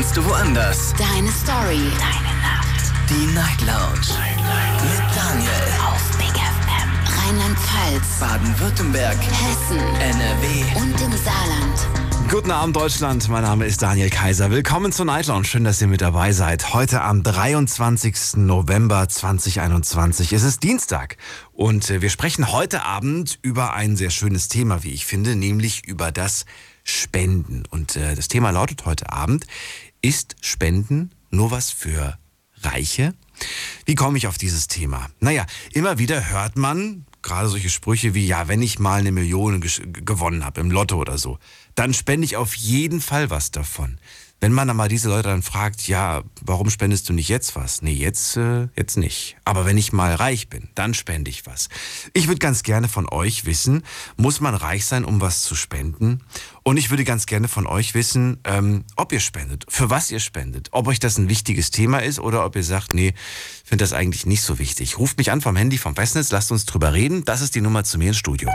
kannst du woanders. Deine Story. Deine Nacht. Die Night Lounge. Night, Mit Daniel. Auf Big FM. Rheinland-Pfalz. Baden-Württemberg. Hessen. NRW. Und im Saarland. Guten Abend Deutschland, mein Name ist Daniel Kaiser. Willkommen zur Night Lounge. Schön, dass ihr mit dabei seid. Heute am 23. November 2021. Es ist Dienstag und äh, wir sprechen heute Abend über ein sehr schönes Thema, wie ich finde, nämlich über das Spenden. Und äh, das Thema lautet heute Abend, ist Spenden nur was für Reiche? Wie komme ich auf dieses Thema? Naja, immer wieder hört man gerade solche Sprüche wie, ja, wenn ich mal eine Million gewonnen habe im Lotto oder so, dann spende ich auf jeden Fall was davon. Wenn man dann mal diese Leute dann fragt, ja, warum spendest du nicht jetzt was? Nee, jetzt, äh, jetzt nicht. Aber wenn ich mal reich bin, dann spende ich was. Ich würde ganz gerne von euch wissen, muss man reich sein, um was zu spenden? Und ich würde ganz gerne von euch wissen, ähm, ob ihr spendet, für was ihr spendet, ob euch das ein wichtiges Thema ist oder ob ihr sagt, nee, finde das eigentlich nicht so wichtig. Ruft mich an vom Handy, vom Festnetz, lasst uns drüber reden. Das ist die Nummer zu mir ins Studio.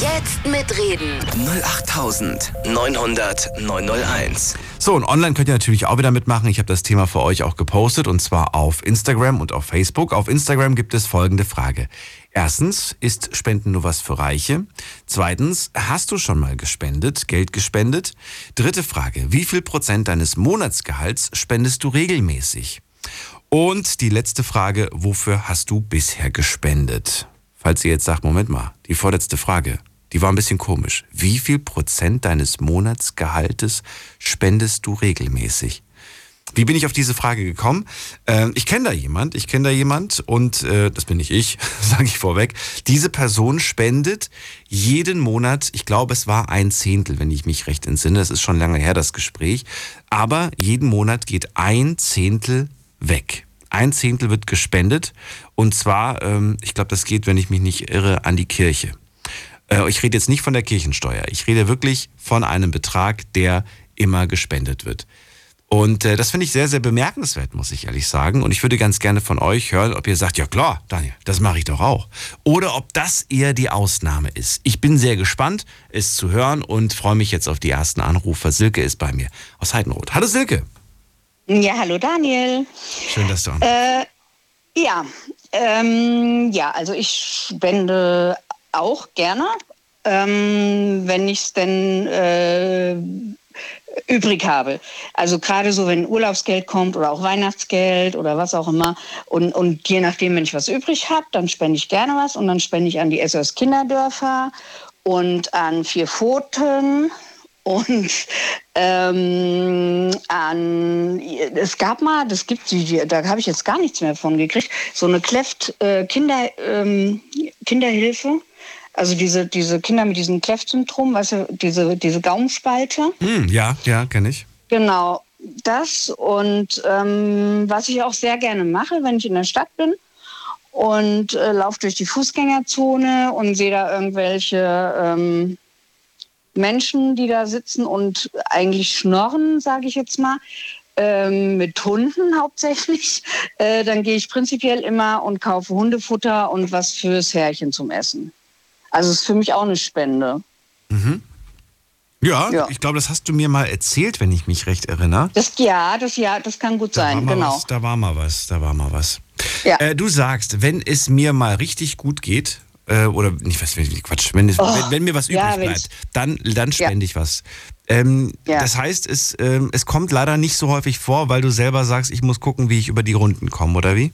Jetzt mitreden. 08900 901. So, und online könnt ihr natürlich auch wieder mitmachen. Ich habe das Thema für euch auch gepostet und zwar auf Instagram und auf Facebook. Auf Instagram gibt es folgende Frage. Erstens, ist Spenden nur was für Reiche? Zweitens, hast du schon mal gespendet, Geld gespendet? Dritte Frage, wie viel Prozent deines Monatsgehalts spendest du regelmäßig? Und die letzte Frage, wofür hast du bisher gespendet? Falls ihr jetzt sagt, Moment mal, die vorletzte Frage, die war ein bisschen komisch. Wie viel Prozent deines Monatsgehaltes spendest du regelmäßig? Wie bin ich auf diese Frage gekommen? Äh, ich kenne da jemand, ich kenne da jemand und äh, das bin nicht ich, sage ich vorweg. Diese Person spendet jeden Monat, ich glaube es war ein Zehntel, wenn ich mich recht entsinne, das ist schon lange her das Gespräch, aber jeden Monat geht ein Zehntel weg. Ein Zehntel wird gespendet und zwar, ähm, ich glaube das geht, wenn ich mich nicht irre, an die Kirche. Äh, ich rede jetzt nicht von der Kirchensteuer, ich rede wirklich von einem Betrag, der immer gespendet wird. Und äh, das finde ich sehr, sehr bemerkenswert, muss ich ehrlich sagen. Und ich würde ganz gerne von euch hören, ob ihr sagt, ja klar, Daniel, das mache ich doch auch. Oder ob das eher die Ausnahme ist. Ich bin sehr gespannt, es zu hören und freue mich jetzt auf die ersten Anrufer. Silke ist bei mir aus Heidenroth. Hallo Silke. Ja, hallo Daniel. Schön, dass du anrufst. Äh, ja, ähm, ja, also ich spende auch gerne, ähm, wenn ich es denn äh, übrig habe. Also gerade so, wenn Urlaubsgeld kommt oder auch Weihnachtsgeld oder was auch immer. Und, und je nachdem, wenn ich was übrig habe, dann spende ich gerne was. Und dann spende ich an die SOS Kinderdörfer und an Vier Pfoten und ähm, an, es gab mal, das gibt da habe ich jetzt gar nichts mehr von gekriegt, so eine Kleft äh, Kinder, ähm, Kinderhilfe also diese, diese Kinder mit diesem Cleft-Syndrom, weißt du, diese, diese Gaumenspalte. Hm, ja, ja, kenne ich. Genau, das. Und ähm, was ich auch sehr gerne mache, wenn ich in der Stadt bin und äh, laufe durch die Fußgängerzone und sehe da irgendwelche ähm, Menschen, die da sitzen und eigentlich schnorren, sage ich jetzt mal, ähm, mit Hunden hauptsächlich, äh, dann gehe ich prinzipiell immer und kaufe Hundefutter und was fürs Härchen zum Essen. Also es ist für mich auch eine Spende. Mhm. Ja, ja, ich glaube, das hast du mir mal erzählt, wenn ich mich recht erinnere. Das, ja, das, ja, das kann gut da sein, genau. Was, da war mal was, da war mal was. Ja. Äh, du sagst, wenn es mir mal richtig gut geht, äh, oder nicht was, Quatsch, wenn, es, oh, wenn, wenn, mir was übrig ja, bleibt, dann, dann spende ich was. Ähm, das heißt, es, ähm, es kommt leider nicht so häufig vor, weil du selber sagst, ich muss gucken, wie ich über die Runden komme, oder wie?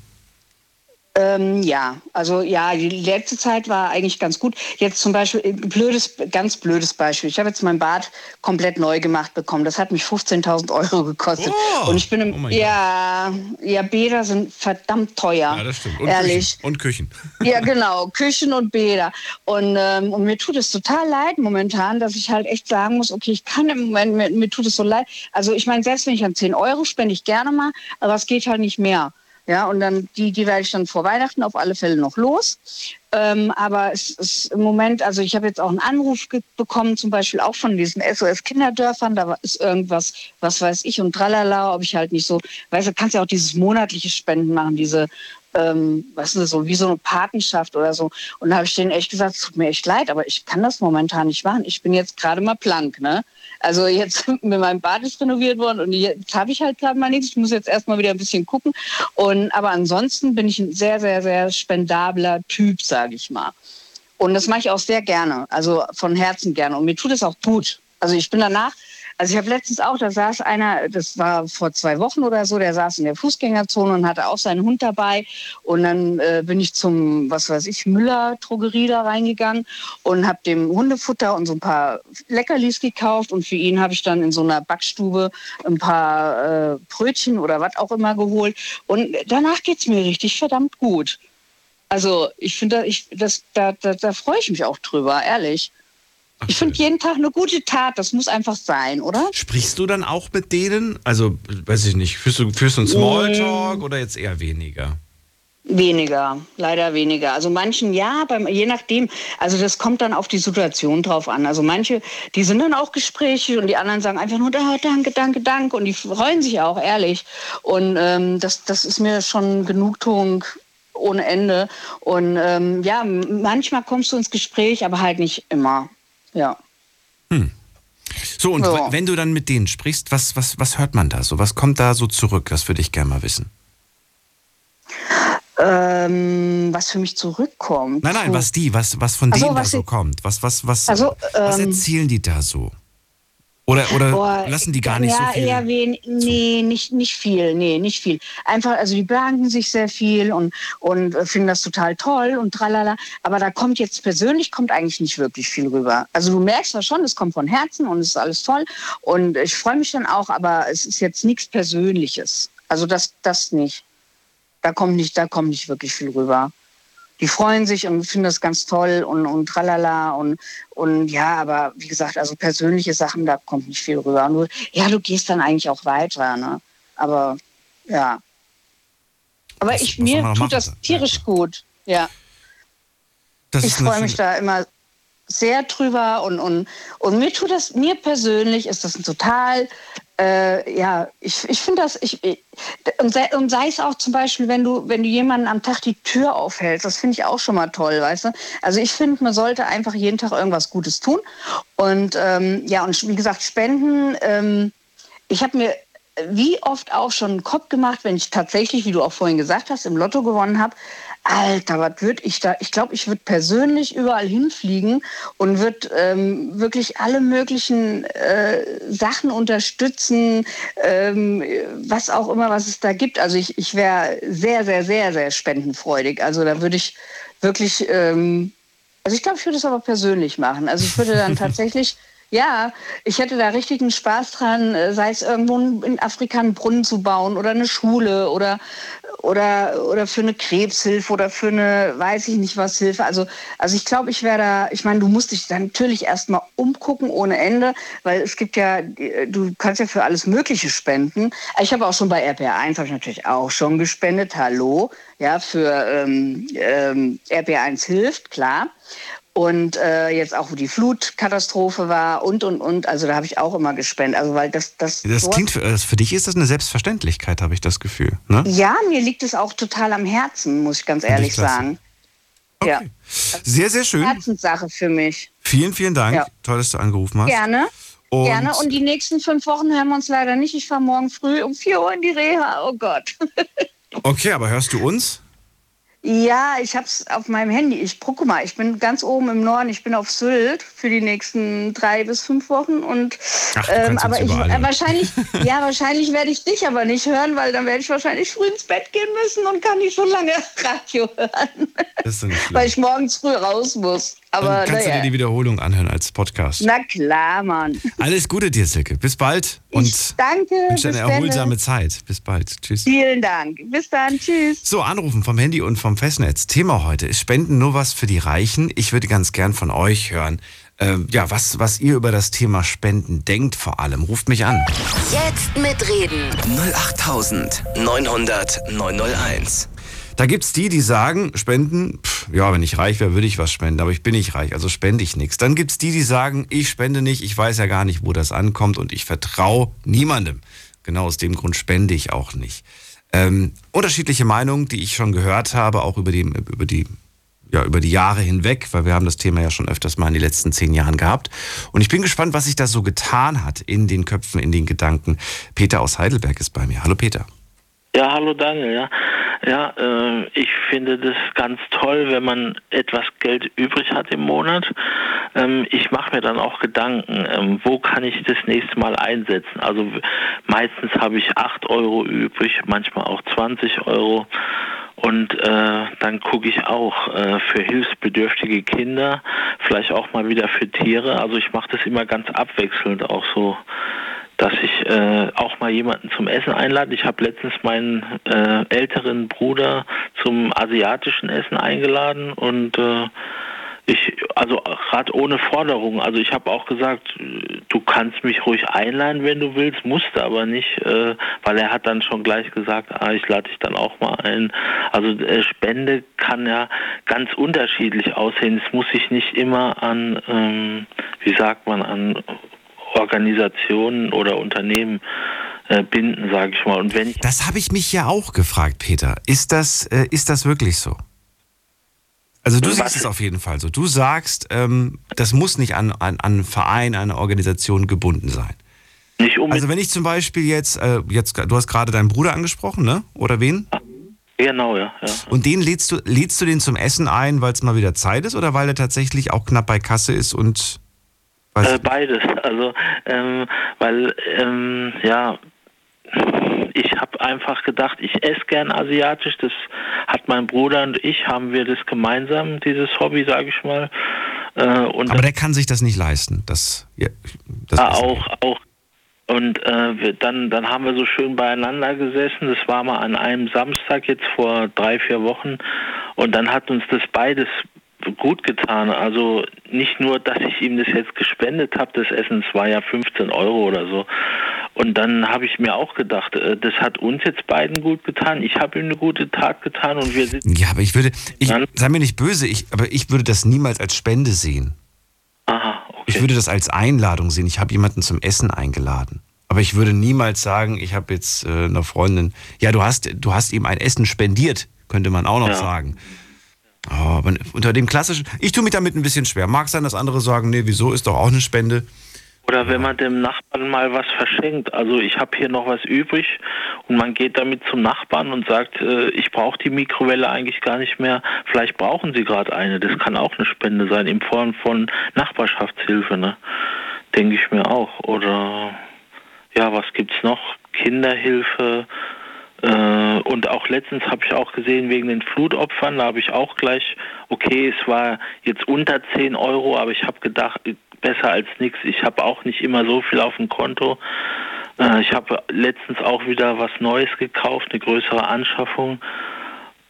Ähm, ja, also ja, die letzte Zeit war eigentlich ganz gut. Jetzt zum Beispiel, äh, blödes, ganz blödes Beispiel. Ich habe jetzt mein Bad komplett neu gemacht bekommen. Das hat mich 15.000 Euro gekostet. Oh, Und ich bin im, oh ja, ja, Bäder sind verdammt teuer. Ja, das stimmt. Und ehrlich. Küchen. Und Küchen. Ja, genau, Küchen und Bäder. Und, ähm, und mir tut es total leid momentan, dass ich halt echt sagen muss, okay, ich kann im Moment, mir, mir tut es so leid. Also ich meine, selbst wenn ich an 10 Euro spende ich gerne mal, aber es geht halt nicht mehr. Ja, und dann die, die werde ich dann vor Weihnachten auf alle Fälle noch los. Ähm, aber es ist im Moment, also ich habe jetzt auch einen Anruf bekommen, zum Beispiel auch von diesen SOS-Kinderdörfern. Da ist irgendwas, was weiß ich und tralala, ob ich halt nicht so, weißt du, kannst ja auch dieses monatliche Spenden machen, diese ähm, ist das, so wie so eine Patenschaft oder so. Und da habe ich denen echt gesagt, es tut mir echt leid, aber ich kann das momentan nicht machen. Ich bin jetzt gerade mal blank, ne? Also jetzt mit meinem Bad ist renoviert worden und jetzt habe ich halt gerade mal nichts. Ich muss jetzt erstmal wieder ein bisschen gucken. Und aber ansonsten bin ich ein sehr, sehr, sehr spendabler Typ, sage ich mal. Und das mache ich auch sehr gerne, also von Herzen gerne. Und mir tut es auch gut. Also ich bin danach, also ich habe letztens auch, da saß einer, das war vor zwei Wochen oder so, der saß in der Fußgängerzone und hatte auch seinen Hund dabei. Und dann äh, bin ich zum, was weiß ich, Müller-Drogerie da reingegangen und habe dem Hundefutter und so ein paar Leckerlis gekauft. Und für ihn habe ich dann in so einer Backstube ein paar äh, Brötchen oder was auch immer geholt. Und danach geht's mir richtig verdammt gut. Also ich finde, ich, das, da, da, da freue ich mich auch drüber, ehrlich. Ich finde jeden Tag eine gute Tat, das muss einfach sein, oder? Sprichst du dann auch mit denen? Also, weiß ich nicht, führst du, führst du einen Smalltalk oder jetzt eher weniger? Weniger, leider weniger. Also manchen ja, beim, je nachdem. Also das kommt dann auf die Situation drauf an. Also manche, die sind dann auch gesprächig und die anderen sagen einfach nur oh, danke, danke, danke und die freuen sich auch ehrlich. Und ähm, das, das ist mir schon Genugtuung ohne Ende. Und ähm, ja, manchmal kommst du ins Gespräch, aber halt nicht immer. Ja. Hm. So, und Ja. wenn du dann mit denen sprichst, was, was, was hört man da so? Was kommt da so zurück? Das würde ich gerne mal wissen. Ähm, was für mich zurückkommt. Nein, nein, was die, was, was von Ach so, denen da was so sie- kommt. Was, was, was, Also, was ähm, erzählen die da so? Oder, oder Boah, lassen die gar nicht ja, so viel? eher wenig. Nee, nicht, nicht viel. Nee, nicht viel. Einfach, also die bedanken sich sehr viel und, und äh, finden das total toll und tralala. Aber da kommt jetzt persönlich kommt eigentlich nicht wirklich viel rüber. Also du merkst zwar schon, es kommt von Herzen und es ist alles toll. Und ich freue mich dann auch, aber es ist jetzt nichts Persönliches. Also das, das nicht. Da kommt nicht, da kommt nicht wirklich viel rüber die freuen sich und finden das ganz toll und, und tralala und, und ja, aber wie gesagt, also persönliche Sachen, da kommt nicht viel rüber. Nur, ja, du gehst dann eigentlich auch weiter, ne? Aber ja. Aber Das ich, mir tut das tierisch gut. Ja. Das Ich freue mich da immer sehr drüber und, und, und mir tut das, mir persönlich ist das ein total, äh, ja, ich, ich finde das, ich, und, sei, und sei es auch zum Beispiel, wenn du, wenn du jemanden am Tag die Tür aufhältst, das finde ich auch schon mal toll, weißt du? Also ich finde, man sollte einfach jeden Tag irgendwas Gutes tun. Und ähm, ja, und wie gesagt, Spenden, ähm, ich habe mir wie oft auch schon einen Kopf gemacht, wenn ich tatsächlich, wie du auch vorhin gesagt hast, im Lotto gewonnen habe. Alter, was würde ich da? Ich glaube, ich würde persönlich überall hinfliegen und würde ähm, wirklich alle möglichen äh, Sachen unterstützen, ähm, was auch immer, was es da gibt. Also ich, ich wäre sehr, sehr, sehr, sehr spendenfreudig. Also da würde ich wirklich, ähm, also ich glaube, ich würde es aber persönlich machen. Also ich würde dann tatsächlich ja, ich hätte da richtigen Spaß dran, äh, sei es irgendwo in Afrika einen Brunnen zu bauen oder eine Schule oder, oder, oder für eine Krebshilfe oder für eine, weiß ich nicht was, Hilfe. Also, also ich glaube, ich wäre da, ich meine, du musst dich dann natürlich erstmal umgucken ohne Ende, weil es gibt ja, äh, du kannst ja für alles Mögliche spenden. Ich habe auch schon bei RPR1 habe ich natürlich auch schon gespendet, hallo, ja, für ähm, ähm, RPR1 hilft, klar. Und äh, jetzt auch, wo die Flutkatastrophe war und, und, und. Also da habe ich auch immer gespendet. Also weil das... Das, Das klingt für, äh, für dich ist das eine Selbstverständlichkeit, habe ich das Gefühl. Ne? Ja, mir liegt es auch total am Herzen, muss ich ganz ich ehrlich klasse. sagen. Ja, Okay. Sehr, sehr schön. Herzenssache für mich. Vielen, vielen Dank. Ja. Toll, dass du angerufen hast. Gerne. Und Gerne. Und die nächsten fünf Wochen hören wir uns leider nicht. Ich fahre morgen früh um 4 Uhr in die Reha. Oh Gott. okay, aber hörst du uns? Ja, ich hab's auf meinem Handy. Ich gucke mal, ich bin ganz oben im Norden. Ich bin auf Sylt für die nächsten drei bis fünf Wochen und Ach, ähm, aber ich äh, wahrscheinlich, ja, wahrscheinlich werde ich dich aber nicht hören, weil dann werde ich wahrscheinlich früh ins Bett gehen müssen und kann nicht so lange Radio hören, weil ich morgens früh raus muss. Aber Dann kannst du naja. dir die Wiederholung anhören als Podcast. Na klar, Mann. Alles Gute dir, Silke. Bis bald und ich danke. wünsche eine dann. erholsame Zeit. Bis bald. Tschüss. Vielen Dank. Bis dann. Tschüss. So, anrufen vom Handy und vom Festnetz. Thema heute ist Spenden nur was für die Reichen. Ich würde ganz gern von euch hören, ähm, ja, was, was ihr über das Thema Spenden denkt vor allem. Ruft mich an. Jetzt mitreden. 08900 901. Da gibt's die, die sagen, Spenden, pff, ja, wenn ich reich wäre, würde ich was spenden, aber ich bin nicht reich, also spende ich nichts. Dann gibt's die, die sagen, ich spende nicht, ich weiß ja gar nicht, wo das ankommt und ich vertraue niemandem. Genau aus dem Grund spende ich auch nicht. Ähm, unterschiedliche Meinungen, die ich schon gehört habe, auch über die, über die ja, über die Jahre hinweg, weil wir haben das Thema ja schon öfters mal in den letzten zehn Jahren gehabt. Und ich bin gespannt, was sich da so getan hat in den Köpfen, in den Gedanken. Peter aus Heidelberg ist bei mir. Hallo Peter. Ja, hallo Daniel. Ja, ja äh, ich finde das ganz toll, wenn man etwas Geld übrig hat im Monat. Ähm, ich mache mir dann auch Gedanken, ähm, wo kann ich das nächste Mal einsetzen. Also meistens habe ich 8 Euro übrig, manchmal auch 20 Euro. Und äh, dann gucke ich auch äh, für hilfsbedürftige Kinder, vielleicht auch mal wieder für Tiere. Also ich mache das immer ganz abwechselnd, auch so, dass ich äh, auch mal jemanden zum Essen einlade. Ich habe letztens meinen äh, älteren Bruder zum asiatischen Essen eingeladen und äh, ich, also gerade ohne Forderung. Also ich habe auch gesagt, du kannst mich ruhig einladen, wenn du willst, musste aber nicht, äh, weil er hat dann schon gleich gesagt, ah, ich lade dich dann auch mal ein. Also äh, Spende kann ja ganz unterschiedlich aussehen. Es muss sich nicht immer an, ähm, wie sagt man, an Organisationen oder Unternehmen äh, binden, sage ich mal. Und wenn ich das habe ich mich ja auch gefragt, Peter. Ist das, äh, ist das wirklich so? Also du siehst es auf jeden Fall so. Du sagst, ähm, das muss nicht an, an, an einen Verein, an eine Organisation gebunden sein. Nicht unbedingt. Also wenn ich zum Beispiel jetzt, äh, jetzt du hast gerade deinen Bruder angesprochen, ne? Oder wen? Genau, ja. ja. Und den lädst du, lädst du den zum Essen ein, weil es mal wieder Zeit ist oder weil er tatsächlich auch knapp bei Kasse ist und äh, beides. Also ähm, weil ähm, ja ich habe einfach gedacht, ich esse gern asiatisch. Das hat mein Bruder und ich, haben wir das gemeinsam, dieses Hobby, sage ich mal. Äh, Aber der kann sich das nicht leisten. Das, ja, das ah, auch, auch. Und äh, wir, dann, dann haben wir so schön beieinander gesessen. Das war mal an einem Samstag jetzt vor drei, vier Wochen. Und dann hat uns das beides gut getan. Also nicht nur, dass ich ihm das jetzt gespendet habe, das Essen, es war ja 15 Euro oder so. Und dann habe ich mir auch gedacht, äh, das hat uns jetzt beiden gut getan. Ich habe ihm eine gute Tat getan und wir sind. Ja, aber ich würde, ich, sei mir nicht böse, ich, aber ich würde das niemals als Spende sehen. Aha, okay. Ich würde das als Einladung sehen. Ich habe jemanden zum Essen eingeladen. Aber ich würde niemals sagen, ich habe jetzt äh, eine Freundin. Ja, du hast, du hast ihm ein Essen spendiert, könnte man auch noch ja. sagen. Oh, unter dem klassischen, ich tue mich damit ein bisschen schwer. Mag sein, dass andere sagen, nee, wieso ist doch auch eine Spende. Oder wenn man dem Nachbarn mal was verschenkt. Also ich habe hier noch was übrig und man geht damit zum Nachbarn und sagt, äh, ich brauche die Mikrowelle eigentlich gar nicht mehr. Vielleicht brauchen Sie gerade eine. Das kann auch eine Spende sein in Form von Nachbarschaftshilfe, ne? Denke ich mir auch. Oder ja, was gibt's noch? Kinderhilfe. Äh, und auch letztens habe ich auch gesehen, wegen den Flutopfern, da habe ich auch gleich, okay, es war jetzt unter 10 Euro, aber ich habe gedacht, besser als nichts. Ich habe auch nicht immer so viel auf dem Konto. Äh, ich habe letztens auch wieder was Neues gekauft, eine größere Anschaffung.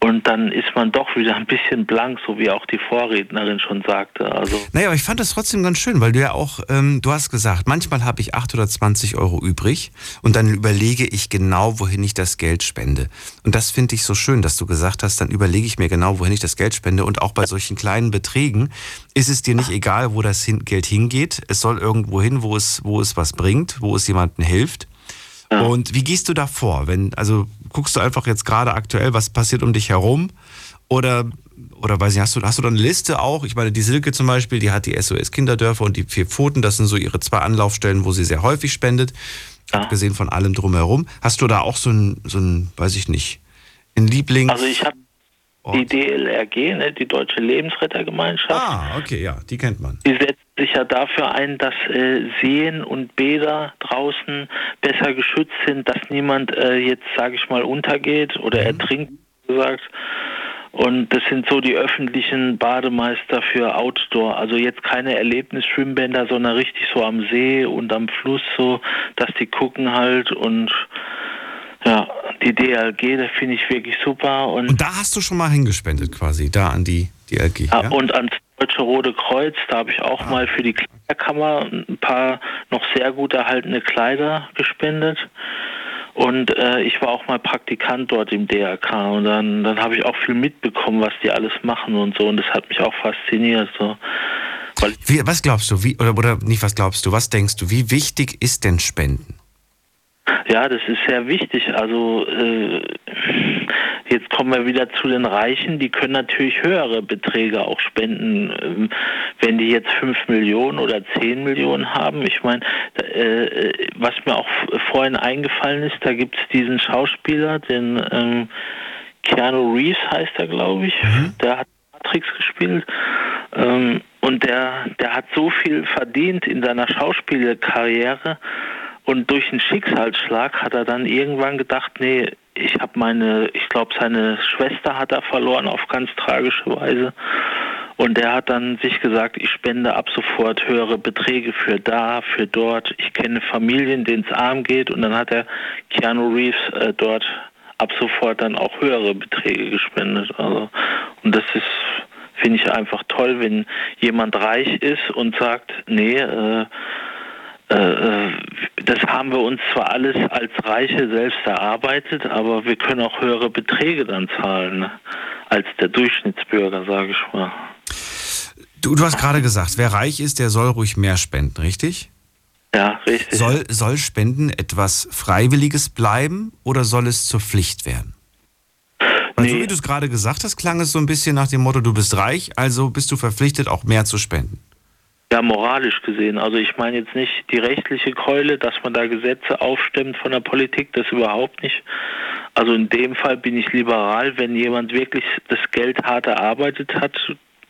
Und dann ist man doch wieder ein bisschen blank, so wie auch die Vorrednerin schon sagte. Also naja, aber ich fand das trotzdem ganz schön, weil du ja auch, ähm, du hast gesagt, manchmal habe ich 8 oder 20 Euro übrig und dann überlege ich genau, wohin ich das Geld spende. Und das finde ich so schön, dass du gesagt hast, dann überlege ich mir genau, wohin ich das Geld spende. Und auch bei solchen kleinen Beträgen ist es dir nicht egal, wo das Geld hingeht. Es soll irgendwo hin, wo es, wo es was bringt, wo es jemandem hilft. Ja. Und wie gehst du da vor? Wenn, also guckst du einfach jetzt gerade aktuell, was passiert um dich herum? Oder, oder weiß ich, hast du, hast du da eine Liste auch? Ich meine, die Silke zum Beispiel, die hat die SOS Kinderdörfer und die vier Pfoten, das sind so ihre zwei Anlaufstellen, wo sie sehr häufig spendet. Ja. Abgesehen von allem drumherum. Hast du da auch so ein, so ein, weiß ich nicht, ein Liebling? Also ich habe die DLRG, ne, die Deutsche Lebensrettergemeinschaft. Ah, okay, ja, die kennt man. Die setzt sich ja dafür ein, dass äh, Seen und Bäder draußen besser geschützt sind, dass niemand äh, jetzt, sage ich mal, untergeht oder mhm. ertrinkt, gesagt. Und das sind so die öffentlichen Bademeister für Outdoor. Also jetzt keine Erlebnisschwimmbänder, sondern richtig so am See und am Fluss so, dass die gucken halt und ja, die DLG, das finde ich wirklich super. Und, und, da hast du schon mal hingespendet quasi, da an die DLG. Ja, ja? und ans Deutsche Rote Kreuz, da habe ich auch ah. mal für die Kleiderkammer ein paar noch sehr gut erhaltene Kleider gespendet. Und äh, ich war auch mal Praktikant dort im DRK und dann, dann habe ich auch viel mitbekommen, was die alles machen und so. Und das hat mich auch fasziniert. So. Wie, was glaubst du, wie, oder, oder nicht was glaubst du, was denkst du, wie wichtig ist denn Spenden? Ja, das ist sehr wichtig. Also äh, jetzt kommen wir wieder zu den Reichen, die können natürlich höhere Beträge auch spenden, ähm, wenn die jetzt 5 Millionen oder 10 Millionen haben. Ich meine, äh, was mir auch vorhin eingefallen ist, da gibt es diesen Schauspieler, den ähm, Keanu Reeves heißt er, glaube ich, mhm. der hat Matrix gespielt. Ähm, und der, der hat so viel verdient in seiner Schauspielkarriere und durch einen Schicksalsschlag hat er dann irgendwann gedacht, nee, ich habe meine, ich glaube, seine Schwester hat er verloren auf ganz tragische Weise. Und der hat dann sich gesagt, ich spende ab sofort höhere Beträge für da, für dort. Ich kenne Familien, denen es arm geht. Und dann hat er Keanu Reeves äh, dort ab sofort dann auch höhere Beträge gespendet. Also, und das ist finde ich einfach toll, wenn jemand reich ist und sagt, nee, äh, das haben wir uns zwar alles als Reiche selbst erarbeitet, aber wir können auch höhere Beträge dann zahlen ne? als der Durchschnittsbürger, sage ich mal. Du, du hast gerade gesagt, wer reich ist, der soll ruhig mehr spenden, richtig? Ja, richtig. Soll, soll Spenden etwas Freiwilliges bleiben oder soll es zur Pflicht werden? Weil nee. so wie du es gerade gesagt hast, klang es so ein bisschen nach dem Motto, du bist reich, also bist du verpflichtet, auch mehr zu spenden. Ja, moralisch gesehen. Also ich meine jetzt nicht die rechtliche Keule, dass man da Gesetze aufstimmt von der Politik, das überhaupt nicht. Also in dem Fall bin ich liberal, wenn jemand wirklich das Geld hart erarbeitet hat,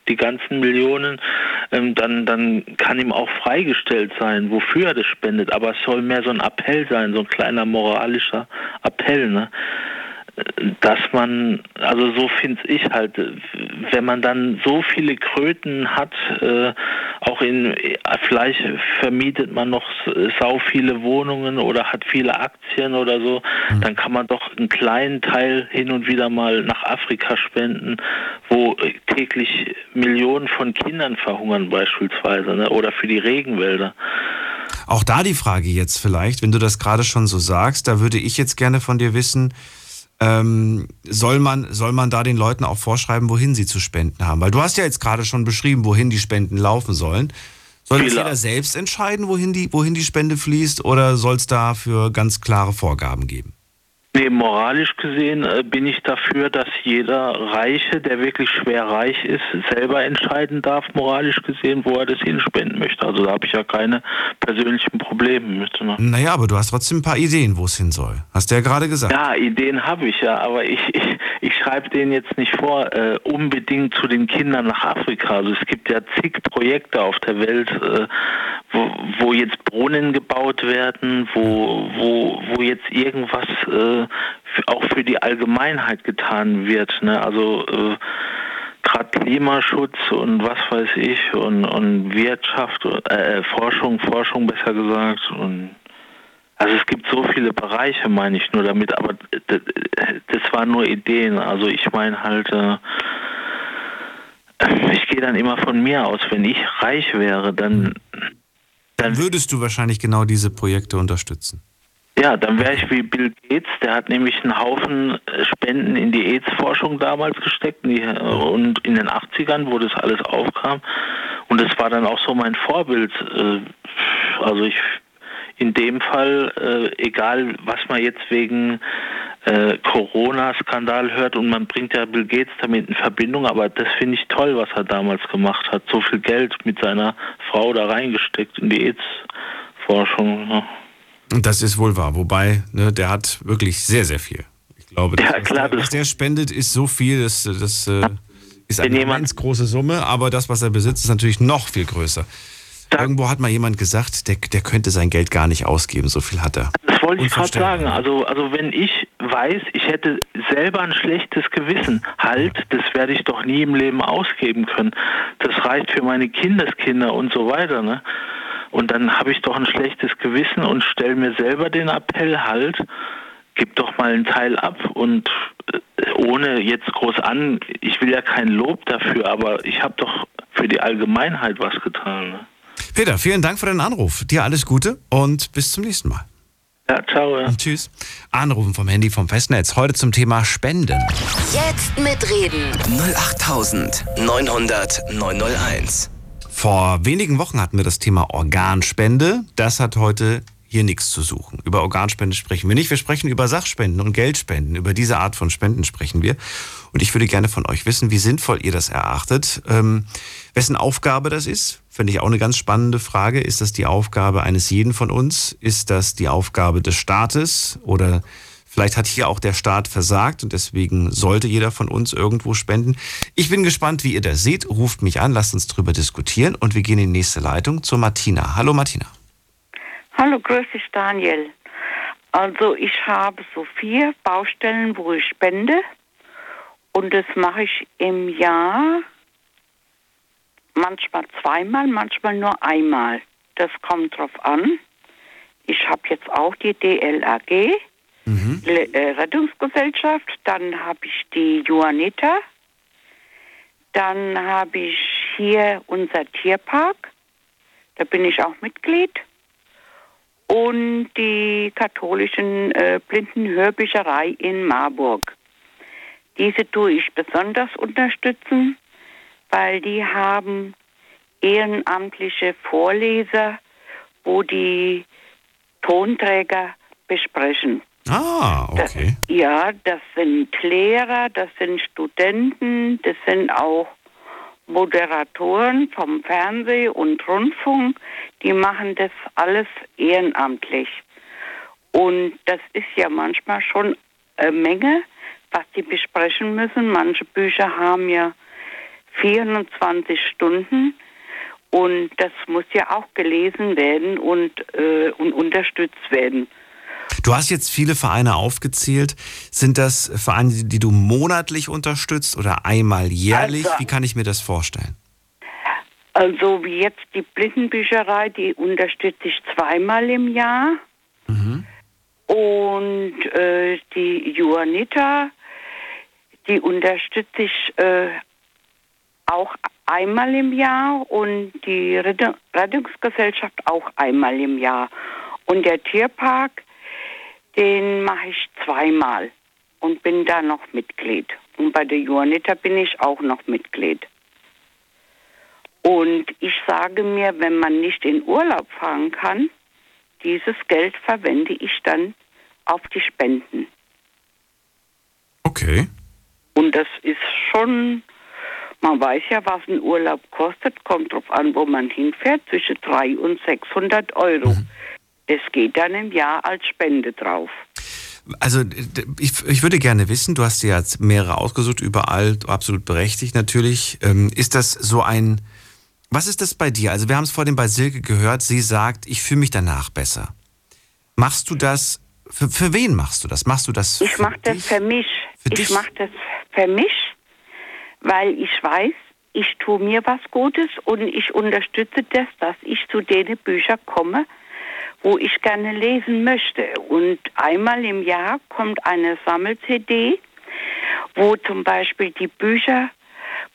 die ganzen Millionen, ähm, dann, dann kann ihm auch freigestellt sein, wofür er das spendet. Aber es soll mehr so ein Appell sein, so ein kleiner moralischer Appell. Ne? Dass man, also so finde ich halt, wenn man dann so viele Kröten hat, äh, auch in, vielleicht vermietet man noch sau viele Wohnungen oder hat viele Aktien oder so, mhm. dann kann man doch einen kleinen Teil hin und wieder mal nach Afrika spenden, wo täglich Millionen von Kindern verhungern beispielsweise, ne? oder für die Regenwälder. Auch da die Frage jetzt vielleicht, wenn du das gerade schon so sagst, da würde ich jetzt gerne von dir wissen, ähm, soll, man, soll man da den Leuten auch vorschreiben, wohin sie zu spenden haben? Weil du hast ja jetzt gerade schon beschrieben, wohin die Spenden laufen sollen. Soll das jeder selbst entscheiden, wohin die, wohin die Spende fließt, oder soll es dafür ganz klare Vorgaben geben? Nee, moralisch gesehen äh, bin ich dafür, dass jeder Reiche, der wirklich schwer reich ist, selber entscheiden darf, moralisch gesehen, wo er das hinspenden möchte. Also da habe ich ja keine persönlichen Probleme mit. Ne? Naja, aber du hast trotzdem ein paar Ideen, wo es hin soll. Hast du ja gerade gesagt. Ja, Ideen habe ich ja, aber ich, ich, ich schreibe denen jetzt nicht vor, äh, unbedingt zu den Kindern nach Afrika. Also es gibt ja zig Projekte auf der Welt, äh, wo, wo jetzt Brunnen gebaut werden, wo, wo, wo jetzt irgendwas äh, auch für die Allgemeinheit getan wird. Ne? Also äh, gerade Klimaschutz und was weiß ich und, und Wirtschaft, äh, Forschung, Forschung besser gesagt und also es gibt so viele Bereiche, meine ich nur damit, aber das waren nur Ideen. Also ich meine halt, äh, ich gehe dann immer von mir aus, wenn ich reich wäre, dann, dann würdest du wahrscheinlich genau diese Projekte unterstützen. Ja, dann wäre ich wie Bill Gates, der hat nämlich einen Haufen äh, Spenden in die AIDS-Forschung damals gesteckt äh, und in den 80ern, wo das alles aufkam. Und das war dann auch so mein Vorbild. Äh, also ich in dem Fall, egal was man jetzt wegen Corona-Skandal hört und man bringt ja Bill Gates damit in Verbindung, aber das finde ich toll, was er damals gemacht hat. So viel Geld mit seiner Frau da reingesteckt in die AIDS-Forschung. Das ist wohl wahr. Wobei, ne, der hat wirklich sehr, sehr viel. Ich glaube, das, ja, klar, was, der, was der spendet, ist so viel, das, das äh, ist eine ganz große Summe, aber das, was er besitzt, ist natürlich noch viel größer. Da, Irgendwo hat mal jemand gesagt, der, der könnte sein Geld gar nicht ausgeben, so viel hat er. Das wollte ich gerade sagen. Also, also wenn ich weiß, ich hätte selber ein schlechtes Gewissen, halt, das werde ich doch nie im Leben ausgeben können. Das reicht für meine Kindeskinder und so weiter. Ne? Und dann habe ich doch ein schlechtes Gewissen und stelle mir selber den Appell halt, gib doch mal einen Teil ab und äh, ohne jetzt groß an, ich will ja kein Lob dafür, aber ich habe doch für die Allgemeinheit was getan. Ne? Peter, vielen Dank für deinen Anruf. Dir alles Gute und bis zum nächsten Mal. Ja, ciao. Ja. Tschüss. Anrufen vom Handy vom Festnetz. Heute zum Thema Spenden. Jetzt mitreden. 08900 901. Vor wenigen Wochen hatten wir das Thema Organspende. Das hat heute hier nichts zu suchen. Über Organspende sprechen wir nicht. Wir sprechen über Sachspenden und Geldspenden. Über diese Art von Spenden sprechen wir. Und ich würde gerne von euch wissen, wie sinnvoll ihr das erachtet. Ähm, wessen Aufgabe das ist, finde ich auch eine ganz spannende Frage. Ist das die Aufgabe eines jeden von uns? Ist das die Aufgabe des Staates? Oder vielleicht hat hier auch der Staat versagt und deswegen sollte jeder von uns irgendwo spenden. Ich bin gespannt, wie ihr das seht. Ruft mich an, lasst uns drüber diskutieren und wir gehen in die nächste Leitung zur Martina. Hallo Martina. Hallo, grüß dich Daniel. Also ich habe so vier Baustellen, wo ich spende und das mache ich im Jahr manchmal zweimal, manchmal nur einmal. Das kommt drauf an. Ich habe jetzt auch die DLAG, mhm. Äh, Rettungsgesellschaft, dann habe ich die Juanita, dann habe ich hier unser Tierpark, da bin ich auch Mitglied, und die katholischen äh, Blindenhörbücherei in Marburg. Diese tue ich besonders unterstützen, weil die haben ehrenamtliche Vorleser, wo die Tonträger besprechen. Ah, okay. Das, ja, das sind Lehrer, das sind Studenten, das sind auch Moderatoren vom Fernseh- und Rundfunk, die machen das alles ehrenamtlich. Und das ist ja manchmal schon eine Menge, was die besprechen müssen. Manche Bücher haben ja 24 Stunden und das muss ja auch gelesen werden und, äh, und unterstützt werden. Du hast jetzt viele Vereine aufgezählt. Sind das Vereine, die du monatlich unterstützt oder einmal jährlich? Also, wie kann ich mir das vorstellen? Also wie jetzt die Blindenbücherei, die unterstütze ich zweimal im Jahr. Mhm. Und äh, die Juanita, die unterstütze ich äh, auch einmal im Jahr und die Rettungsgesellschaft auch einmal im Jahr. Und der Tierpark, den mache ich zweimal und bin da noch Mitglied. Und bei der Juanita bin ich auch noch Mitglied. Und ich sage mir, wenn man nicht in Urlaub fahren kann, dieses Geld verwende ich dann auf die Spenden. Okay. Und das ist schon, man weiß ja, was ein Urlaub kostet, kommt drauf an, wo man hinfährt, zwischen 300 und 600 Euro. Mhm. Es geht dann im Jahr als Spende drauf. Also ich, ich würde gerne wissen, du hast ja jetzt mehrere ausgesucht, überall absolut berechtigt natürlich. Ähm, ist das so ein, was ist das bei dir? Also wir haben es vorhin bei Silke gehört, sie sagt, ich fühle mich danach besser. Machst du das, für, für wen machst du das? Machst du das Ich mache das für mich. Für ich mache das für mich, weil ich weiß, ich tue mir was Gutes und ich unterstütze das, dass ich zu den Büchern komme, wo ich gerne lesen möchte. Und einmal im Jahr kommt eine Sammel-CD, wo zum Beispiel die Bücher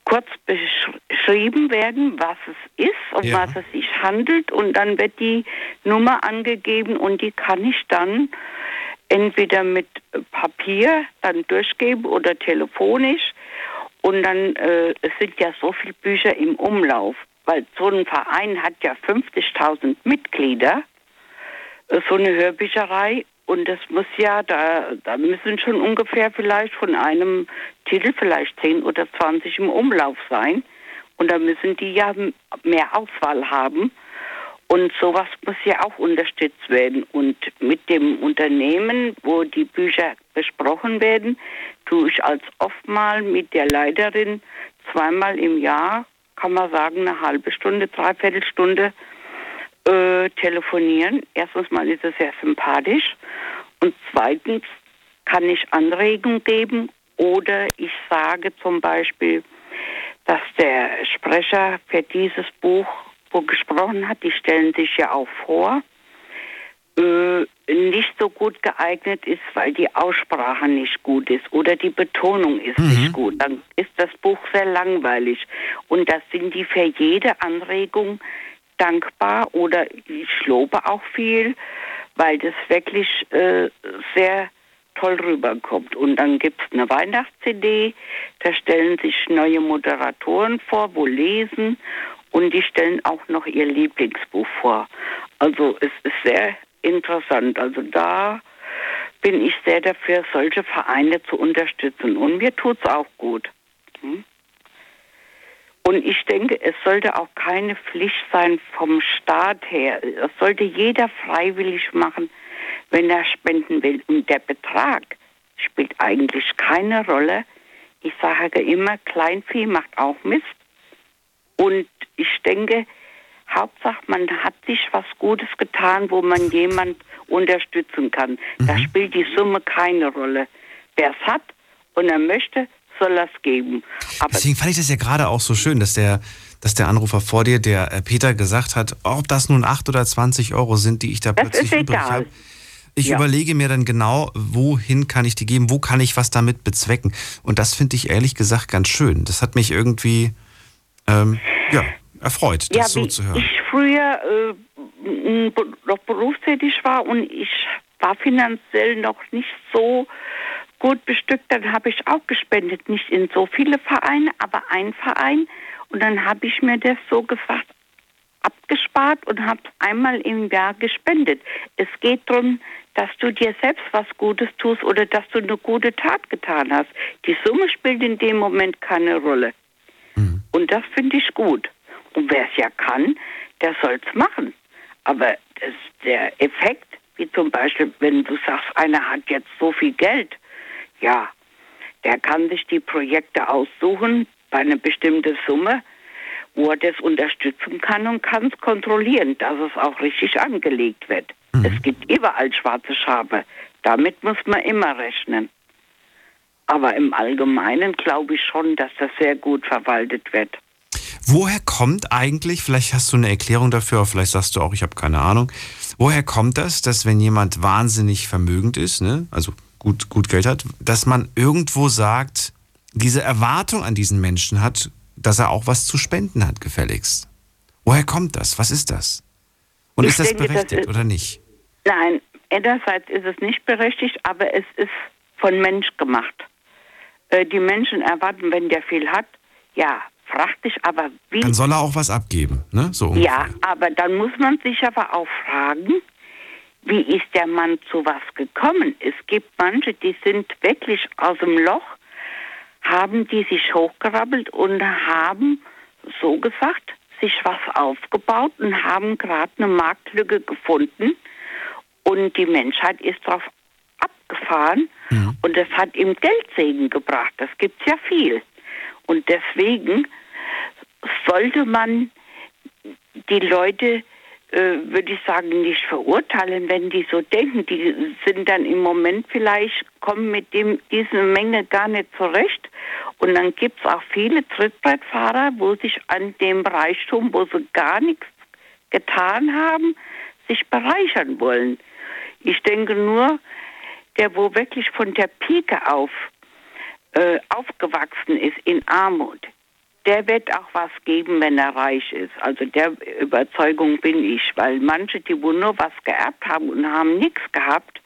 kurz beschrieben werden, was es ist, um ja. was es sich handelt und dann wird die Nummer angegeben und die kann ich dann entweder mit Papier dann durchgeben oder telefonisch und dann äh, es sind ja so viele Bücher im Umlauf, weil so ein Verein hat ja 50.000 Mitglieder, so eine Hörbücherei und das muss ja, da, da müssen schon ungefähr vielleicht von einem Titel vielleicht 10 oder 20 im Umlauf sein. Und da müssen die ja mehr Auswahl haben. Und sowas muss ja auch unterstützt werden. Und mit dem Unternehmen, wo die Bücher besprochen werden, tue ich als oftmal mit der Leiterin zweimal im Jahr, kann man sagen, eine halbe Stunde, dreiviertel Stunde äh, telefonieren. Erstens mal ist es sehr sympathisch und zweitens kann ich Anregungen geben oder ich sage zum Beispiel, dass der Sprecher für dieses Buch, wo gesprochen hat, die stellen sich ja auch vor, äh, nicht so gut geeignet ist, weil die Aussprache nicht gut ist oder die Betonung ist mhm. nicht gut. Dann ist das Buch sehr langweilig. Und das sind die für jede Anregung dankbar oder ich lobe auch viel, weil das wirklich äh, sehr toll rüberkommt. Und dann gibt es eine Weihnachts-CD, da stellen sich neue Moderatoren vor, wo lesen und die stellen auch noch ihr Lieblingsbuch vor. Also es ist sehr interessant. Also da bin ich sehr dafür, solche Vereine zu unterstützen. Und mir tut es auch gut. Hm? Und ich denke, es sollte auch keine Pflicht sein vom Staat her. Es sollte jeder freiwillig machen, wenn er spenden will. Und der Betrag spielt eigentlich keine Rolle. Ich sage immer, Kleinvieh macht auch Mist. Und ich denke, Hauptsache, man hat sich was Gutes getan, wo man jemand unterstützen kann. Mhm. Da spielt die Summe keine Rolle. Wer es hat und er möchte, soll es geben. Aber Deswegen fand ich das ja gerade auch so schön, dass der, dass der Anrufer vor dir, der äh, Peter, gesagt hat, ob das nun 8 oder 20 Euro sind, die ich da das plötzlich übrig habe. Ich ja. überlege mir dann genau, wohin kann ich die geben, wo kann ich was damit bezwecken. Und das finde ich ehrlich gesagt ganz schön. Das hat mich irgendwie ähm, ja, erfreut, das ja, so zu hören. Ich früher äh, noch berufstätig war und ich war finanziell noch nicht so gut bestückt, dann habe ich auch gespendet. Nicht in so viele Vereine, aber ein Verein. Und dann habe ich mir das so gesagt, abgespart und habe einmal im Jahr gespendet. Es geht darum, dass du dir selbst was Gutes tust oder dass du eine gute Tat getan hast. Die Summe spielt in dem Moment keine Rolle. Mhm. Und das finde ich gut. Und wer es ja kann, der soll es machen. Aber das, der Effekt, wie zum Beispiel, wenn du sagst, einer hat jetzt so viel Geld, ja, der kann sich die Projekte aussuchen bei einer bestimmten Summe, wo er das unterstützen kann und kann es kontrollieren, dass es auch richtig angelegt wird. Mhm. Es gibt überall schwarze Schafe. Damit muss man immer rechnen. Aber im Allgemeinen glaube ich schon, dass das sehr gut verwaltet wird. Woher kommt eigentlich, vielleicht hast du eine Erklärung dafür, vielleicht sagst du auch, ich habe keine Ahnung, woher kommt das, dass wenn jemand wahnsinnig vermögend ist, ne, also gut, gut Geld hat, dass man irgendwo sagt, diese Erwartung an diesen Menschen hat, dass er auch was zu spenden hat, gefälligst? Woher kommt das? Was ist das? Und ich ist das denke, berechtigt das ist, oder nicht? Nein, einerseits ist es nicht berechtigt, aber es ist von Mensch gemacht. Äh, die Menschen erwarten, wenn der viel hat, ja, fragt sich aber, wie. Dann soll er auch was abgeben, ne? So ja, aber dann muss man sich aber auch fragen, wie ist der Mann zu was gekommen? Es gibt manche, die sind wirklich aus dem Loch, haben die sich hochgerabbelt und haben, so gesagt, sich was aufgebaut und haben gerade eine Marktlücke gefunden. Und die Menschheit ist darauf abgefahren ja. und das hat ihm Geldsegen gebracht. Das gibt es ja viel. Und deswegen sollte man die Leute, würde ich sagen, nicht verurteilen, wenn die so denken. Die sind dann im Moment vielleicht, kommen mit dem, dieser Menge gar nicht zurecht. Und dann gibt es auch viele Trittbrettfahrer, wo sich an dem Reichtum, wo sie gar nichts getan haben, sich bereichern wollen. Ich denke nur, der, wo wirklich von der Pike auf äh, aufgewachsen ist in Armut, der wird auch was geben, wenn er reich ist. Also der Überzeugung bin ich, weil manche, die wohl nur was geerbt haben und haben nichts gehabt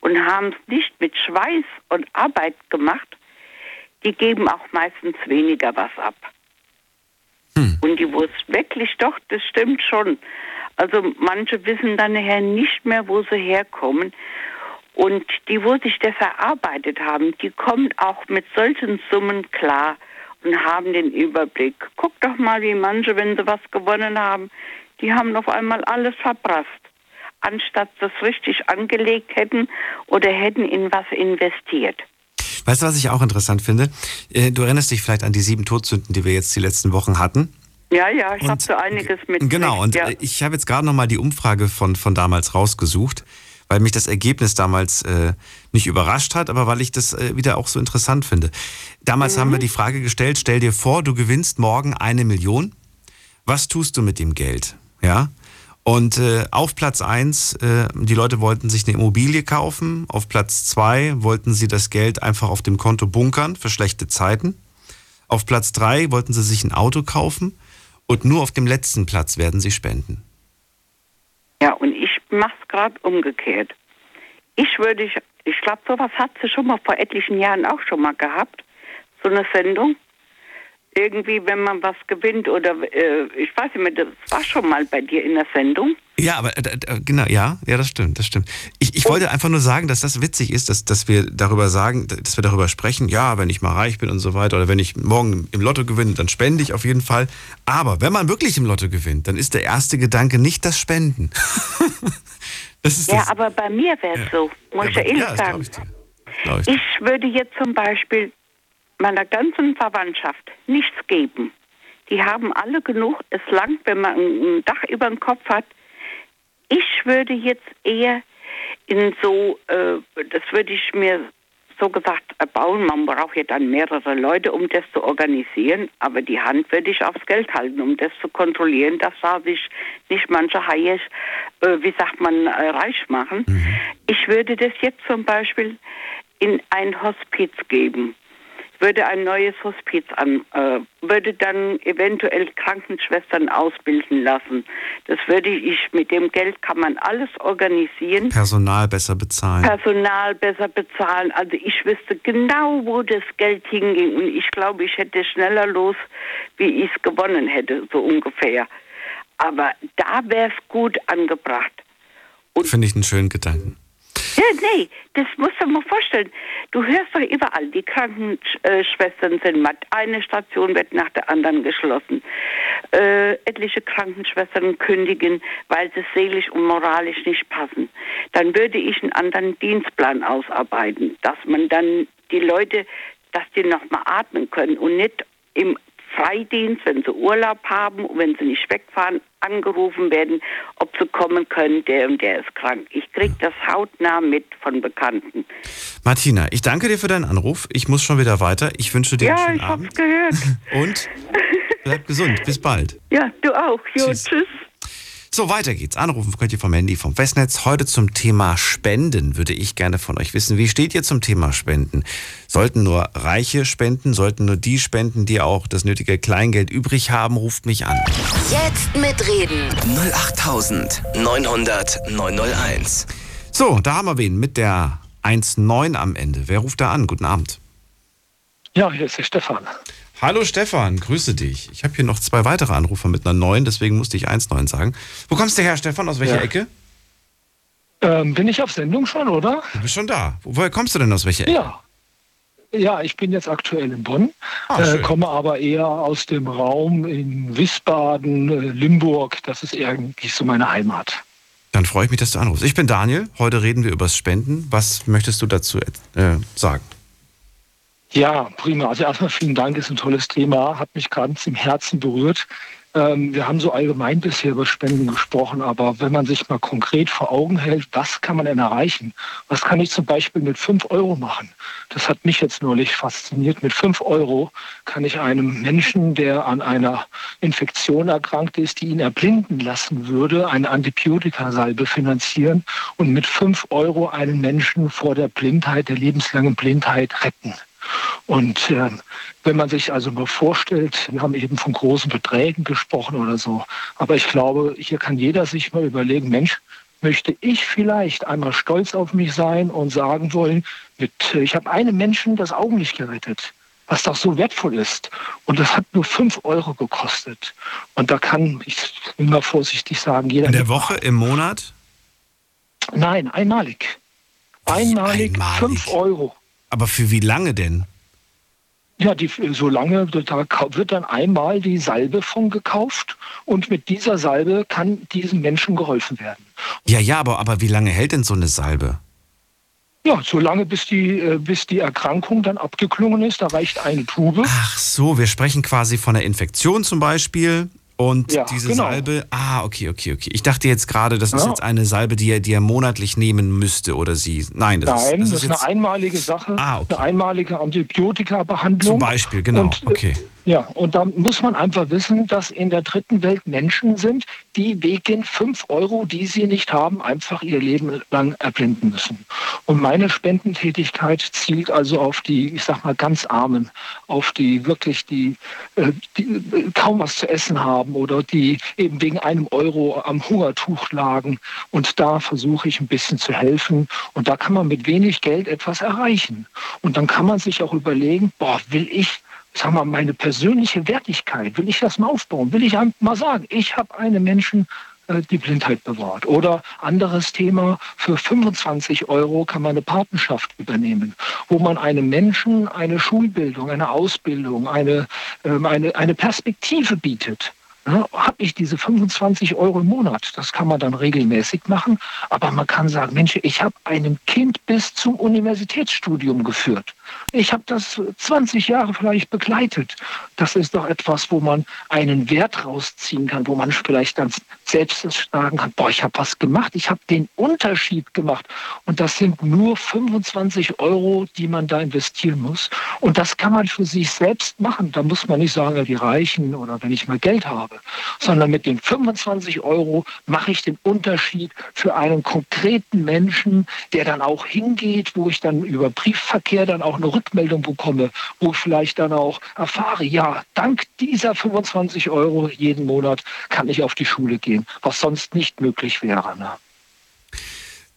und haben es nicht mit Schweiß und Arbeit gemacht, die geben auch meistens weniger was ab. Hm. Und die, wo es wirklich doch, das stimmt schon. Also manche wissen dann nachher nicht mehr, wo sie herkommen. Und die, wo sich das erarbeitet haben, die kommen auch mit solchen Summen klar und haben den Überblick. Guck doch mal, wie manche, wenn sie was gewonnen haben, die haben auf einmal alles verprasst. Anstatt das richtig angelegt hätten oder hätten in was investiert. Weißt du, was ich auch interessant finde? Äh, du erinnerst dich vielleicht an die sieben Todsünden, die wir jetzt die letzten Wochen hatten. Ja, ja, ich habe so einiges mit. Genau, und ja. ich habe jetzt gerade nochmal die Umfrage von, von damals rausgesucht weil mich das Ergebnis damals äh, nicht überrascht hat, aber weil ich das äh, wieder auch so interessant finde. Damals mhm. haben wir die Frage gestellt, stell dir vor, du gewinnst morgen eine Million. Was tust du mit dem Geld? Ja? Und äh, auf Platz 1, äh, die Leute wollten sich eine Immobilie kaufen. Auf Platz 2 wollten sie das Geld einfach auf dem Konto bunkern für schlechte Zeiten. Auf Platz 3 wollten sie sich ein Auto kaufen. Und nur auf dem letzten Platz werden sie spenden. Ja, und es gerade umgekehrt. Ich würde, ich, ich glaube, sowas hat sie schon mal vor etlichen Jahren auch schon mal gehabt, so eine Sendung. Irgendwie, wenn man was gewinnt oder äh, ich weiß nicht mehr, das war schon mal bei dir in der Sendung. Ja, aber äh, äh, genau, ja, ja, das stimmt, das stimmt. Ich, ich wollte einfach nur sagen, dass das witzig ist, dass, dass wir darüber sagen, dass wir darüber sprechen, ja, wenn ich mal reich bin und so weiter, oder wenn ich morgen im Lotto gewinne, dann spende ich auf jeden Fall. Aber wenn man wirklich im Lotto gewinnt, dann ist der erste Gedanke nicht das Spenden. das ja, das. aber bei mir wäre es ja. so, muss ja, ich ja ehrlich ja, sagen. Ich, ich, ich würde jetzt zum Beispiel meiner ganzen Verwandtschaft nichts geben. Die haben alle genug. Es langt, wenn man ein Dach über dem Kopf hat. Ich würde jetzt eher in so, äh, das würde ich mir so gesagt bauen. Man braucht ja dann mehrere Leute, um das zu organisieren. Aber die Hand würde ich aufs Geld halten, um das zu kontrollieren, dass da sich nicht manche Haie, äh, wie sagt man, äh, reich machen. Mhm. Ich würde das jetzt zum Beispiel in ein Hospiz geben würde ein neues Hospiz an, äh, würde dann eventuell Krankenschwestern ausbilden lassen. Das würde ich, mit dem Geld kann man alles organisieren. Personal besser bezahlen. Personal besser bezahlen. Also ich wüsste genau, wo das Geld hinging und ich glaube, ich hätte schneller los, wie ich es gewonnen hätte, so ungefähr. Aber da wäre es gut angebracht. Finde ich einen schönen Gedanken. Ja, nee, das musst du mal vorstellen. Du hörst doch überall, die Krankenschwestern sind matt. Eine Station wird nach der anderen geschlossen. Äh, etliche Krankenschwestern kündigen, weil sie seelisch und moralisch nicht passen. Dann würde ich einen anderen Dienstplan ausarbeiten, dass man dann die Leute, dass die nochmal atmen können und nicht im Freidienst, wenn sie Urlaub haben und wenn sie nicht wegfahren, angerufen werden, ob sie kommen können, der und der ist krank. Ich kriege das hautnah mit von Bekannten. Martina, ich danke dir für deinen Anruf. Ich muss schon wieder weiter. Ich wünsche dir ja, einen schönen Abend. Ja, ich hab's gehört. und bleib gesund. Bis bald. Ja, du auch. Jo, tschüss. tschüss. So, weiter geht's. Anrufen könnt ihr vom Handy, vom Festnetz. Heute zum Thema Spenden würde ich gerne von euch wissen. Wie steht ihr zum Thema Spenden? Sollten nur Reiche spenden? Sollten nur die spenden, die auch das nötige Kleingeld übrig haben? Ruft mich an. Jetzt mitreden. 08900 901. So, da haben wir wen mit der 19 am Ende. Wer ruft da an? Guten Abend. Ja, hier ist der Stefan. Hallo Stefan, grüße dich. Ich habe hier noch zwei weitere Anrufer mit einer 9, deswegen musste ich 1-9 sagen. Wo kommst du her, Stefan? Aus welcher ja. Ecke? Ähm, bin ich auf Sendung schon, oder? Du bist schon da. Woher kommst du denn aus welcher Ecke? Ja. Ja, ich bin jetzt aktuell in Bonn, ah, äh, komme aber eher aus dem Raum in Wiesbaden, äh, Limburg. Das ist eigentlich so meine Heimat. Dann freue ich mich, dass du anrufst. Ich bin Daniel. Heute reden wir über das Spenden. Was möchtest du dazu äh, sagen? Ja, prima. Also erstmal vielen Dank, ist ein tolles Thema, hat mich ganz im Herzen berührt. Ähm, wir haben so allgemein bisher über Spenden gesprochen, aber wenn man sich mal konkret vor Augen hält, was kann man denn erreichen? Was kann ich zum Beispiel mit fünf Euro machen? Das hat mich jetzt neulich fasziniert. Mit fünf Euro kann ich einem Menschen, der an einer Infektion erkrankt ist, die ihn erblinden lassen würde, eine Antibiotikasalbe finanzieren und mit fünf Euro einen Menschen vor der Blindheit, der lebenslangen Blindheit retten. Und äh, wenn man sich also mal vorstellt, wir haben eben von großen Beträgen gesprochen oder so, aber ich glaube, hier kann jeder sich mal überlegen, Mensch, möchte ich vielleicht einmal stolz auf mich sein und sagen wollen, mit, äh, ich habe einem Menschen das Augenlicht gerettet, was doch so wertvoll ist. Und das hat nur fünf Euro gekostet. Und da kann, ich will mal vorsichtig sagen, jeder. In der Woche, im Monat? Nein, einmalig. Einmalig, einmalig. fünf Euro. Aber für wie lange denn? Ja, die, so lange, da wird dann einmal die Salbe von gekauft und mit dieser Salbe kann diesem Menschen geholfen werden. Ja, ja, aber, aber wie lange hält denn so eine Salbe? Ja, so lange, bis die, äh, bis die Erkrankung dann abgeklungen ist. Da reicht eine Tube. Ach so, wir sprechen quasi von einer Infektion zum Beispiel und ja, diese genau. Salbe, ah, okay, okay, okay. Ich dachte jetzt gerade, das ja. ist jetzt eine Salbe, die er, die er monatlich nehmen müsste oder sie. Nein, das Nein, ist, das, das ist, eine einmalige Sache, ah, okay. eine einmalige Antibiotika-Behandlung. Zum Beispiel, genau, und, äh, okay. Ja, und da muss man einfach wissen, dass in der dritten Welt Menschen sind, die wegen 5 Euro, die sie nicht haben, einfach ihr Leben lang erblinden müssen. Und meine Spendentätigkeit zielt also auf die, ich sag mal, ganz Armen, auf die wirklich, die, äh, die äh, kaum was zu essen haben oder die eben wegen einem Euro am Hungertuch lagen. Und da versuche ich ein bisschen zu helfen. Und da kann man mit wenig Geld etwas erreichen. Und dann kann man sich auch überlegen, boah, will ich sag mal, meine persönliche Wertigkeit, will ich das mal aufbauen? Will ich mal sagen, ich habe einen Menschen äh, die Blindheit bewahrt. Oder anderes Thema, für 25 Euro kann man eine Patenschaft übernehmen, wo man einem Menschen eine Schulbildung, eine Ausbildung, eine, ähm, eine, eine Perspektive bietet. Habe ich diese 25 Euro im Monat. Das kann man dann regelmäßig machen. Aber man kann sagen, Mensch, ich habe einem Kind bis zum Universitätsstudium geführt. Ich habe das 20 Jahre vielleicht begleitet. Das ist doch etwas, wo man einen Wert rausziehen kann, wo man vielleicht dann selbst sagen kann, boah, ich habe was gemacht, ich habe den Unterschied gemacht. Und das sind nur 25 Euro, die man da investieren muss. Und das kann man für sich selbst machen. Da muss man nicht sagen, die Reichen oder wenn ich mal Geld habe, sondern mit den 25 Euro mache ich den Unterschied für einen konkreten Menschen, der dann auch hingeht, wo ich dann über Briefverkehr dann auch eine Rückmeldung bekomme, wo ich vielleicht dann auch erfahre, ja, dank dieser 25 Euro jeden Monat kann ich auf die Schule gehen, was sonst nicht möglich wäre. Ne?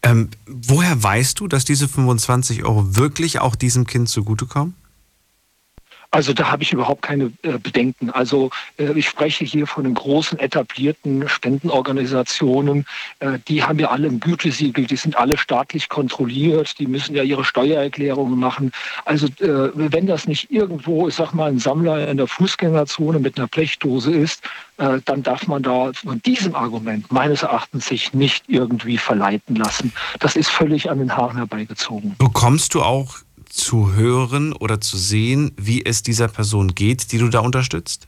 Ähm, woher weißt du, dass diese 25 Euro wirklich auch diesem Kind zugutekommen? Also da habe ich überhaupt keine äh, Bedenken. Also äh, ich spreche hier von den großen etablierten Spendenorganisationen. Äh, die haben ja alle ein Gütesiegel, die sind alle staatlich kontrolliert, die müssen ja ihre Steuererklärungen machen. Also äh, wenn das nicht irgendwo, ich sag mal, ein Sammler in der Fußgängerzone mit einer Blechdose ist, äh, dann darf man da von diesem Argument meines Erachtens sich nicht irgendwie verleiten lassen. Das ist völlig an den Haaren herbeigezogen. Bekommst du auch zu hören oder zu sehen, wie es dieser Person geht, die du da unterstützt?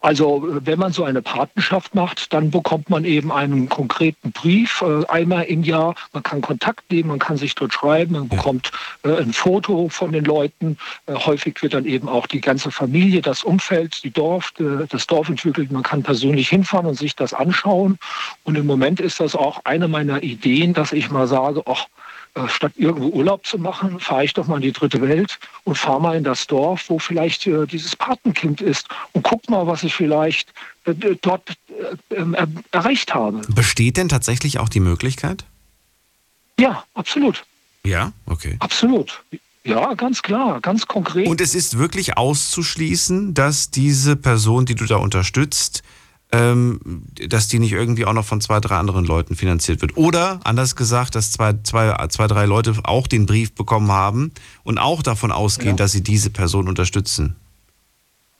Also wenn man so eine Patenschaft macht, dann bekommt man eben einen konkreten Brief äh, einmal im Jahr. Man kann Kontakt nehmen, man kann sich dort schreiben, man bekommt äh, ein Foto von den Leuten. Äh, häufig wird dann eben auch die ganze Familie, das Umfeld, die Dorf, das Dorf entwickelt. Man kann persönlich hinfahren und sich das anschauen. Und im Moment ist das auch eine meiner Ideen, dass ich mal sage, ach, statt irgendwo Urlaub zu machen, fahre ich doch mal in die dritte Welt und fahre mal in das Dorf, wo vielleicht äh, dieses Patenkind ist und guck mal, was ich vielleicht äh, dort äh, ähm, erreicht habe. Besteht denn tatsächlich auch die Möglichkeit? Ja, absolut. Ja, okay. Absolut. Ja, ganz klar, ganz konkret. Und es ist wirklich auszuschließen, dass diese Person, die du da unterstützt, dass die nicht irgendwie auch noch von zwei, drei anderen Leuten finanziert wird. Oder anders gesagt, dass zwei, zwei, zwei drei Leute auch den Brief bekommen haben und auch davon ausgehen, ja. dass sie diese Person unterstützen.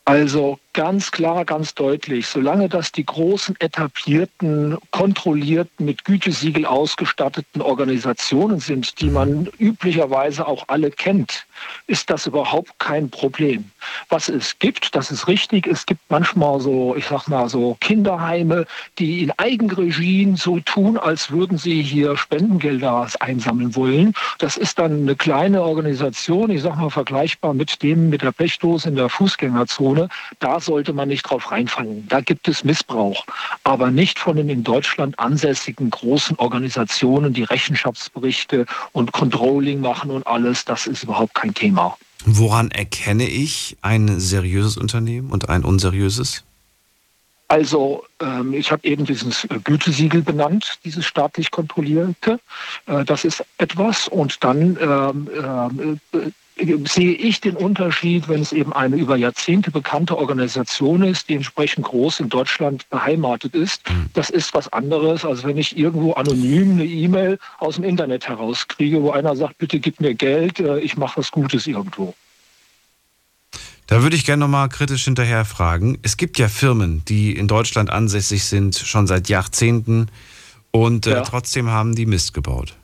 Also ganz klar, ganz deutlich, solange das die großen etablierten, kontrollierten, mit Gütesiegel ausgestatteten Organisationen sind, die man üblicherweise auch alle kennt, ist das überhaupt kein Problem. Was es gibt, das ist richtig, es gibt manchmal so, ich sag mal so Kinderheime, die in Eigenregien so tun, als würden sie hier Spendengelder einsammeln wollen. Das ist dann eine kleine Organisation, ich sag mal vergleichbar mit dem mit der Blechdose in der Fußgängerzone. Da sollte man nicht drauf reinfallen. Da gibt es Missbrauch, aber nicht von den in Deutschland ansässigen großen Organisationen, die Rechenschaftsberichte und Controlling machen und alles. Das ist überhaupt kein Thema. Woran erkenne ich ein seriöses Unternehmen und ein unseriöses? Also ähm, ich habe eben dieses äh, Gütesiegel benannt, dieses staatlich kontrollierte. Äh, das ist etwas. Und dann ähm, äh, sehe ich den Unterschied, wenn es eben eine über Jahrzehnte bekannte Organisation ist, die entsprechend groß in Deutschland beheimatet ist. Mhm. Das ist was anderes, als wenn ich irgendwo anonym eine E-Mail aus dem Internet herauskriege, wo einer sagt, bitte gib mir Geld, äh, ich mache was Gutes irgendwo. Da würde ich gerne nochmal kritisch hinterher fragen. Es gibt ja Firmen, die in Deutschland ansässig sind, schon seit Jahrzehnten und äh, ja. trotzdem haben die Mist gebaut.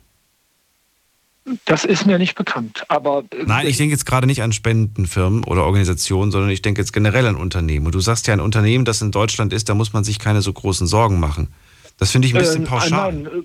Das ist mir nicht bekannt. Aber äh, Nein, ich denke jetzt gerade nicht an Spendenfirmen oder Organisationen, sondern ich denke jetzt generell an Unternehmen. Und du sagst ja, ein Unternehmen, das in Deutschland ist, da muss man sich keine so großen Sorgen machen. Das finde ich ein bisschen äh, pauschal. Nein,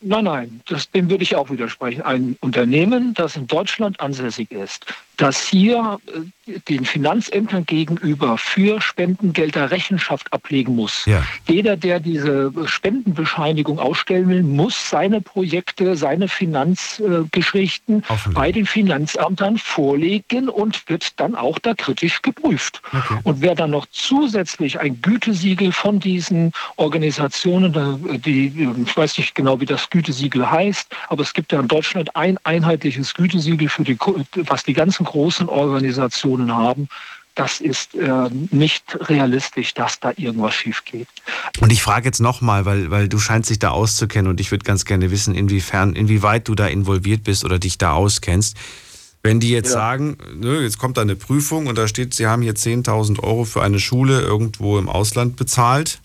nein, nein das, dem würde ich auch widersprechen. Ein Unternehmen, das in Deutschland ansässig ist, dass hier äh, den Finanzämtern gegenüber für Spendengelder Rechenschaft ablegen muss. Ja. Jeder, der diese Spendenbescheinigung ausstellen will, muss seine Projekte, seine Finanzgeschichten bei den Finanzämtern vorlegen und wird dann auch da kritisch geprüft. Okay. Und wer dann noch zusätzlich ein Gütesiegel von diesen Organisationen, die, ich weiß nicht genau, wie das Gütesiegel heißt, aber es gibt ja in Deutschland ein einheitliches Gütesiegel für die, was die ganzen ganzen großen Organisationen haben, das ist äh, nicht realistisch, dass da irgendwas schief geht. Und ich frage jetzt nochmal, weil, weil du scheinst dich da auszukennen und ich würde ganz gerne wissen, inwiefern, inwieweit du da involviert bist oder dich da auskennst. Wenn die jetzt ja. sagen, nö, jetzt kommt da eine Prüfung und da steht, sie haben hier 10.000 Euro für eine Schule irgendwo im Ausland bezahlt,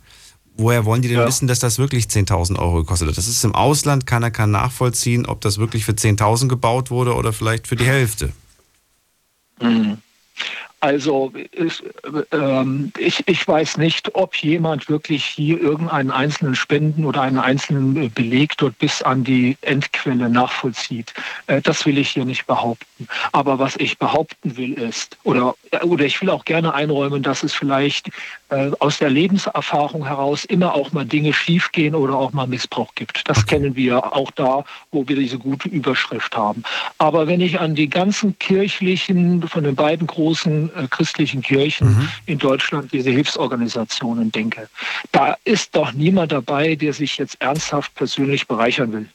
woher wollen die denn ja. wissen, dass das wirklich 10.000 Euro gekostet hat? Das ist im Ausland, keiner kann nachvollziehen, ob das wirklich für 10.000 gebaut wurde oder vielleicht für die Hälfte. Mhm. Also ich, ähm, ich, ich weiß nicht, ob jemand wirklich hier irgendeinen einzelnen Spenden oder einen einzelnen Beleg dort bis an die Endquelle nachvollzieht. Äh, das will ich hier nicht behaupten. Aber was ich behaupten will ist, oder, oder ich will auch gerne einräumen, dass es vielleicht äh, aus der Lebenserfahrung heraus immer auch mal Dinge schiefgehen oder auch mal Missbrauch gibt. Das kennen wir auch da, wo wir diese gute Überschrift haben. Aber wenn ich an die ganzen kirchlichen, von den beiden großen äh, christlichen Kirchen mhm. in Deutschland, diese Hilfsorganisationen denke. Da ist doch niemand dabei, der sich jetzt ernsthaft persönlich bereichern will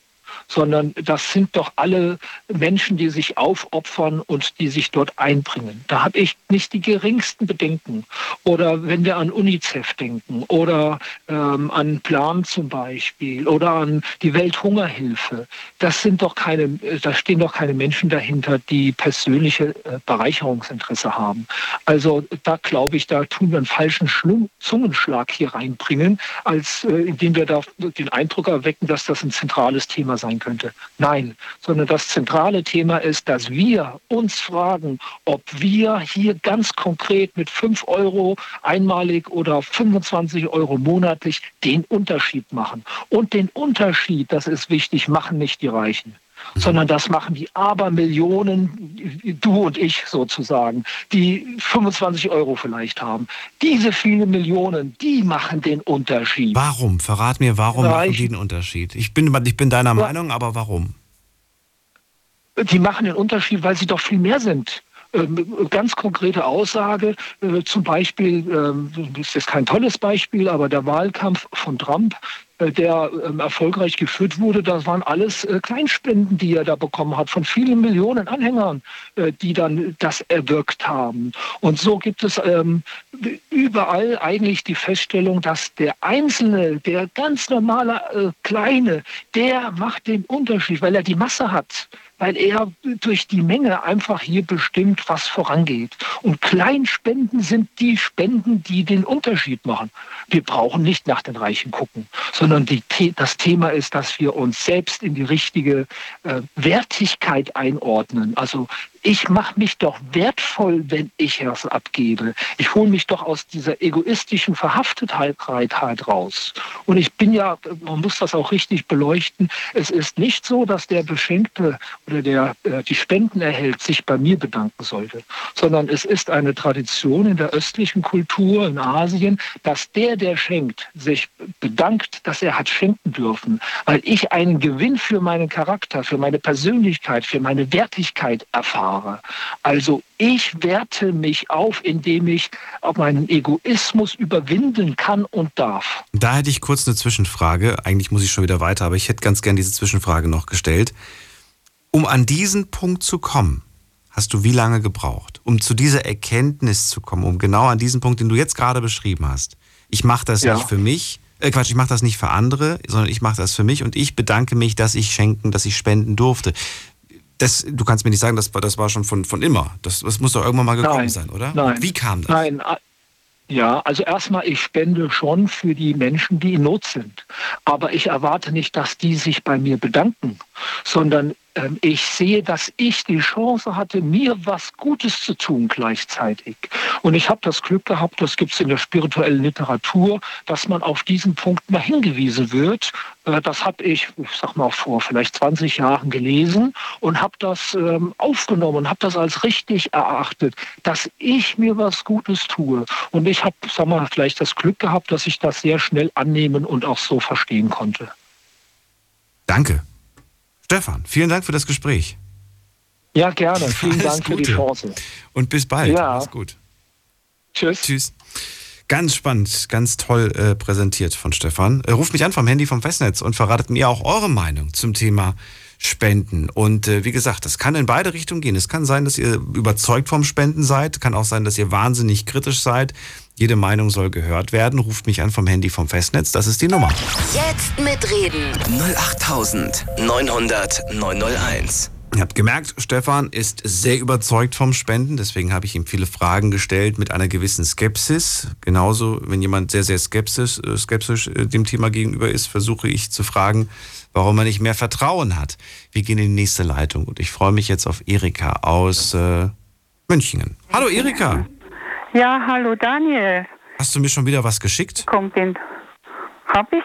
sondern das sind doch alle Menschen, die sich aufopfern und die sich dort einbringen. Da habe ich nicht die geringsten Bedenken. Oder wenn wir an UNICEF denken oder ähm, an Plan zum Beispiel oder an die Welthungerhilfe, das sind doch keine, da stehen doch keine Menschen dahinter, die persönliche äh, Bereicherungsinteresse haben. Also da glaube ich, da tun wir einen falschen Schlung, Zungenschlag hier reinbringen, als äh, indem wir da den Eindruck erwecken, dass das ein zentrales Thema sein könnte. Nein, sondern das zentrale Thema ist, dass wir uns fragen, ob wir hier ganz konkret mit 5 Euro einmalig oder 25 Euro monatlich den Unterschied machen. Und den Unterschied, das ist wichtig, machen nicht die Reichen sondern das machen die Abermillionen, du und ich sozusagen, die 25 Euro vielleicht haben. Diese vielen Millionen, die machen den Unterschied. Warum? Verrat mir, warum machen die den Unterschied? Ich bin, ich bin deiner. Meinung, aber warum? Die machen den Unterschied, weil sie doch viel mehr sind ähm, ganz konkrete Aussage, äh, zum Beispiel, ähm, das ist kein tolles Beispiel, aber der Wahlkampf von Trump der ähm, erfolgreich geführt wurde, das waren alles äh, Kleinspenden, die er da bekommen hat, von vielen Millionen Anhängern, äh, die dann das erwirkt haben. Und so gibt es ähm, überall eigentlich die Feststellung, dass der Einzelne, der ganz normale äh, Kleine, der macht den Unterschied, weil er die Masse hat weil er durch die Menge einfach hier bestimmt, was vorangeht. Und Kleinspenden sind die Spenden, die den Unterschied machen. Wir brauchen nicht nach den Reichen gucken, sondern die, das Thema ist, dass wir uns selbst in die richtige äh, Wertigkeit einordnen. Also ich mache mich doch wertvoll, wenn ich es abgebe. Ich hole mich doch aus dieser egoistischen Verhaftetheit raus. Und ich bin ja, man muss das auch richtig beleuchten, es ist nicht so, dass der Beschenkte oder der äh, die Spenden erhält, sich bei mir bedanken sollte, sondern es ist eine Tradition in der östlichen Kultur in Asien, dass der, der schenkt, sich bedankt, dass er hat schenken dürfen, weil ich einen Gewinn für meinen Charakter, für meine Persönlichkeit, für meine Wertigkeit erfahre fahre. Also ich werte mich auf, indem ich auch meinen Egoismus überwinden kann und darf. Da hätte ich kurz eine Zwischenfrage. Eigentlich muss ich schon wieder weiter, aber ich hätte ganz gern diese Zwischenfrage noch gestellt. Um an diesen Punkt zu kommen, hast du wie lange gebraucht, um zu dieser Erkenntnis zu kommen, um genau an diesen Punkt, den du jetzt gerade beschrieben hast? Ich mache das ja. nicht für mich, äh Quatsch, ich mache das nicht für andere, sondern ich mache das für mich und ich bedanke mich, dass ich schenken, dass ich spenden durfte das, du kannst mir nicht sagen, das, das war schon von, von immer. Das, das muss doch irgendwann mal gekommen Nein. sein, oder? Nein. Wie kam das? Nein, ja, also erstmal, ich spende schon für die Menschen, die in Not sind. Aber ich erwarte nicht, dass die sich bei mir bedanken, sondern ich sehe, dass ich die Chance hatte, mir was Gutes zu tun gleichzeitig. Und ich habe das Glück gehabt, das gibt es in der spirituellen Literatur, dass man auf diesen Punkt mal hingewiesen wird. Äh, das habe ich, ich sag mal, vor vielleicht 20 Jahren gelesen und habe das ähm, aufgenommen und habe das als richtig erachtet, dass ich mir was Gutes tue. Und ich habe, sag mal, vielleicht das Glück gehabt, dass ich das sehr schnell annehmen und auch so verstehen konnte. Danke. Stefan, vielen Dank für das Gespräch. Ja, gerne. Vielen Alles Dank Gute. für die Chance. Und bis bald. Ja. Alles gut. Tschüss. Tschüss. Ganz spannend, ganz toll äh, präsentiert von Stefan. Äh, ruft mich an vom Handy vom Festnetz und verratet mir auch eure Meinung zum Thema Spenden. Und äh, wie gesagt, das kann in beide Richtungen gehen. Es kann sein, dass ihr überzeugt vom Spenden seid, kann auch sein, dass ihr wahnsinnig kritisch seid. Jede Meinung soll gehört werden. Ruft mich an vom Handy vom Festnetz. Das ist die Nummer. Jetzt mitreden. 08900 901. Ihr habt gemerkt, Stefan ist sehr überzeugt vom Spenden, deswegen habe ich ihm viele Fragen gestellt mit einer gewissen Skepsis. Genauso, wenn jemand sehr, sehr skeptisch, äh, skeptisch äh, dem Thema gegenüber ist, versuche ich zu fragen, warum er nicht mehr Vertrauen hat. Wir gehen in die nächste Leitung und ich freue mich jetzt auf Erika aus äh, Münchingen. Hallo Erika. Ja, hallo Daniel. Hast du mir schon wieder was geschickt? Kommt hin. Hab ich?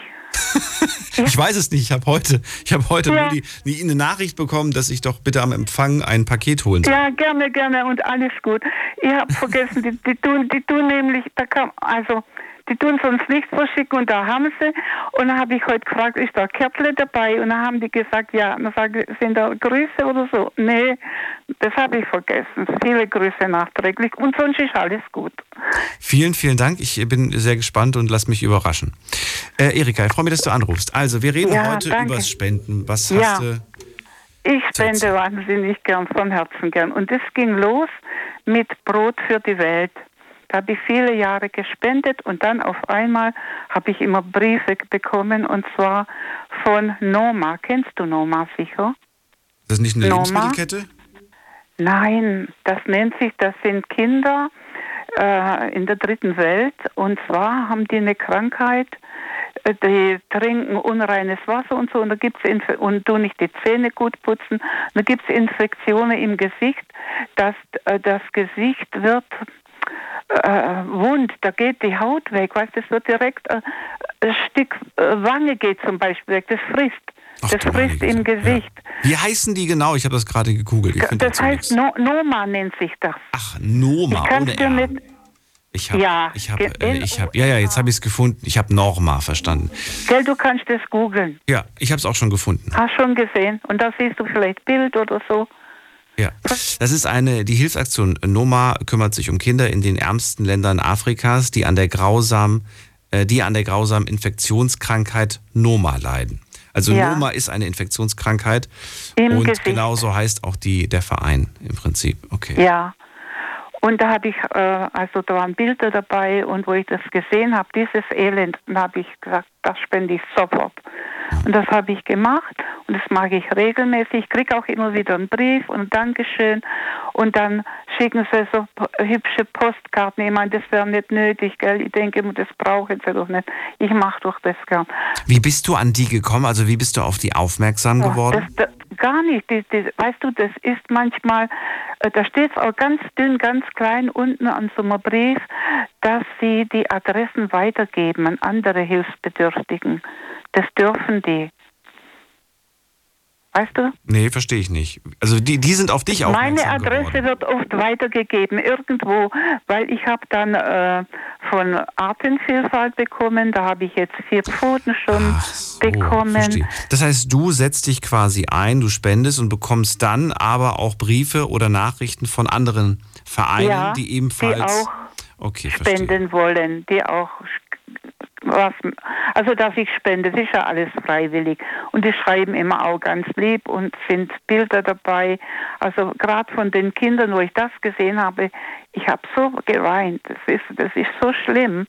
ich weiß es nicht. Ich habe heute, ich habe heute ja. nur die, die, eine Nachricht bekommen, dass ich doch bitte am Empfang ein Paket holen soll. Ja, gerne, gerne und alles gut. Ich habe vergessen, die, die, tun, die tun nämlich, da kam, also die tun sonst nichts verschicken und da haben sie. Und dann habe ich heute gefragt, ist da Kärtle dabei? Und dann haben die gesagt, ja. Und dann sage ich, sind da Grüße oder so? Nee, das habe ich vergessen. Viele Grüße nachträglich und sonst ist alles gut. Vielen, vielen Dank. Ich bin sehr gespannt und lass mich überraschen. Äh, Erika, ich freue mich, dass du anrufst. Also, wir reden ja, heute über Spenden. Was ja. hast du? Ich spende wahnsinnig gern, von Herzen gern. Und das ging los mit Brot für die Welt. Da habe ich viele Jahre gespendet und dann auf einmal habe ich immer Briefe bekommen und zwar von Noma. Kennst du Noma sicher? Das ist nicht eine Noma? Lebensmittelkette? Nein, das nennt sich, das sind Kinder äh, in der dritten Welt und zwar haben die eine Krankheit, äh, die trinken unreines Wasser und so und da gibt's und du nicht die Zähne gut putzen, da gibt es Infektionen im Gesicht, dass äh, das Gesicht wird äh, wund, da geht die Haut weg, weißt das wird direkt äh, ein Stück äh, Wange geht zum Beispiel weg, das frisst. Ach, das frisst im Gesicht. Ja. Wie heißen die genau? Ich habe das gerade gegoogelt. Ich das heißt no Noma nennt sich das. Ach, Noma, ich ohne R. Mit, ich habe, ja, ich habe, äh, ich habe, ja, ja, jetzt habe ich es gefunden. Ich habe Norma verstanden. Gell, du kannst das googeln. Ja, ich habe es auch schon gefunden. Hast schon gesehen. Und da siehst du vielleicht Bild oder so. Ja, das ist eine, die Hilfsaktion Noma kümmert sich um Kinder in den ärmsten Ländern Afrikas, die an der grausamen, äh, die an der grausamen Infektionskrankheit Noma leiden. Also ja. Noma ist eine Infektionskrankheit Im und Gesicht. genauso heißt auch die, der Verein im Prinzip. Okay. Ja. Und da habe ich, äh, also da waren Bilder dabei und wo ich das gesehen habe, dieses Elend, dann habe ich gesagt, das spende ich sofort. Und das habe ich gemacht und das mache ich regelmäßig. Ich kriege auch immer wieder einen Brief und ein Dankeschön und dann schicken sie so hübsche Postkarten. Ich meine, das wäre nicht nötig, gell? Ich denke, das brauchen sie doch nicht. Ich mache doch das gern. Wie bist du an die gekommen? Also wie bist du auf die aufmerksam geworden? Das, das, gar nicht. Die, die, weißt du, das ist manchmal, äh, da steht es auch ganz dünn, ganz klein unten an so einem Brief, dass sie die Adressen weitergeben an andere Hilfsbedürftigen. Das dürfen die. Weißt du? Nee, verstehe ich nicht. Also die, die sind auf dich auch Meine Adresse geworden. wird oft weitergegeben, irgendwo, weil ich habe dann äh, von Artenvielfalt bekommen, da habe ich jetzt vier Pfoten schon so, bekommen. Verstehe. Das heißt, du setzt dich quasi ein, du spendest und bekommst dann aber auch Briefe oder Nachrichten von anderen Vereinen, ja, die ebenfalls die auch okay, spenden verstehe. wollen, die auch was, also dass ich spende, das ist ja alles freiwillig. Und die schreiben immer auch ganz lieb und sind Bilder dabei. Also gerade von den Kindern, wo ich das gesehen habe, ich habe so geweint. Das ist, das ist so schlimm.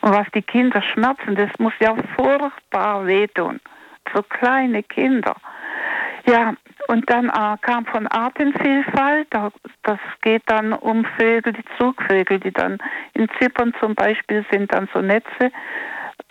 Und was die Kinder schmerzen, das muss ja furchtbar wehtun. So kleine Kinder. Ja, und dann äh, kam von Artenvielfalt, das geht dann um Vögel, die Zugvögel, die dann in Zypern zum Beispiel sind dann so Netze,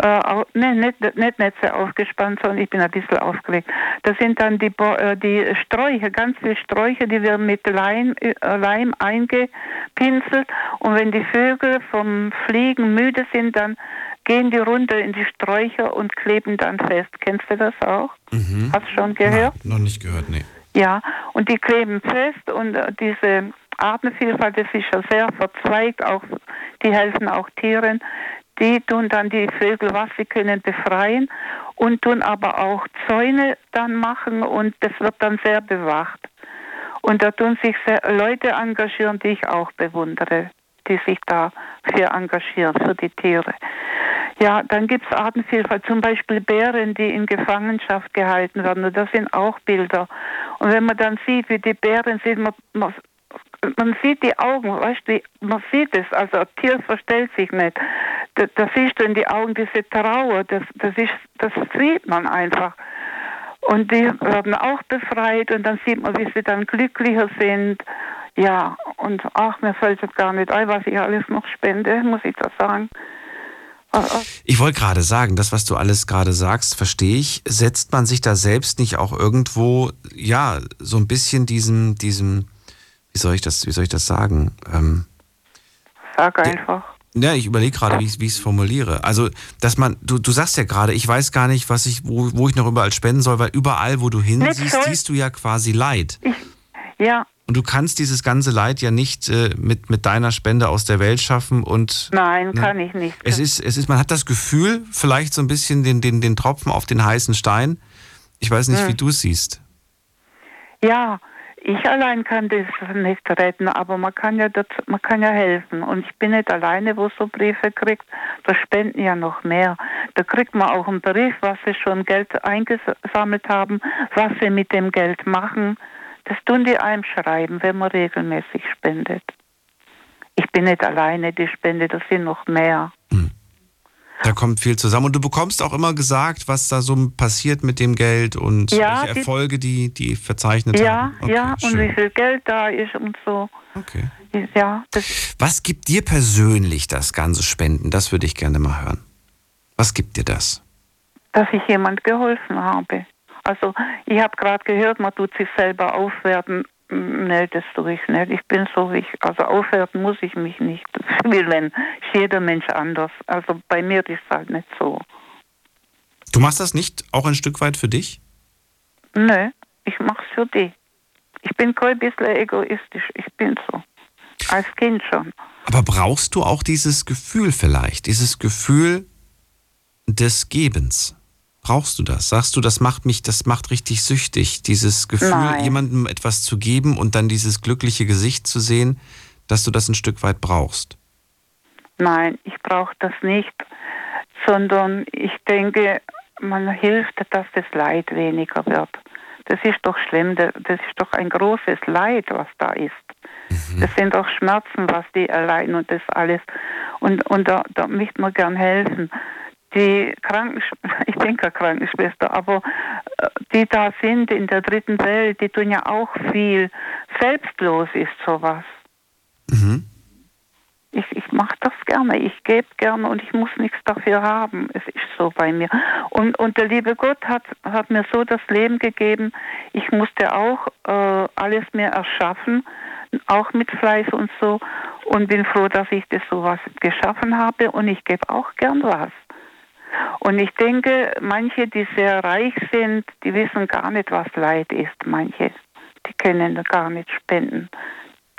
äh, ne, nicht, nicht Netze aufgespannt, sondern ich bin ein bisschen aufgeregt. Das sind dann die, äh, die Sträucher, ganz viele Sträucher, die werden mit Leim, äh, Leim eingepinselt und wenn die Vögel vom Fliegen müde sind, dann gehen die runter in die Sträucher und kleben dann fest. Kennst du das auch? Mhm. Hast du schon gehört? Nein, noch nicht gehört, nee. Ja, und die kleben fest und äh, diese Artenvielfalt, das ist ja sehr verzweigt, auch die helfen auch Tieren. Die tun dann die Vögel, was sie können, befreien und tun aber auch Zäune dann machen und das wird dann sehr bewacht. Und da tun sich Leute engagieren, die ich auch bewundere, die sich dafür engagieren, für die Tiere. Ja, dann gibt es Artenvielfalt, zum Beispiel Bären, die in Gefangenschaft gehalten werden. Und das sind auch Bilder. Und wenn man dann sieht, wie die Bären sind, man, man, man sieht die Augen, weißt du, man sieht es, also ein Tier verstellt sich nicht. Da, da siehst du in die Augen diese Trauer, das, das, ist, das sieht man einfach. Und die werden auch befreit und dann sieht man, wie sie dann glücklicher sind. Ja, und ach, mir fällt jetzt gar nicht ein, was ich alles noch spende, muss ich das sagen. Ich wollte gerade sagen, das, was du alles gerade sagst, verstehe ich. Setzt man sich da selbst nicht auch irgendwo, ja, so ein bisschen diesem, diesem, wie soll ich das, wie soll ich das sagen? Ähm, Sag einfach. Ja, ich überlege gerade, wie ich es formuliere. Also, dass man, du, du sagst ja gerade, ich weiß gar nicht, was ich, wo, wo ich noch überall spenden soll, weil überall, wo du hinsiehst, siehst du ja quasi Leid. Ich, ja. Und du kannst dieses ganze Leid ja nicht äh, mit, mit deiner Spende aus der Welt schaffen und. Nein, ne? kann ich nicht. Es ist, es ist, man hat das Gefühl, vielleicht so ein bisschen den, den, den Tropfen auf den heißen Stein. Ich weiß nicht, hm. wie du es siehst. Ja, ich allein kann das nicht retten, aber man kann ja das, man kann ja helfen. Und ich bin nicht alleine, wo so Briefe kriegt. Da spenden ja noch mehr. Da kriegt man auch einen Brief, was sie schon Geld eingesammelt haben, was sie mit dem Geld machen. Das tun die einem schreiben, wenn man regelmäßig spendet. Ich bin nicht alleine, die Spende, das sind noch mehr. Hm. Da kommt viel zusammen. Und du bekommst auch immer gesagt, was da so passiert mit dem Geld und ja, welche Erfolge die, die verzeichnet ja, haben. Okay, ja, schön. und wie viel Geld da ist und so. Okay. Ja, was gibt dir persönlich das ganze Spenden? Das würde ich gerne mal hören. Was gibt dir das? Dass ich jemand geholfen habe. Also ich habe gerade gehört, man tut sich selber aufwerten. Nee, das tue ich nicht. Ich bin so, wie ich, also aufwerten muss ich mich nicht. Willen. Ist jeder Mensch anders. Also bei mir ist es halt nicht so. Du machst das nicht auch ein Stück weit für dich? Nö, ich mach's für dich. Ich bin kein bisschen egoistisch. Ich bin so. Als Kind schon. Aber brauchst du auch dieses Gefühl vielleicht? Dieses Gefühl des Gebens? Brauchst du das? Sagst du, das macht mich, das macht richtig süchtig, dieses Gefühl, Nein. jemandem etwas zu geben und dann dieses glückliche Gesicht zu sehen, dass du das ein Stück weit brauchst? Nein, ich brauche das nicht, sondern ich denke, man hilft, dass das Leid weniger wird. Das ist doch schlimm, das ist doch ein großes Leid, was da ist. Mhm. Das sind doch Schmerzen, was die erleiden und das alles. Und, und da, da möchte man gern helfen die Krankenschwester, ich keine Krankenschwester, aber äh, die da sind in der dritten Welt, die tun ja auch viel. Selbstlos ist sowas. Mhm. Ich, ich mache das gerne, ich gebe gerne und ich muss nichts dafür haben. Es ist so bei mir. Und, und der liebe Gott hat, hat mir so das Leben gegeben, ich musste auch äh, alles mehr erschaffen, auch mit Fleiß und so. Und bin froh, dass ich das sowas geschaffen habe und ich gebe auch gern was. Und ich denke, manche, die sehr reich sind, die wissen gar nicht, was Leid ist. Manche, die können gar nicht spenden.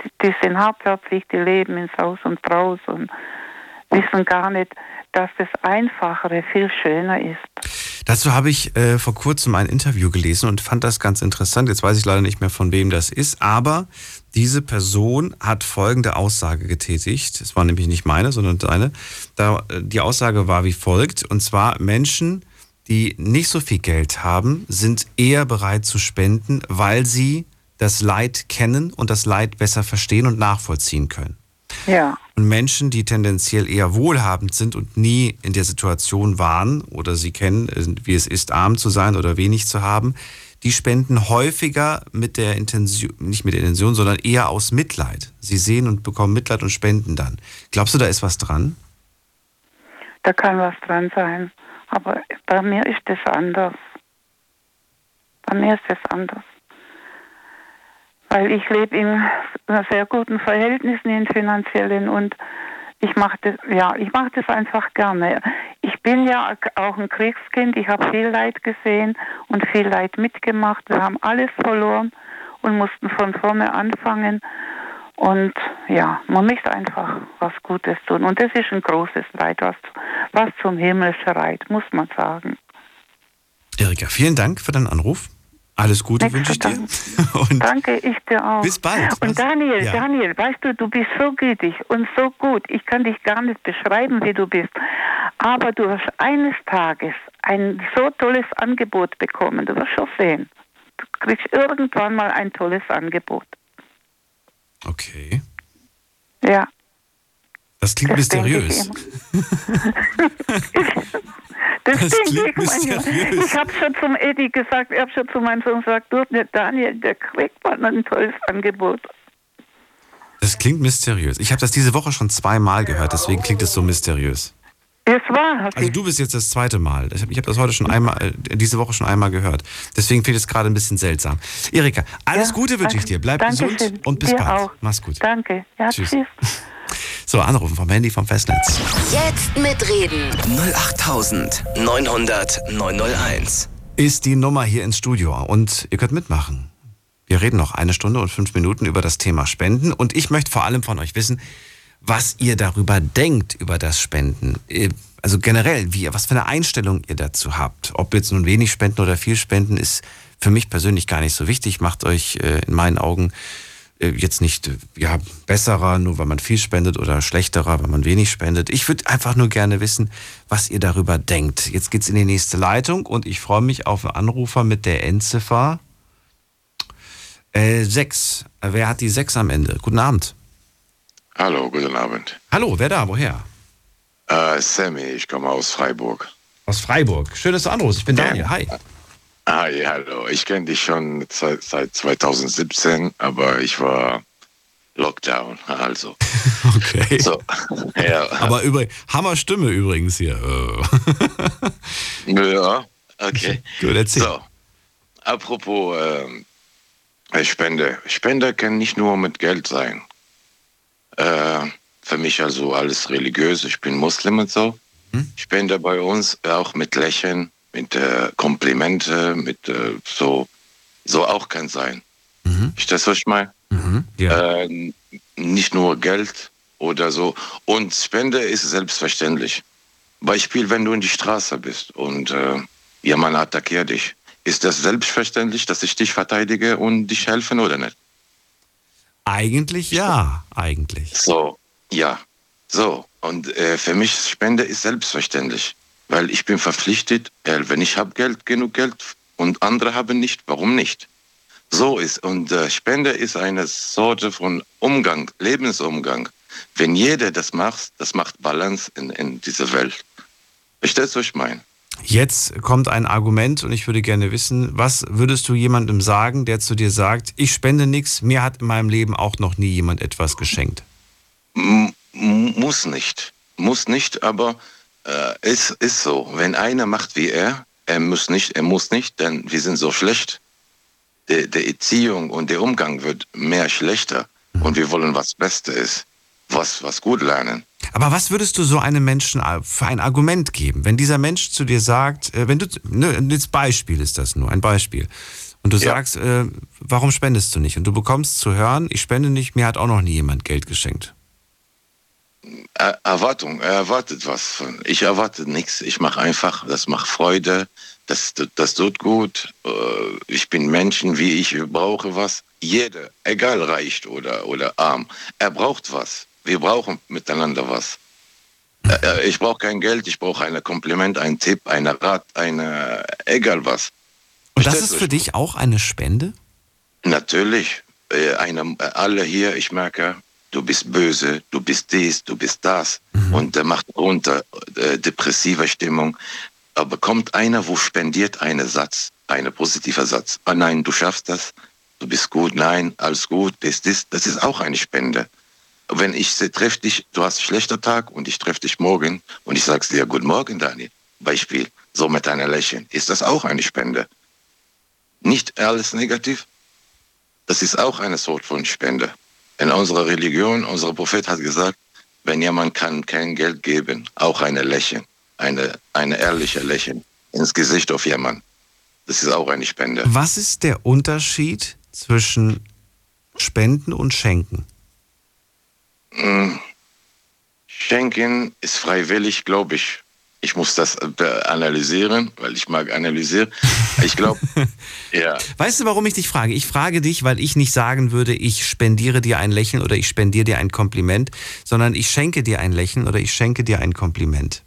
Die, die sind hartherzig, die leben ins Haus und Braus und wissen gar nicht, dass das Einfachere viel schöner ist. Dazu habe ich äh, vor kurzem ein Interview gelesen und fand das ganz interessant. Jetzt weiß ich leider nicht mehr, von wem das ist, aber diese Person hat folgende Aussage getätigt. Es war nämlich nicht meine, sondern deine. Da, äh, die Aussage war wie folgt, und zwar Menschen, die nicht so viel Geld haben, sind eher bereit zu spenden, weil sie das Leid kennen und das Leid besser verstehen und nachvollziehen können. Ja. Und Menschen, die tendenziell eher wohlhabend sind und nie in der Situation waren oder sie kennen, wie es ist, arm zu sein oder wenig zu haben, die spenden häufiger mit der Intention, nicht mit der Intention, sondern eher aus Mitleid. Sie sehen und bekommen Mitleid und spenden dann. Glaubst du, da ist was dran? Da kann was dran sein. Aber bei mir ist das anders. Bei mir ist das anders weil ich lebe in sehr guten Verhältnissen in finanziellen und ich mache das, ja, ich mache das einfach gerne. Ich bin ja auch ein Kriegskind, ich habe viel Leid gesehen und viel Leid mitgemacht. Wir haben alles verloren und mussten von vorne anfangen. Und ja, man möchte einfach was Gutes tun. Und das ist ein großes Leid, was, was zum Himmel schreit, muss man sagen. Erika, vielen Dank für deinen Anruf. Alles Gute wünsche ich dir. Danke, ich dir auch. Bis bald. Und Daniel, ja. Daniel, weißt du, du bist so gütig und so gut. Ich kann dich gar nicht beschreiben, wie du bist. Aber du wirst eines Tages ein so tolles Angebot bekommen. Du wirst schon sehen. Du kriegst irgendwann mal ein tolles Angebot. Okay. Ja. Das klingt das mysteriös. das, das klingt mysteriös. Ich habe schon zum Eddie gesagt, ich habe schon zu meinem Sohn gesagt, du, Daniel, der kriegt mal ein tolles Angebot. Das klingt mysteriös. Ich habe das diese Woche schon zweimal gehört, deswegen klingt es so mysteriös. Es war. Also du bist jetzt das zweite Mal. Ich habe hab das heute schon einmal, äh, diese Woche schon einmal gehört. Deswegen finde ich es gerade ein bisschen seltsam. Erika, alles ja, Gute wünsche ich dir. Bleib gesund schön. und bis dir bald. Auch. Mach's gut. Danke. Ja, tschüss. tschüss. So, anrufen vom Handy vom Festnetz. Jetzt mitreden. 08900 901 ist die Nummer hier ins Studio und ihr könnt mitmachen. Wir reden noch eine Stunde und fünf Minuten über das Thema Spenden und ich möchte vor allem von euch wissen, was ihr darüber denkt, über das Spenden. Äh, also generell, wie, was für eine Einstellung ihr dazu habt. Ob jetzt nun wenig Spenden oder viel Spenden, ist für mich persönlich gar nicht so wichtig. Macht euch äh, in meinen Augen äh, jetzt nicht ja, besserer, nur weil man viel spendet oder schlechterer, weil man wenig spendet. Ich würde einfach nur gerne wissen, was ihr darüber denkt. Jetzt geht's in die nächste Leitung und ich freue mich auf einen Anrufer mit der Endziffer äh, 6. Wer hat die 6 am Ende? Guten Abend. Hallo, guten Abend. Hallo, wer da? Woher? Äh, Sammy, ich komme aus Freiburg. Aus Freiburg. Schön, dass du anrufst. Ich bin Daniel. Hi. Hi, hallo. Ich kenne dich schon seit, seit 2017, aber ich war Lockdown, also. Okay. So, ja. Aber über, Hammer Stimme übrigens hier. ja, okay. Gut, erzähl. So, apropos äh, Spende. Spende kann nicht nur mit Geld sein. Äh, für mich also alles religiös. Ich bin Muslim und so. Hm? Spende bei uns auch mit Lächeln, mit äh, Komplimente, mit äh, so, so auch kann sein. Mhm. Ich das, was ich meine? Mhm. Ja. Äh, nicht nur Geld oder so. Und Spende ist selbstverständlich. Beispiel, wenn du in die Straße bist und äh, jemand attackiert dich. Ist das selbstverständlich, dass ich dich verteidige und dich helfen oder nicht? Eigentlich ja, eigentlich. So, ja. So, und äh, für mich Spende ist selbstverständlich, weil ich bin verpflichtet, äh, wenn ich habe Geld, genug Geld und andere haben nicht, warum nicht? So ist. Und äh, Spende ist eine Sorte von Umgang, Lebensumgang. Wenn jeder das macht, das macht Balance in, in dieser Welt. Verstehst du, was ich meine? Jetzt kommt ein Argument und ich würde gerne wissen, was würdest du jemandem sagen, der zu dir sagt, ich spende nichts, mir hat in meinem Leben auch noch nie jemand etwas geschenkt? M muss nicht. Muss nicht, aber äh, es ist so. Wenn einer macht wie er, er muss nicht, er muss nicht, denn wir sind so schlecht. Die, die Erziehung und der Umgang wird mehr schlechter mhm. und wir wollen was Bestes ist, was, was gut lernen. Aber was würdest du so einem Menschen für ein Argument geben, wenn dieser Mensch zu dir sagt, äh, wenn du, ne, das Beispiel ist das nur, ein Beispiel, und du ja. sagst, äh, warum spendest du nicht? Und du bekommst zu hören, ich spende nicht, mir hat auch noch nie jemand Geld geschenkt. Er Erwartung, er erwartet was. Ich erwarte nichts. Ich mache einfach, das macht Freude, das, das tut gut. Äh, ich bin Menschen, wie ich brauche was. Jeder, egal reicht oder, oder arm, er braucht was. Wir brauchen miteinander was. Äh, äh, ich brauche kein Geld, ich brauche ein Kompliment, ein Tipp, eine Rat, eine, egal was. Und das ist für dich auch eine Spende? Natürlich. Eine, alle hier, ich merke, du bist böse, du bist dies, du bist das mhm. und der macht runter äh, depressive Stimmung. Aber kommt einer, wo spendiert einen Satz, einen positiver Satz. Oh nein, du schaffst das, du bist gut, nein, alles gut, das, das, das ist auch eine Spende wenn ich treffe dich, du hast einen schlechten Tag und ich treffe dich morgen und ich sage dir, guten Morgen, Daniel, Beispiel, so mit einer Lächeln, ist das auch eine Spende? Nicht alles negativ? Das ist auch eine Sort von Spende. In unserer Religion, unser Prophet hat gesagt, wenn jemand kann kein Geld geben, auch eine Lächeln, eine, eine ehrliche Lächeln ins Gesicht auf jemanden. Das ist auch eine Spende. Was ist der Unterschied zwischen Spenden und Schenken? Schenken ist freiwillig, glaube ich. Ich muss das analysieren, weil ich mag analysieren. Ich glaube, ja. Weißt du, warum ich dich frage? Ich frage dich, weil ich nicht sagen würde, ich spendiere dir ein Lächeln oder ich spendiere dir ein Kompliment, sondern ich schenke dir ein Lächeln oder ich schenke dir ein Kompliment.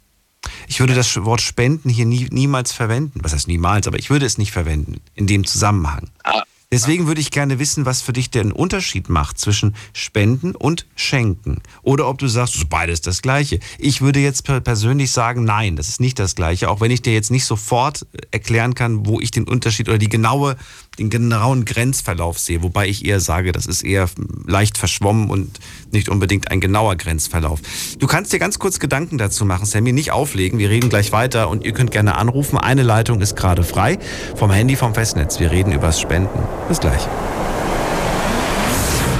Ich würde das Wort Spenden hier nie, niemals verwenden. Was heißt niemals, aber ich würde es nicht verwenden in dem Zusammenhang. Ah, Deswegen würde ich gerne wissen, was für dich den Unterschied macht zwischen Spenden und Schenken. Oder ob du sagst, beides das Gleiche. Ich würde jetzt persönlich sagen, nein, das ist nicht das Gleiche. Auch wenn ich dir jetzt nicht sofort erklären kann, wo ich den Unterschied oder die genaue den genauen Grenzverlauf sehe, wobei ich eher sage, das ist eher leicht verschwommen und nicht unbedingt ein genauer Grenzverlauf. Du kannst dir ganz kurz Gedanken dazu machen, Sammy, nicht auflegen. Wir reden gleich weiter und ihr könnt gerne anrufen. Eine Leitung ist gerade frei vom Handy vom Festnetz. Wir reden übers Spenden. Bis gleich.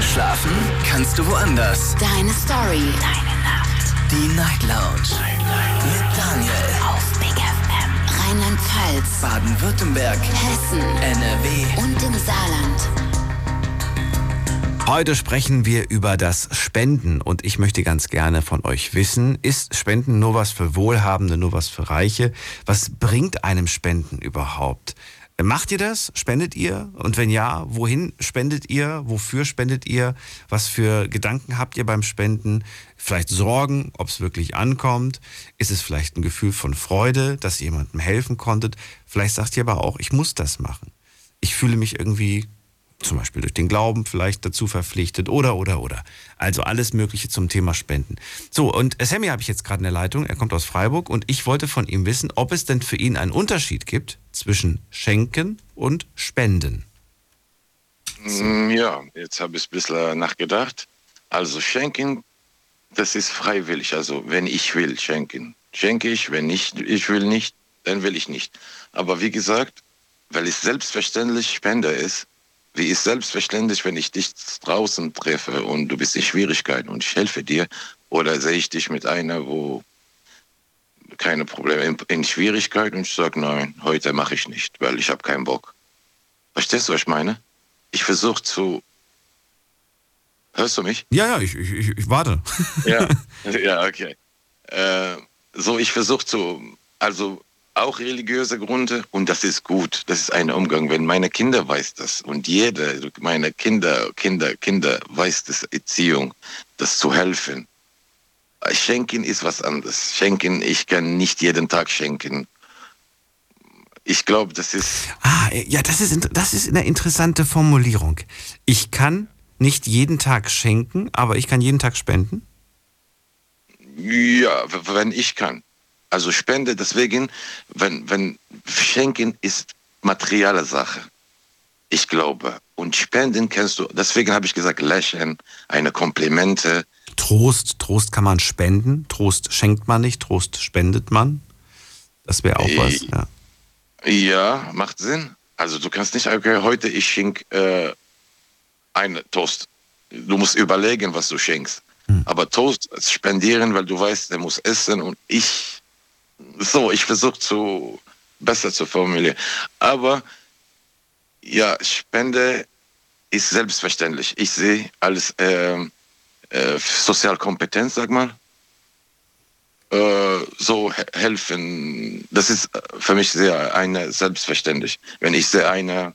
Schlafen kannst du woanders. Deine Story. Deine Nacht. Die Night Lounge. Rheinland-Pfalz, Baden-Württemberg, Hessen, NRW und im Saarland. Heute sprechen wir über das Spenden und ich möchte ganz gerne von euch wissen, ist Spenden nur was für Wohlhabende, nur was für Reiche? Was bringt einem Spenden überhaupt? Macht ihr das? Spendet ihr? Und wenn ja, wohin spendet ihr? Wofür spendet ihr? Was für Gedanken habt ihr beim Spenden? Vielleicht Sorgen, ob es wirklich ankommt? Ist es vielleicht ein Gefühl von Freude, dass ihr jemandem helfen konntet? Vielleicht sagt ihr aber auch, ich muss das machen. Ich fühle mich irgendwie zum Beispiel durch den Glauben vielleicht dazu verpflichtet oder, oder, oder. Also alles Mögliche zum Thema Spenden. So, und Sammy habe ich jetzt gerade in der Leitung. Er kommt aus Freiburg und ich wollte von ihm wissen, ob es denn für ihn einen Unterschied gibt zwischen Schenken und Spenden. Mm, ja, jetzt habe ich ein bisschen nachgedacht. Also Schenken, das ist freiwillig. Also wenn ich will, schenken. Schenke ich, wenn nicht, ich will nicht, dann will ich nicht. Aber wie gesagt, weil es selbstverständlich Spender ist, wie ist selbstverständlich, wenn ich dich draußen treffe und du bist in Schwierigkeiten und ich helfe dir, oder sehe ich dich mit einer, wo keine Probleme in, Schwierigkeiten und ich sage, nein, heute mache ich nicht, weil ich habe keinen Bock. Verstehst du, was ich meine? Ich versuche zu. Hörst du mich? Ja, ja, ich, ich, ich warte. ja, ja, okay. Äh, so, ich versuche zu, also auch religiöse Gründe und das ist gut. Das ist ein Umgang. Wenn meine Kinder weiß das und jeder meine Kinder, Kinder, Kinder weiß das Erziehung, das zu helfen. Schenken ist was anderes. Schenken, ich kann nicht jeden Tag schenken. Ich glaube, das ist. Ah, ja, das ist, das ist eine interessante Formulierung. Ich kann nicht jeden Tag schenken, aber ich kann jeden Tag spenden? Ja, wenn ich kann. Also Spende, deswegen, wenn, wenn Schenken ist materielle Sache. Ich glaube. Und Spenden kennst du, deswegen habe ich gesagt, lächeln, eine Komplimente. Trost, Trost kann man spenden. Trost schenkt man nicht, Trost spendet man. Das wäre auch was, ja. Ja, macht Sinn. Also du kannst nicht, okay, heute ich schenke äh, einen Toast. Du musst überlegen, was du schenkst. Hm. Aber Toast spendieren, weil du weißt, der muss essen und ich so, ich versuche zu besser zu formulieren. Aber ja, Spende ist selbstverständlich. Ich sehe als äh, äh, Sozialkompetenz, sag mal, äh, so helfen. Das ist für mich sehr eine selbstverständlich. Wenn ich sehe eine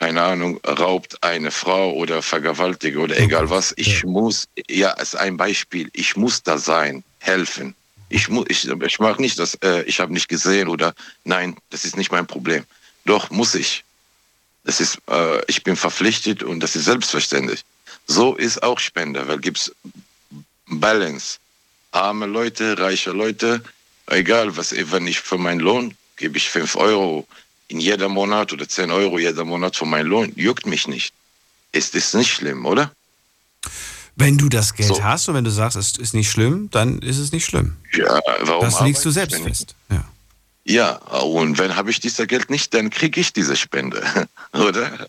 keine Ahnung, raubt eine Frau oder vergewaltigt oder egal was. Ich muss, ja, als ein Beispiel, ich muss da sein, helfen. Ich, ich, ich mache nicht das, äh, ich habe nicht gesehen oder nein, das ist nicht mein Problem. Doch muss ich. Das ist, äh, ich bin verpflichtet und das ist selbstverständlich. So ist auch Spender, weil gibt's Balance. Arme Leute, reiche Leute, egal was, wenn ich für meinen Lohn gebe ich 5 Euro in jeder Monat oder 10 Euro jeder Monat für meinen Lohn, juckt mich nicht. Ist das nicht schlimm, oder? Wenn du das Geld so. hast und wenn du sagst, es ist nicht schlimm, dann ist es nicht schlimm. Ja, warum? Das legst du selbst fest. Ja. ja, und wenn habe ich dieses Geld nicht, dann kriege ich diese Spende, oder?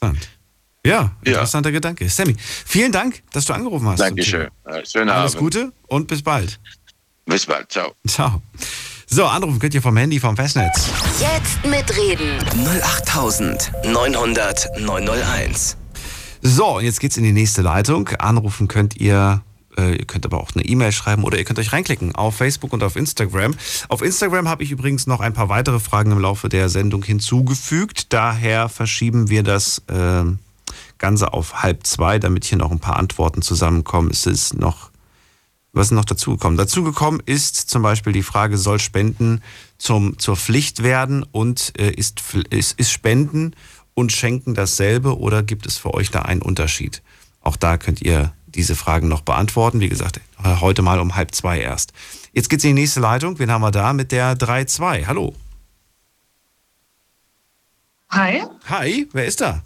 Interessant. Ja, interessanter ja. Gedanke. Sammy, vielen Dank, dass du angerufen hast. Dankeschön. Schönen Alles Abend. Gute und bis bald. Bis bald. Ciao. Ciao. So, anrufen könnt ihr vom Handy, vom Festnetz. Jetzt mitreden. 08900 901. So, und jetzt geht's in die nächste Leitung. Anrufen könnt ihr Äh, ihr könnt aber auch eine E-Mail schreiben oder ihr könnt euch reinklicken auf Facebook und auf Instagram. Auf Instagram habe ich übrigens noch ein paar weitere Fragen im Laufe der Sendung hinzugefügt. Daher verschieben wir das äh, Ganze auf halb zwei, damit hier noch ein paar Antworten zusammenkommen. Es ist noch, was ist noch dazugekommen? Dazugekommen ist zum Beispiel die Frage, soll Spenden zum, zur Pflicht werden und äh, ist, ist, ist Spenden und Schenken dasselbe oder gibt es für euch da einen Unterschied? Auch da könnt ihr diese Fragen noch beantworten. Wie gesagt, heute mal um halb zwei erst. Jetzt geht's in die nächste Leitung. Wen haben wir da mit der 3-2? Hallo. Hi. Hi, wer ist da?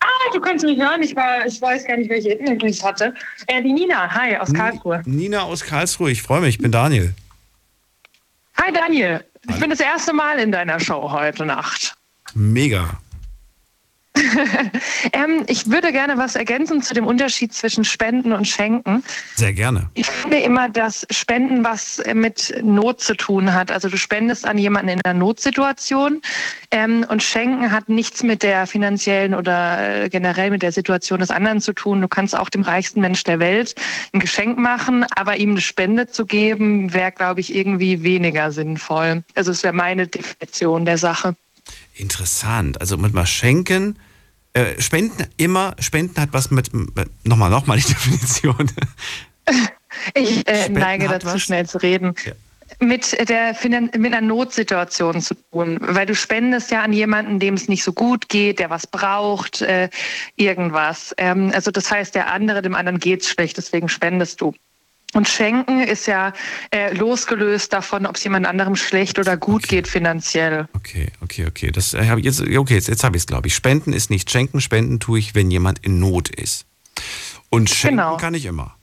Ah, du kannst mich hören. Ich, war, ich weiß gar nicht, welche Internet ich hatte. Äh, die Nina. Hi, aus Karlsruhe. Nina aus Karlsruhe. Ich freue mich. Ich bin Daniel. Hi, Daniel. Ich bin das erste Mal in deiner Show heute Nacht. Mega. Ähm, ich würde gerne was ergänzen zu dem Unterschied zwischen Spenden und Schenken. Sehr gerne. Ich finde immer, dass Spenden was mit Not zu tun hat. Also du spendest an jemanden in einer Notsituation ähm, und Schenken hat nichts mit der finanziellen oder äh, generell mit der Situation des anderen zu tun. Du kannst auch dem reichsten Mensch der Welt ein Geschenk machen, aber ihm eine Spende zu geben, wäre, glaube ich, irgendwie weniger sinnvoll. Also es wäre meine Definition der Sache. Interessant. Also mit mal schenken, äh, Spenden immer, Spenden hat was mit, nochmal, nochmal die Definition. Ich äh, neige dazu, was? schnell zu reden. Ja. Mit, der, mit einer Notsituation zu tun, weil du spendest ja an jemanden, dem es nicht so gut geht, der was braucht, äh, irgendwas. Ähm, also das heißt, der andere, dem anderen geht es schlecht, deswegen spendest du. Und Schenken ist ja äh, losgelöst davon, ob es jemand anderem schlecht oder gut okay. geht finanziell. Okay, okay, okay. Das äh, habe jetzt. Okay, jetzt, jetzt habe ich es, glaube ich. Spenden ist nicht Schenken. Spenden tue ich, wenn jemand in Not ist. Und schenken genau. kann ich immer.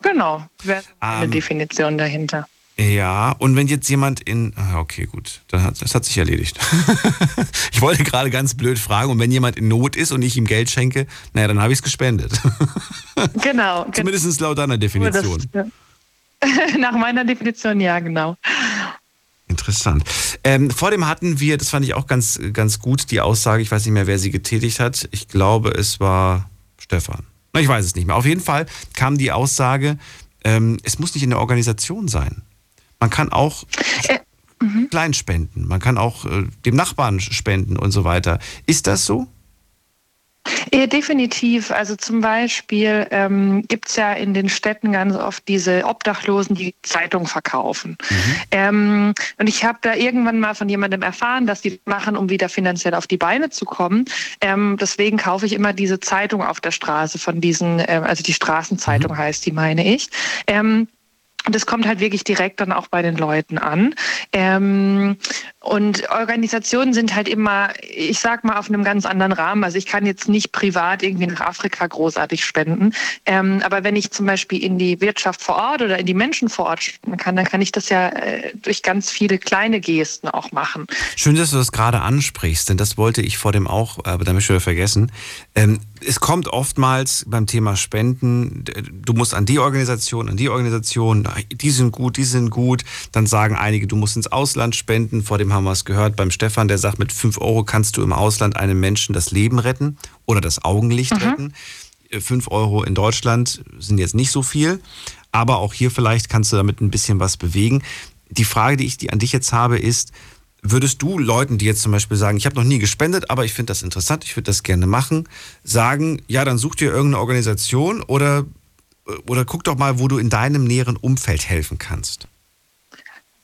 Genau. Wäre eine ähm, Definition dahinter. Ja, und wenn jetzt jemand in. Ah, okay, gut, dann hat, das hat sich erledigt. ich wollte gerade ganz blöd fragen, und wenn jemand in Not ist und ich ihm Geld schenke, naja, dann habe ich es gespendet. genau. Zumindest laut deiner Definition. Das, nach meiner Definition, ja, genau. Interessant. Ähm, vor dem hatten wir, das fand ich auch ganz, ganz gut, die Aussage, ich weiß nicht mehr, wer sie getätigt hat. Ich glaube, es war Stefan. Ich weiß es nicht mehr. Auf jeden Fall kam die Aussage, ähm, es muss nicht in der Organisation sein. Man kann auch äh, mhm. klein spenden, man kann auch äh, dem Nachbarn spenden und so weiter. Ist das so? Ja, definitiv. Also zum Beispiel ähm, gibt es ja in den Städten ganz oft diese Obdachlosen, die Zeitung verkaufen. Mhm. Ähm, und ich habe da irgendwann mal von jemandem erfahren, dass die machen, um wieder finanziell auf die Beine zu kommen. Ähm, deswegen kaufe ich immer diese Zeitung auf der Straße von diesen, äh, also die Straßenzeitung mhm. heißt die, meine ich. Ähm, und es kommt halt wirklich direkt dann auch bei den Leuten an. Ähm, und Organisationen sind halt immer, ich sag mal, auf einem ganz anderen Rahmen. Also ich kann jetzt nicht privat irgendwie nach Afrika großartig spenden. Ähm, aber wenn ich zum Beispiel in die Wirtschaft vor Ort oder in die Menschen vor Ort spenden kann, dann kann ich das ja äh, durch ganz viele kleine Gesten auch machen. Schön, dass du das gerade ansprichst, denn das wollte ich vor dem auch, aber damit schon vergessen. Ähm, es kommt oftmals beim Thema Spenden, du musst an die Organisation, an die Organisation, die sind gut, die sind gut. Dann sagen einige, du musst ins Ausland spenden, vor dem haben wir es gehört beim Stefan, der sagt, mit 5 Euro kannst du im Ausland einem Menschen das Leben retten oder das Augenlicht mhm. retten. 5 äh, Euro in Deutschland sind jetzt nicht so viel, aber auch hier vielleicht kannst du damit ein bisschen was bewegen. Die Frage, die ich an dich jetzt habe, ist, würdest du Leuten, die jetzt zum Beispiel sagen, ich habe noch nie gespendet, aber ich finde das interessant, ich würde das gerne machen, sagen, ja, dann such dir irgendeine Organisation oder, oder guck doch mal, wo du in deinem näheren Umfeld helfen kannst?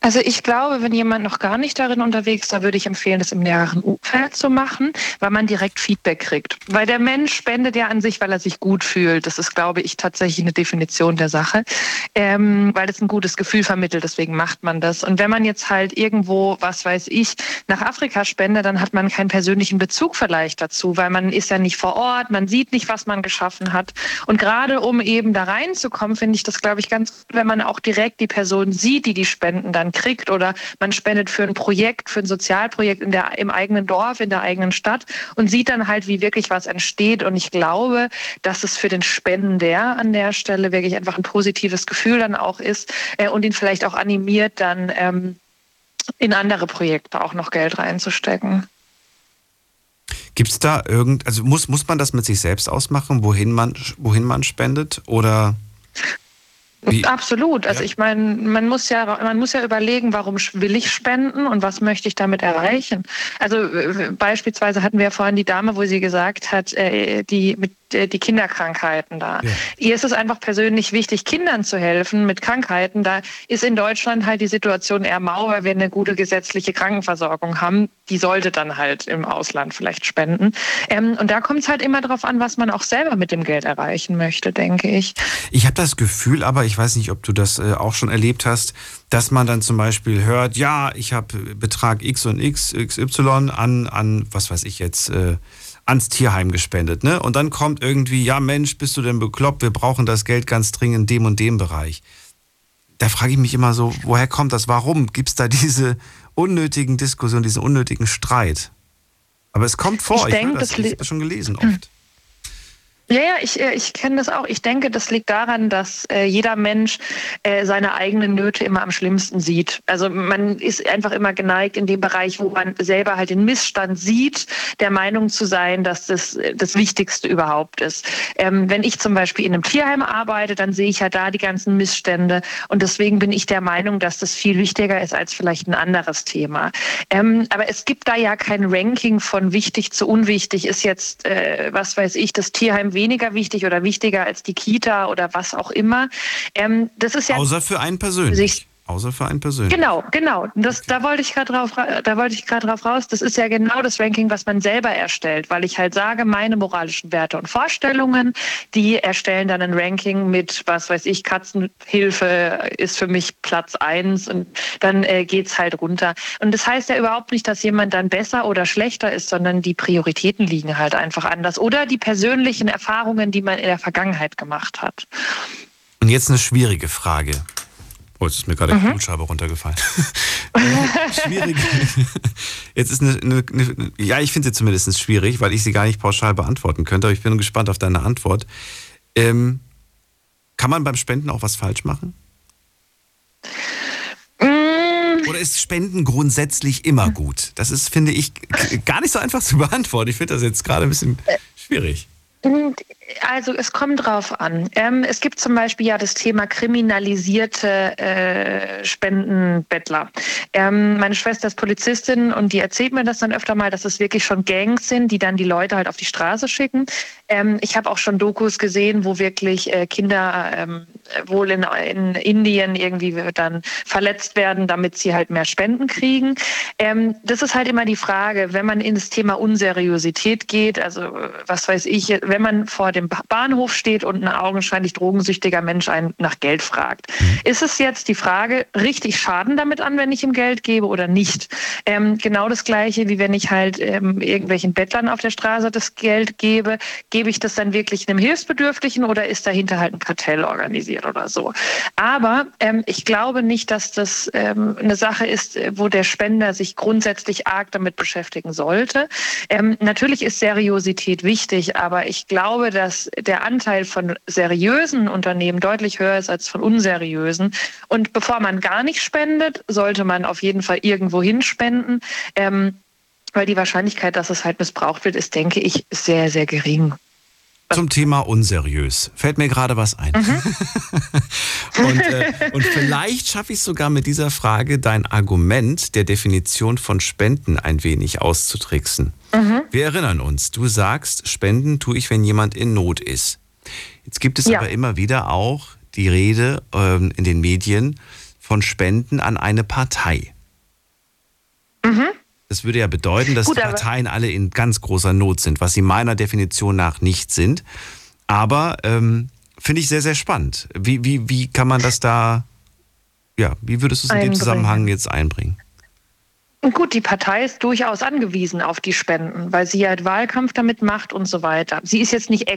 Also ich glaube, wenn jemand noch gar nicht darin unterwegs ist, da würde ich empfehlen, das im näheren Umfeld zu machen, weil man direkt Feedback kriegt. Weil der Mensch spendet ja an sich, weil er sich gut fühlt. Das ist, glaube ich, tatsächlich eine Definition der Sache, ähm, weil es ein gutes Gefühl vermittelt. Deswegen macht man das. Und wenn man jetzt halt irgendwo, was weiß ich, nach Afrika spendet, dann hat man keinen persönlichen Bezug vielleicht dazu, weil man ist ja nicht vor Ort, man sieht nicht, was man geschaffen hat. Und gerade um eben da reinzukommen, finde ich das, glaube ich, ganz wenn man auch direkt die Person sieht, die die Spenden dann kriegt oder man spendet für ein Projekt, für ein Sozialprojekt in der, im eigenen Dorf, in der eigenen Stadt und sieht dann halt, wie wirklich was entsteht. Und ich glaube, dass es für den Spender an der Stelle wirklich einfach ein positives Gefühl dann auch ist äh, und ihn vielleicht auch animiert, dann ähm, in andere Projekte auch noch Geld reinzustecken. Gibt es da irgend, also muss, muss man das mit sich selbst ausmachen, wohin man, wohin man spendet? Oder Wie? Absolut. Also ja. ich meine, man muss ja, man muss ja überlegen, warum will ich spenden und was möchte ich damit erreichen. Also äh, beispielsweise hatten wir ja vorhin die Dame, wo sie gesagt hat, äh, die mit äh, die Kinderkrankheiten da. Ja. Ihr ist es einfach persönlich wichtig, Kindern zu helfen mit Krankheiten. Da ist in Deutschland halt die Situation eher mau, weil wir eine gute gesetzliche Krankenversorgung haben. Die sollte dann halt im Ausland vielleicht spenden. Ähm, und da kommt es halt immer darauf an, was man auch selber mit dem Geld erreichen möchte, denke ich. Ich habe das Gefühl, aber ich weiß nicht, ob du das äh, auch schon erlebt hast, dass man dann zum Beispiel hört, ja, ich habe Betrag X und X, XY an, an, was weiß ich jetzt, äh, ans Tierheim gespendet, ne? Und dann kommt irgendwie, ja Mensch, bist du denn bekloppt? Wir brauchen das Geld ganz dringend in dem und dem Bereich. Da frage ich mich immer so, woher kommt das? Warum gibt es da diese unnötigen Diskussionen, diesen unnötigen Streit? Aber es kommt vor, ich, ich habe das, ich das schon gelesen oft. Ja, ja, ich, äh, ich kenne das auch. Ich denke, das liegt daran, dass äh, jeder Mensch äh, seine eigenen Nöte immer am schlimmsten sieht. Also man ist einfach immer geneigt, in dem Bereich, wo man selber halt den Missstand sieht, der Meinung zu sein, dass das äh, das Wichtigste überhaupt ist. Ähm, wenn ich zum Beispiel in einem Tierheim arbeite, dann sehe ich ja da die ganzen Missstände. Und deswegen bin ich der Meinung, dass das viel wichtiger ist als vielleicht ein anderes Thema. Ähm, aber es gibt da ja kein Ranking von wichtig zu unwichtig. Ist jetzt, äh, was weiß ich, das Tierheim weniger wichtig oder wichtiger als die Kita oder was auch immer. Ähm, das ist ja Außer für einen persönlich. Außer für einen persönlich. Genau, genau. Das, da wollte ich gerade drauf, da wollte ich gerade drauf raus. Das ist ja genau das Ranking, was man selber erstellt, weil ich halt sage, meine moralischen Werte und Vorstellungen, die erstellen dann ein Ranking mit, was weiß ich, Katzenhilfe ist für mich Platz eins und dann äh, geht's halt runter. Und das heißt ja überhaupt nicht, dass jemand dann besser oder schlechter ist, sondern die Prioritäten liegen halt einfach anders oder die persönlichen Erfahrungen, die man in der Vergangenheit gemacht hat. Und jetzt eine schwierige Frage. Oh, jetzt ist mir gerade mhm. die Blutscheibe runtergefallen. schwierig. Jetzt ist eine, eine, eine ja, ich finde sie zumindest schwierig, weil ich sie gar nicht pauschal beantworten könnte, aber ich bin gespannt auf deine Antwort. Ähm, kann man beim Spenden auch was falsch machen? Mm. Oder ist Spenden grundsätzlich immer gut? Das ist, finde ich, gar nicht so einfach zu beantworten. Ich finde das jetzt gerade ein bisschen schwierig. Also es kommt drauf an. Ähm, es gibt zum Beispiel ja das Thema kriminalisierte äh, Spendenbettler. Ähm, meine Schwester ist Polizistin und die erzählt mir das dann öfter mal, dass es wirklich schon Gangs sind, die dann die Leute halt auf die Straße schicken. Ähm, ich habe auch schon Dokus gesehen, wo wirklich äh, Kinder ähm, wohl in, in, Indien irgendwie dann verletzt werden, damit sie halt mehr Spenden kriegen. Ähm, das ist halt immer die Frage, wenn man ins Thema Unseriosität geht, also was weiß ich, wenn man vor dem Bahnhof steht und ein augenscheinlich drogensüchtiger Mensch einen nach Geld fragt. Mhm. Ist es jetzt die Frage, richtig Schaden damit an, wenn ich ihm Geld gebe oder nicht? Ähm, genau das Gleiche, wie wenn ich halt ähm, irgendwelchen Bettlern auf der Straße das Geld gebe. Gebe ich das dann wirklich einem Hilfsbedürftigen oder ist dahinter halt ein Kartell organisiert oder so? Aber ähm, ich glaube nicht, dass das ähm, eine Sache ist, wo der Spender sich grundsätzlich arg damit beschäftigen sollte. Ähm, natürlich ist Seriosität wichtig, aber ich glaube, dass dass der Anteil von seriösen Unternehmen deutlich höher ist als von unseriösen. Und bevor man gar nicht spendet, sollte man auf jeden Fall irgendwo hinspenden. Ähm, weil die Wahrscheinlichkeit, dass es halt missbraucht wird, ist, denke ich, sehr, sehr gering. Zum Thema unseriös. Fällt mir gerade was ein. Mhm. und, äh, und vielleicht schaffe ich es sogar mit dieser Frage, dein Argument der Definition von Spenden ein wenig auszutricksen. Mhm. Wir erinnern uns, du sagst, Spenden tue ich, wenn jemand in Not ist. Jetzt gibt es ja. aber immer wieder auch die Rede ähm, in den Medien von Spenden an eine Partei. Mhm. Das würde ja bedeuten, dass Gut, die Parteien alle in ganz großer Not sind, was sie meiner Definition nach nicht sind. Aber ähm, finde ich sehr, sehr spannend. Wie, wie, wie kann man das da, ja, wie würdest du es in dem Zusammenhang jetzt einbringen? Gut, die Partei ist durchaus angewiesen auf die Spenden, weil sie ja halt Wahlkampf damit macht und so weiter. Sie ist jetzt nicht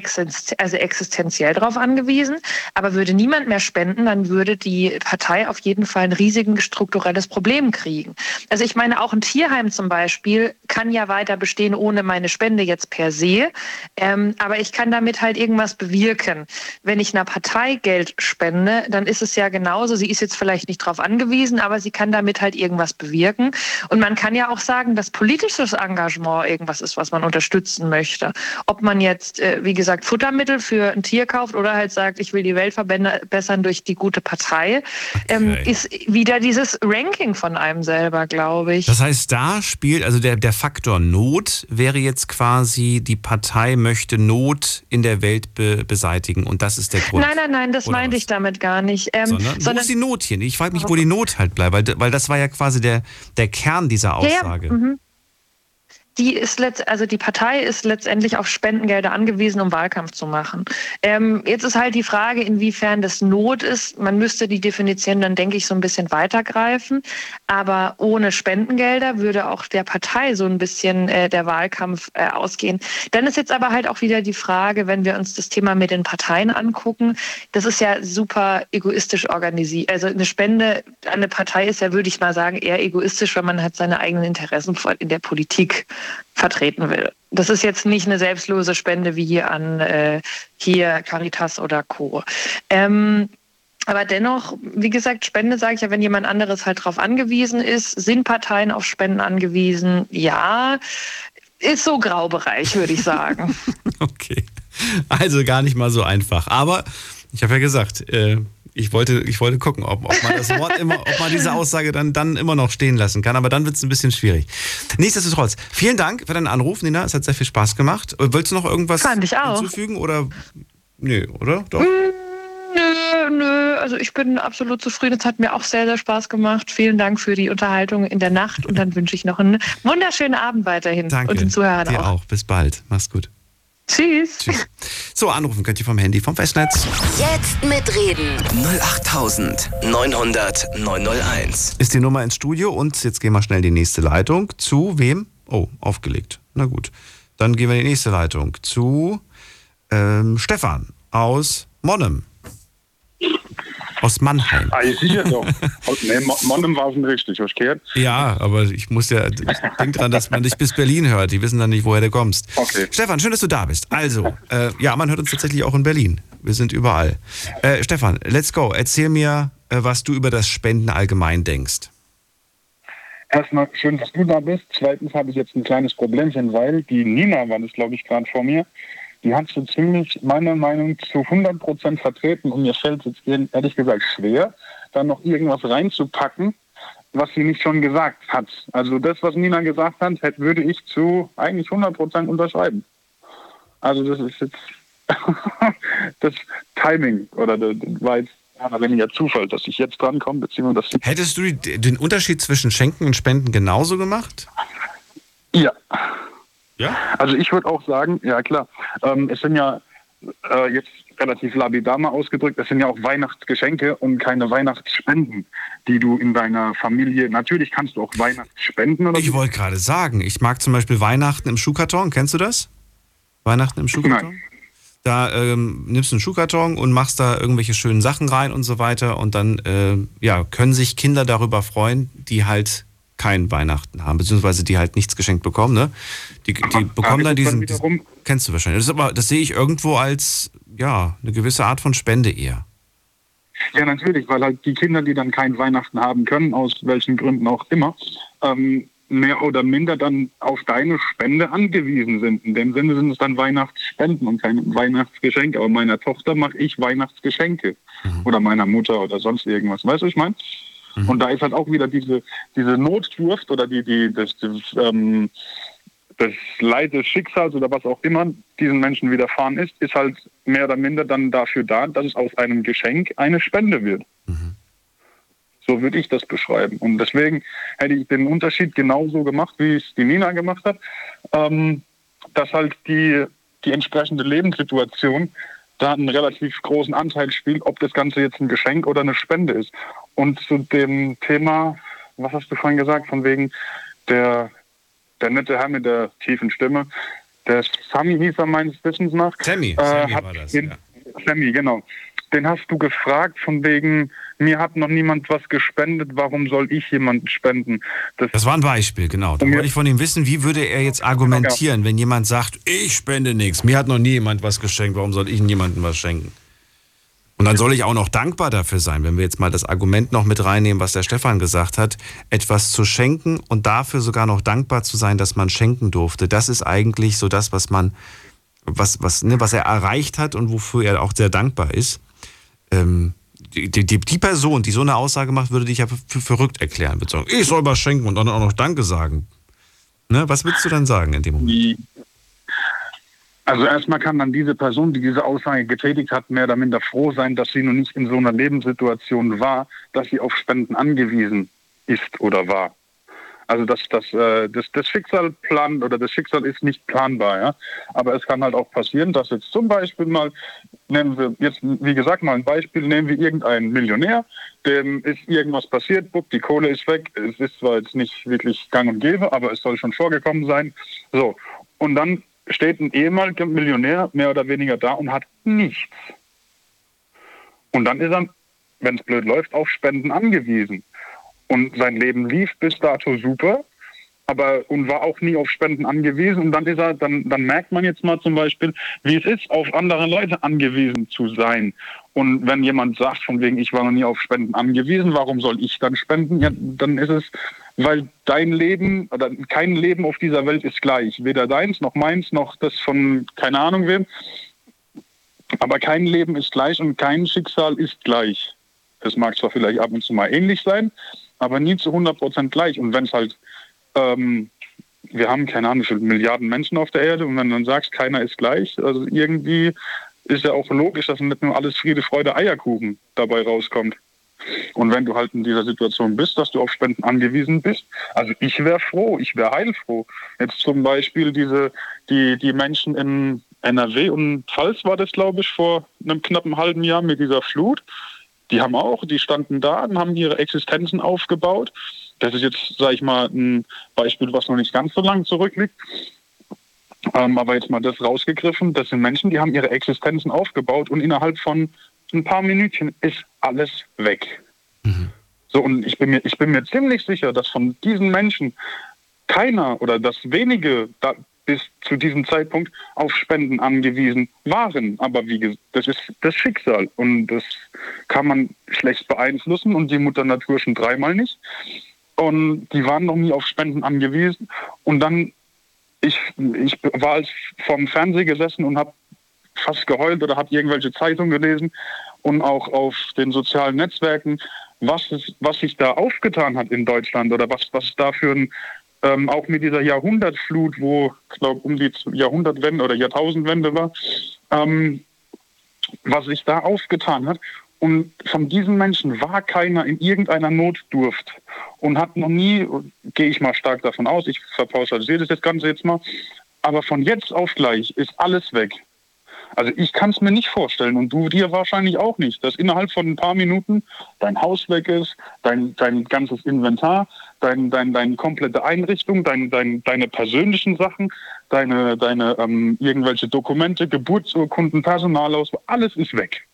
also existenziell darauf angewiesen, aber würde niemand mehr spenden, dann würde die Partei auf jeden Fall ein riesiges strukturelles Problem kriegen. Also ich meine, auch ein Tierheim zum Beispiel kann ja weiter bestehen ohne meine Spende jetzt per se, ähm, aber ich kann damit halt irgendwas bewirken. Wenn ich einer Partei Geld spende, dann ist es ja genauso. Sie ist jetzt vielleicht nicht darauf angewiesen, aber sie kann damit halt irgendwas bewirken. Und Und man kann ja auch sagen, dass politisches Engagement irgendwas ist, was man unterstützen möchte. Ob man jetzt, äh, wie gesagt, Futtermittel für ein Tier kauft oder halt sagt, ich will die Welt verbessern durch die gute Partei, ähm, okay. ist wieder dieses Ranking von einem selber, glaube ich. Das heißt, da spielt, also der, der Faktor Not wäre jetzt quasi, die Partei möchte Not in der Welt be beseitigen und das ist der Grund. Nein, nein, nein, das meinte ich damit gar nicht. Ähm, sondern, sondern, wo ist die Not hier? Ich frage mich, wo die Not halt bleibt, weil, weil das war ja quasi der, der Kern dieser Aussage. Ja, ja. Mhm die ist letzt, also die Partei ist letztendlich auf Spendengelder angewiesen, um Wahlkampf zu machen. Ähm, jetzt ist halt die Frage, inwiefern das Not ist. Man müsste die Definition dann, denke ich, so ein bisschen weitergreifen. Aber ohne Spendengelder würde auch der Partei so ein bisschen äh, der Wahlkampf äh, ausgehen. Dann ist jetzt aber halt auch wieder die Frage, wenn wir uns das Thema mit den Parteien angucken, das ist ja super egoistisch organisiert. Also eine Spende an eine Partei ist ja, würde ich mal sagen, eher egoistisch, weil man halt seine eigenen Interessen in der Politik vertreten will. Das ist jetzt nicht eine selbstlose Spende wie hier an äh, hier Caritas oder Co. Ähm, aber dennoch, wie gesagt, Spende sage ich ja, wenn jemand anderes halt darauf angewiesen ist, sind Parteien auf Spenden angewiesen? Ja, ist so Graubereich, würde ich sagen. okay. Also gar nicht mal so einfach. Aber ich habe ja gesagt, äh, ich wollte, ich wollte gucken, ob, ob man das Wort immer, ob man diese Aussage dann, dann immer noch stehen lassen kann. Aber dann wird es ein bisschen schwierig. Nichtsdestotrotz, vielen Dank für deinen Anruf, Nina. Es hat sehr viel Spaß gemacht. Willst du noch irgendwas hinzufügen? Oder nö, oder? Doch? Nö, nö, also ich bin absolut zufrieden. Es hat mir auch sehr, sehr Spaß gemacht. Vielen Dank für die Unterhaltung in der Nacht und dann wünsche ich noch einen wunderschönen Abend weiterhin. Danke. Und den Zuhörern Dir auch. auch. Bis bald. Mach's gut. Tschüss. Tschüss. So, anrufen könnt ihr vom Handy, vom Festnetz. Jetzt mitreden. 08900 901. Ist die Nummer ins Studio und jetzt gehen wir schnell die nächste Leitung. Zu wem? Oh, aufgelegt. Na gut. Dann gehen wir in die nächste Leitung. Zu ähm, Stefan aus Monnem. Aus Mannheim. Ah, sicher doch. nee, Mannheim war schon richtig, hast du gehört? Ja, aber ich muss ja, ich denke dran, dass man dich bis Berlin hört. Die wissen dann nicht, woher du kommst. Okay. Stefan, schön, dass du da bist. Also, äh, ja, man hört uns tatsächlich auch in Berlin. Wir sind überall. Äh, Stefan, let's go. Erzähl mir, äh, was du über das Spenden allgemein denkst. Erstmal schön, dass du da bist. Zweitens habe ich jetzt ein kleines Problemchen, weil die Nina war das, glaube ich, gerade vor mir die hat so ziemlich meine Meinung zu 100 Prozent vertreten und mir fällt es jetzt ehrlich gesagt schwer, da noch irgendwas reinzupacken, was sie nicht schon gesagt hat. Also das, was Nina gesagt hat, würde ich zu eigentlich 100 Prozent unterschreiben. Also das ist jetzt das Timing oder das war jetzt weniger Zufall, dass ich jetzt drankomme, beziehungsweise Hättest du den Unterschied zwischen Schenken und Spenden genauso gemacht? Ja. Ja? Also ich würde auch sagen, ja klar, ähm, es sind ja äh, jetzt relativ labidar mal ausgedrückt, es sind ja auch Weihnachtsgeschenke und keine Weihnachtsspenden, die du in deiner Familie, natürlich kannst du auch Weihnachtsspenden oder Ich wollte gerade sagen, ich mag zum Beispiel Weihnachten im Schuhkarton, kennst du das? Weihnachten im Schuhkarton? Nein. Da ähm, nimmst du einen Schuhkarton und machst da irgendwelche schönen Sachen rein und so weiter und dann äh, ja, können sich Kinder darüber freuen, die halt kein Weihnachten haben, beziehungsweise die halt nichts geschenkt bekommen, ne? Die, die bekommen dann diesen, diesen, kennst du wahrscheinlich. Das, aber, das sehe ich irgendwo als, ja, eine gewisse Art von Spende eher. Ja, natürlich, weil halt die Kinder, die dann kein Weihnachten haben können, aus welchen Gründen auch immer, ähm, mehr oder minder dann auf deine Spende angewiesen sind. In dem Sinne sind es dann Weihnachtsspenden und keine Weihnachtsgeschenke. Aber meiner Tochter mache ich Weihnachtsgeschenke. Mhm. Oder meiner Mutter oder sonst irgendwas. Weißt du, ich meine? Mhm. Und da ist halt auch wieder diese, diese Notdurft oder die, die, das, das, ähm, das Leid des Schicksals oder was auch immer diesen Menschen widerfahren ist, ist halt mehr oder minder dann dafür da, dass es aus einem Geschenk eine Spende wird. Mhm. So würde ich das beschreiben. Und deswegen hätte ich den Unterschied genauso gemacht, wie es die Nina gemacht hat, ähm, dass halt die, die entsprechende Lebenssituation da einen relativ großen Anteil spielt, ob das Ganze jetzt ein Geschenk oder eine Spende ist. Und zu dem Thema, was hast du vorhin gesagt, von wegen der, der nette Herr mit der tiefen Stimme, der Sammy hieß er meines Wissens nach. Sammy, Sammy äh, war das, den, ja. Sammy, genau. Den hast du gefragt von wegen, mir hat noch niemand was gespendet, warum soll ich jemanden spenden? Das, das war ein Beispiel, genau. Da wollte ich von ihm wissen, wie würde er jetzt argumentieren, wenn jemand sagt, ich spende nichts, mir hat noch nie jemand was geschenkt, warum soll ich jemandem was schenken? Und dann soll ich auch noch dankbar dafür sein, wenn wir jetzt mal das Argument noch mit reinnehmen, was der Stefan gesagt hat, etwas zu schenken und dafür sogar noch dankbar zu sein, dass man schenken durfte. Das ist eigentlich so das, was man, was, was, ne, was er erreicht hat und wofür er auch sehr dankbar ist. Ähm, die, die, die, Person, die so eine Aussage macht, würde dich ja für, verrückt erklären. Würde sagen, ich soll was schenken und dann auch noch Danke sagen. Ne? Was willst du dann sagen in dem Moment? Also erstmal kann dann diese Person, die diese Aussage getätigt hat, mehr oder minder froh sein, dass sie noch nicht in so einer Lebenssituation war, dass sie auf Spenden angewiesen ist oder war. Also das, das, äh, das, das Schicksal plant oder das Schicksal ist nicht planbar, ja. Aber es kann halt auch passieren, dass jetzt zum Beispiel mal, nehmen wir jetzt, wie gesagt, mal ein Beispiel, nehmen wir irgendeinen Millionär, dem ist irgendwas passiert, buck, die Kohle ist weg. Es ist zwar jetzt nicht wirklich gang und gäbe, aber es soll schon vorgekommen sein. So. Und dann steht ein ehemaliger Millionär mehr oder weniger da und hat nichts. Und dann ist er, wenn es blöd läuft, auf Spenden angewiesen. Und sein Leben lief bis dato super, aber und war auch nie auf Spenden angewiesen. Und dann ist er, dann, dann merkt man jetzt mal zum Beispiel, wie es ist, auf andere Leute angewiesen zu sein. Und wenn jemand sagt, von wegen, ich war noch nie auf Spenden angewiesen, warum soll ich dann spenden? Ja, dann ist es, weil dein Leben oder kein Leben auf dieser Welt ist gleich. Weder deins, noch meins, noch das von keine Ahnung wem. Aber kein Leben ist gleich und kein Schicksal ist gleich. Es mag zwar vielleicht ab und zu mal ähnlich sein, aber nie zu 100 Prozent gleich. Und wenn es halt, ähm, wir haben keine Ahnung, wie viele Milliarden Menschen auf der Erde und wenn du dann sagst, keiner ist gleich, also irgendwie ist ja auch logisch, dass nicht nur alles Friede, Freude, Eierkuchen dabei rauskommt. Und wenn du halt in dieser Situation bist, dass du auf Spenden angewiesen bist, also ich wäre froh, ich wäre heilfroh. Jetzt zum Beispiel diese, die, die Menschen in NRW und Pfalz war das, glaube ich, vor einem knappen halben Jahr mit dieser Flut. Die haben auch, die standen da und haben ihre Existenzen aufgebaut. Das ist jetzt, sage ich mal, ein Beispiel, was noch nicht ganz so lang zurückliegt. Ähm, aber jetzt mal das rausgegriffen, das sind Menschen, die haben ihre Existenzen aufgebaut und innerhalb von ein paar Minütchen ist alles weg. Mhm. So, und ich bin, mir, ich bin mir ziemlich sicher, dass von diesen Menschen keiner oder dass wenige da bis zu diesem Zeitpunkt auf Spenden angewiesen waren. Aber wie gesagt, das ist das Schicksal und das kann man schlecht beeinflussen und die Mutter Natur schon dreimal nicht. Und die waren noch nie auf Spenden angewiesen. Und dann, ich, ich war vom Fernseher gesessen und habe fast geheult oder habe irgendwelche Zeitungen gelesen und auch auf den sozialen Netzwerken, was, es, was sich da aufgetan hat in Deutschland oder was, was da für ein, ähm, auch mit dieser Jahrhundertflut, wo, ich glaube, um die Jahrhundertwende oder Jahrtausendwende war, ähm, was sich da aufgetan hat. Und von diesen Menschen war keiner in irgendeiner Notdurft und hat noch nie, gehe ich mal stark davon aus, ich verpauschalisiere das Ganze jetzt mal, aber von jetzt auf gleich ist alles weg. Also ich kann es mir nicht vorstellen und du dir wahrscheinlich auch nicht, dass innerhalb von ein paar Minuten dein Haus weg ist, dein, dein ganzes Inventar, dein, dein, deine komplette Einrichtung, dein, dein, deine persönlichen Sachen, deine, deine ähm, irgendwelche Dokumente, Geburtsurkunden, Personalausweis, alles ist weg.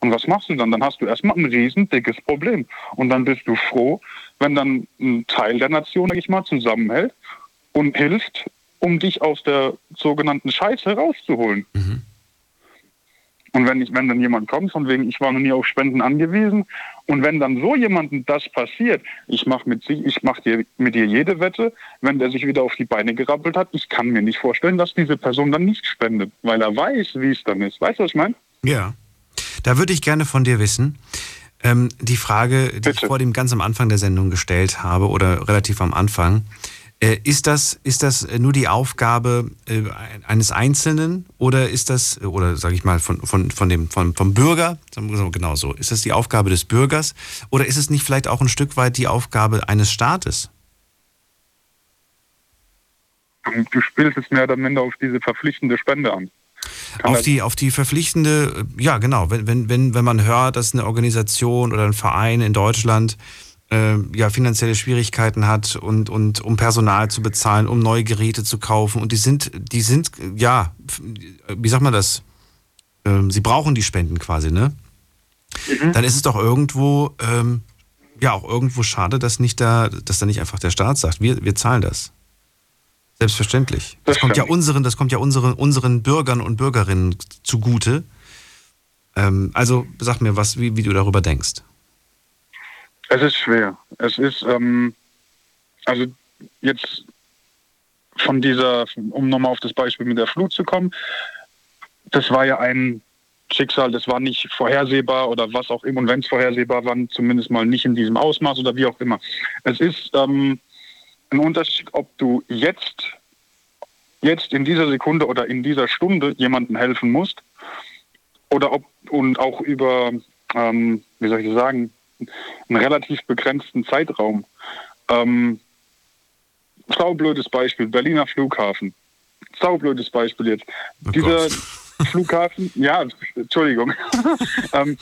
Und was machst du dann? Dann hast du erstmal ein riesen dickes Problem. Und dann bist du froh, wenn dann ein Teil der Nation, sag ich mal, zusammenhält und hilft, um dich aus der sogenannten Scheiße rauszuholen. Mhm. Und wenn, ich, wenn dann jemand kommt, von wegen, ich war noch nie auf Spenden angewiesen, und wenn dann so jemandem das passiert, ich mache mit, ich mach dir, mit dir jede Wette, wenn der sich wieder auf die Beine gerappelt hat, ich kann mir nicht vorstellen, dass diese Person dann nicht spendet, weil er weiß, wie es dann ist. Weißt du, was ich meine? Ja. Da würde ich gerne von dir wissen, ähm, die Frage, die Bitte. ich vor dem ganz am Anfang der Sendung gestellt habe oder relativ am Anfang. Äh, ist das, ist das nur die Aufgabe äh, eines Einzelnen oder ist das, oder sage ich mal, von, von, von dem, von, vom Bürger, genau so, ist das die Aufgabe des Bürgers oder ist es nicht vielleicht auch ein Stück weit die Aufgabe eines Staates? Du spielst es mehr oder minder auf diese verpflichtende Spende an. auf die, auf die verpflichtende, ja genau, wenn, wenn, wenn, wenn man hört, dass eine Organisation oder ein Verein in Deutschland äh, ja, finanzielle Schwierigkeiten hat und, und um Personal zu bezahlen, um neue Geräte zu kaufen. Und die sind, die sind, ja, wie sagt man das? Ähm, sie brauchen die Spenden quasi, ne? Mhm. Dann ist es doch irgendwo, ähm, ja, auch irgendwo schade, dass nicht da, dass da nicht einfach der Staat sagt, wir, wir zahlen das. Selbstverständlich. Das, kommt ja unseren, das kommt ja unseren, unseren Bürgern und Bürgerinnen zugute. Ähm, also sag mir, was, wie, wie du darüber denkst. Es ist schwer. Es ist, ähm, also jetzt von dieser, um nochmal auf das Beispiel mit der Flut zu kommen, das war ja ein Schicksal, das war nicht vorhersehbar oder was auch immer. Und wenn es vorhersehbar war, zumindest mal nicht in diesem Ausmaß oder wie auch immer. Es ist ähm, ein Unterschied, ob du jetzt, jetzt in dieser Sekunde oder in dieser Stunde jemandem helfen musst oder ob und auch über, ähm, wie soll ich das sagen, einen relativ begrenzten Zeitraum. Ähm, saublödes Beispiel, Berliner Flughafen. Saublödes Beispiel jetzt. Oh Dieser Flughafen, ja, Entschuldigung. ähm,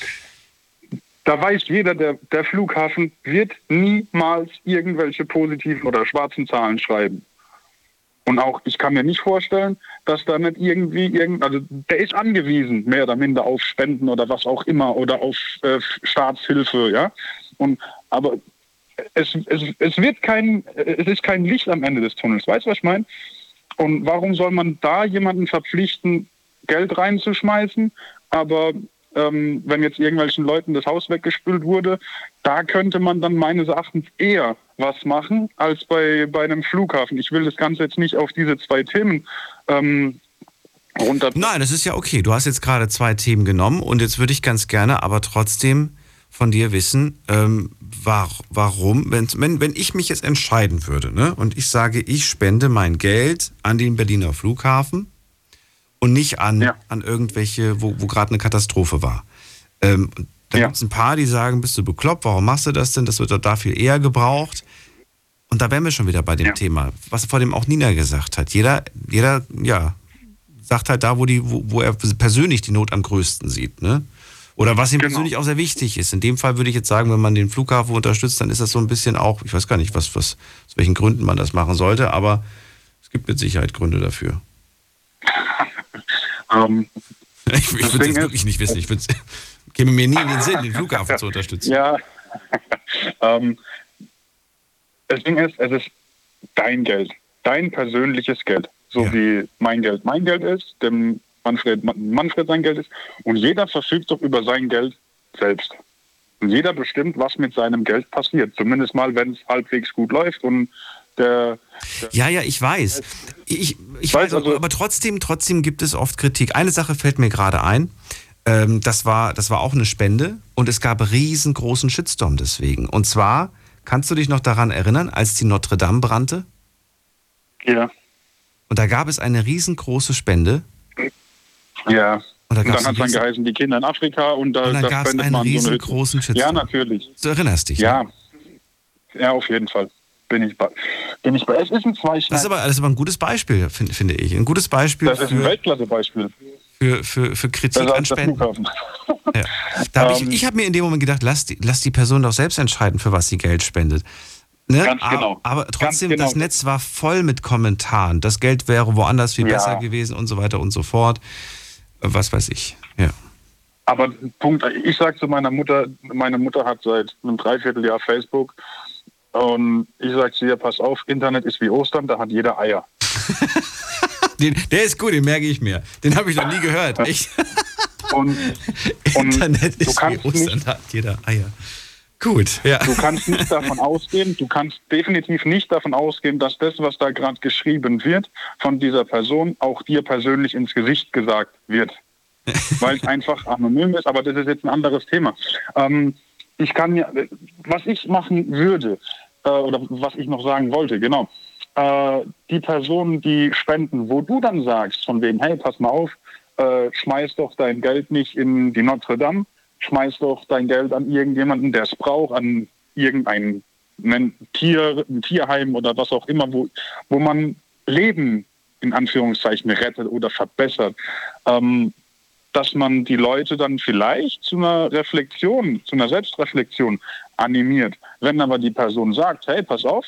da weiß jeder, der, der Flughafen wird niemals irgendwelche positiven oder schwarzen Zahlen schreiben. Und auch, ich kann mir nicht vorstellen, dass da nicht irgendwie irgend, also der ist angewiesen, mehr oder minder auf Spenden oder was auch immer oder auf äh, Staatshilfe, ja. Und aber es, es, es wird kein, es ist kein Licht am Ende des Tunnels. Weißt du, was ich meine? Und warum soll man da jemanden verpflichten, Geld reinzuschmeißen? Aber ähm, wenn jetzt irgendwelchen Leuten das Haus weggespült wurde, da könnte man dann meines Erachtens eher was machen als bei, bei einem Flughafen. Ich will das Ganze jetzt nicht auf diese zwei Themen ähm, runter. Nein, das ist ja okay. Du hast jetzt gerade zwei Themen genommen und jetzt würde ich ganz gerne aber trotzdem von dir wissen, ähm, war, warum, wenn, wenn, wenn ich mich jetzt entscheiden würde ne, und ich sage, ich spende mein Geld an den Berliner Flughafen und nicht an, ja. an irgendwelche, wo, wo gerade eine Katastrophe war. Ähm, da ja. gibt es ein paar, die sagen, bist du bekloppt, warum machst du das denn? Das wird doch da viel eher gebraucht. Und da wären wir schon wieder bei dem ja. Thema, was vor dem auch Nina gesagt hat. Jeder, jeder, ja, sagt halt da, wo, die, wo, wo er persönlich die Not am größten sieht. Ne? Oder was ihm genau. persönlich auch sehr wichtig ist. In dem Fall würde ich jetzt sagen, wenn man den Flughafen unterstützt, dann ist das so ein bisschen auch, ich weiß gar nicht, was, was, aus welchen Gründen man das machen sollte, aber es gibt mit Sicherheit Gründe dafür. um, ähm, ich ich würde es wirklich nicht wissen. Ich würde käme mir nie in den Sinn, den Flughafen zu unterstützen. Ja. um, ähm, das Ding ist, es ist dein Geld, dein persönliches Geld, so ja. wie mein Geld mein Geld ist, dem Manfred, Manfred sein Geld ist. Und jeder verfügt doch über sein Geld selbst. Und jeder bestimmt, was mit seinem Geld passiert. Zumindest mal, wenn es halbwegs gut läuft und der, der ja, ja, ich weiß. Ich, ich weiß, also, aber trotzdem, trotzdem gibt es oft Kritik. Eine Sache fällt mir gerade ein. Ähm, das, war, das war auch eine Spende und es gab riesengroßen Shitstorm deswegen. Und zwar, kannst du dich noch daran erinnern, als die Notre Dame brannte? Ja. Und da gab es eine riesengroße Spende ja. Und, da und dann hat es dann geheißen, die Kinder in Afrika und da, und dann da spendet man so eine. Ja, natürlich. Du erinnerst dich. Ja. Ja, ja auf jeden Fall. Bin ich bei. Bin ich bei. Es ist ein Zweischneid. Das ist aber, das ist aber ein gutes Beispiel, find, finde ich. Ein gutes Beispiel. Das ist ein Weltklasse-Beispiel. Für, für, für Kritik an Spenden. Ja. Da hab ähm, ich ich habe mir in dem Moment gedacht, lass die, lass die Person doch selbst entscheiden, für was sie Geld spendet. Ne? Ganz genau. Aber, aber trotzdem, genau. das Netz war voll mit Kommentaren. Das Geld wäre woanders viel ja. besser gewesen und so weiter und so fort was weiß ich. Ja. Aber Punkt, ich sage zu meiner Mutter, meine Mutter hat seit einem Dreivierteljahr Facebook und ich sage zu ihr, pass auf, Internet ist wie Ostern, da hat jeder Eier. den, der ist gut, den merke ich mir. Den habe ich noch nie gehört. Echt? und, und Internet ist wie Ostern, hat jeder Eier. Gut, ja. Du kannst nicht davon ausgehen, du kannst definitiv nicht davon ausgehen, dass das, was da gerade geschrieben wird, von dieser Person auch dir persönlich ins Gesicht gesagt wird. Weil es einfach anonym ist, aber das ist jetzt ein anderes Thema. Ähm, ich kann ja, was ich machen würde, äh, oder was ich noch sagen wollte, genau, äh, die Personen, die spenden, wo du dann sagst, von wem, hey, pass mal auf, äh, schmeiß doch dein Geld nicht in die Notre Dame, schmeiß doch dein Geld an irgendjemanden, der es braucht, an irgendein Tier, ein Tierheim oder was auch immer, wo, wo man Leben in Anführungszeichen rettet oder verbessert. Ähm, dass man die Leute dann vielleicht zu einer Reflexion, zu einer Selbstreflexion animiert. Wenn aber die Person sagt, hey, pass auf,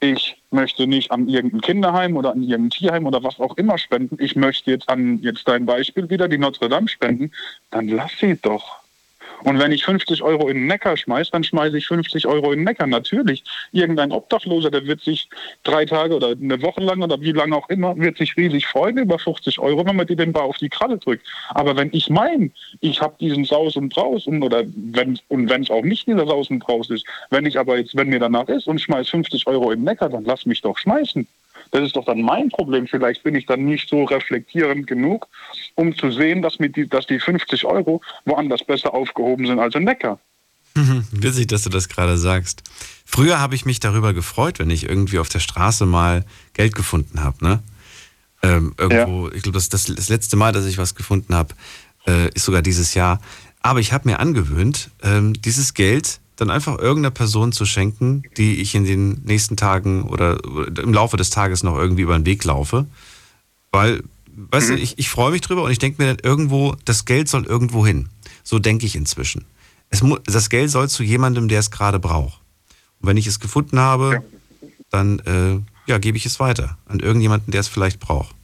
ich möchte nicht an irgendein Kinderheim oder an irgendein Tierheim oder was auch immer spenden, ich möchte jetzt an jetzt dein Beispiel wieder die Notre Dame spenden, dann lass sie doch. Und wenn ich 50 Euro in den Neckar schmeiße, dann schmeiße ich 50 Euro in den Neckar. Natürlich, irgendein Obdachloser, der wird sich drei Tage oder eine Woche lang oder wie lange auch immer, wird sich riesig freuen über 50 Euro, wenn man die den Bar auf die Kralle drückt. Aber wenn ich mein, ich habe diesen Saus und Braus und oder wenn und wenn es auch nicht dieser Saus und Braus ist, wenn ich aber jetzt, wenn mir danach ist und schmeiß 50 Euro in den Neckar, dann lass mich doch schmeißen. Das ist doch dann mein Problem. Vielleicht bin ich dann nicht so reflektierend genug, um zu sehen, dass, mit die, dass die 50 Euro woanders besser aufgehoben sind als in Neckar. Witzig, dass du das gerade sagst. Früher habe ich mich darüber gefreut, wenn ich irgendwie auf der Straße mal Geld gefunden habe. Ne? Ähm, irgendwo, ja. ich glaube, das, das, das letzte Mal, dass ich was gefunden habe, äh, ist sogar dieses Jahr. Aber ich habe mir angewöhnt, ähm, dieses Geld dann einfach irgendeiner Person zu schenken, die ich in den nächsten Tagen oder im Laufe des Tages noch irgendwie über den Weg laufe. Weil, weißt mhm. du, ich, ich freue mich drüber und ich denke mir dann irgendwo, das Geld soll irgendwo hin. So denke ich inzwischen. Es das Geld soll zu jemandem, der es gerade braucht. Und wenn ich es gefunden habe, dann äh, ja, gebe ich es weiter an irgendjemanden, der es vielleicht braucht.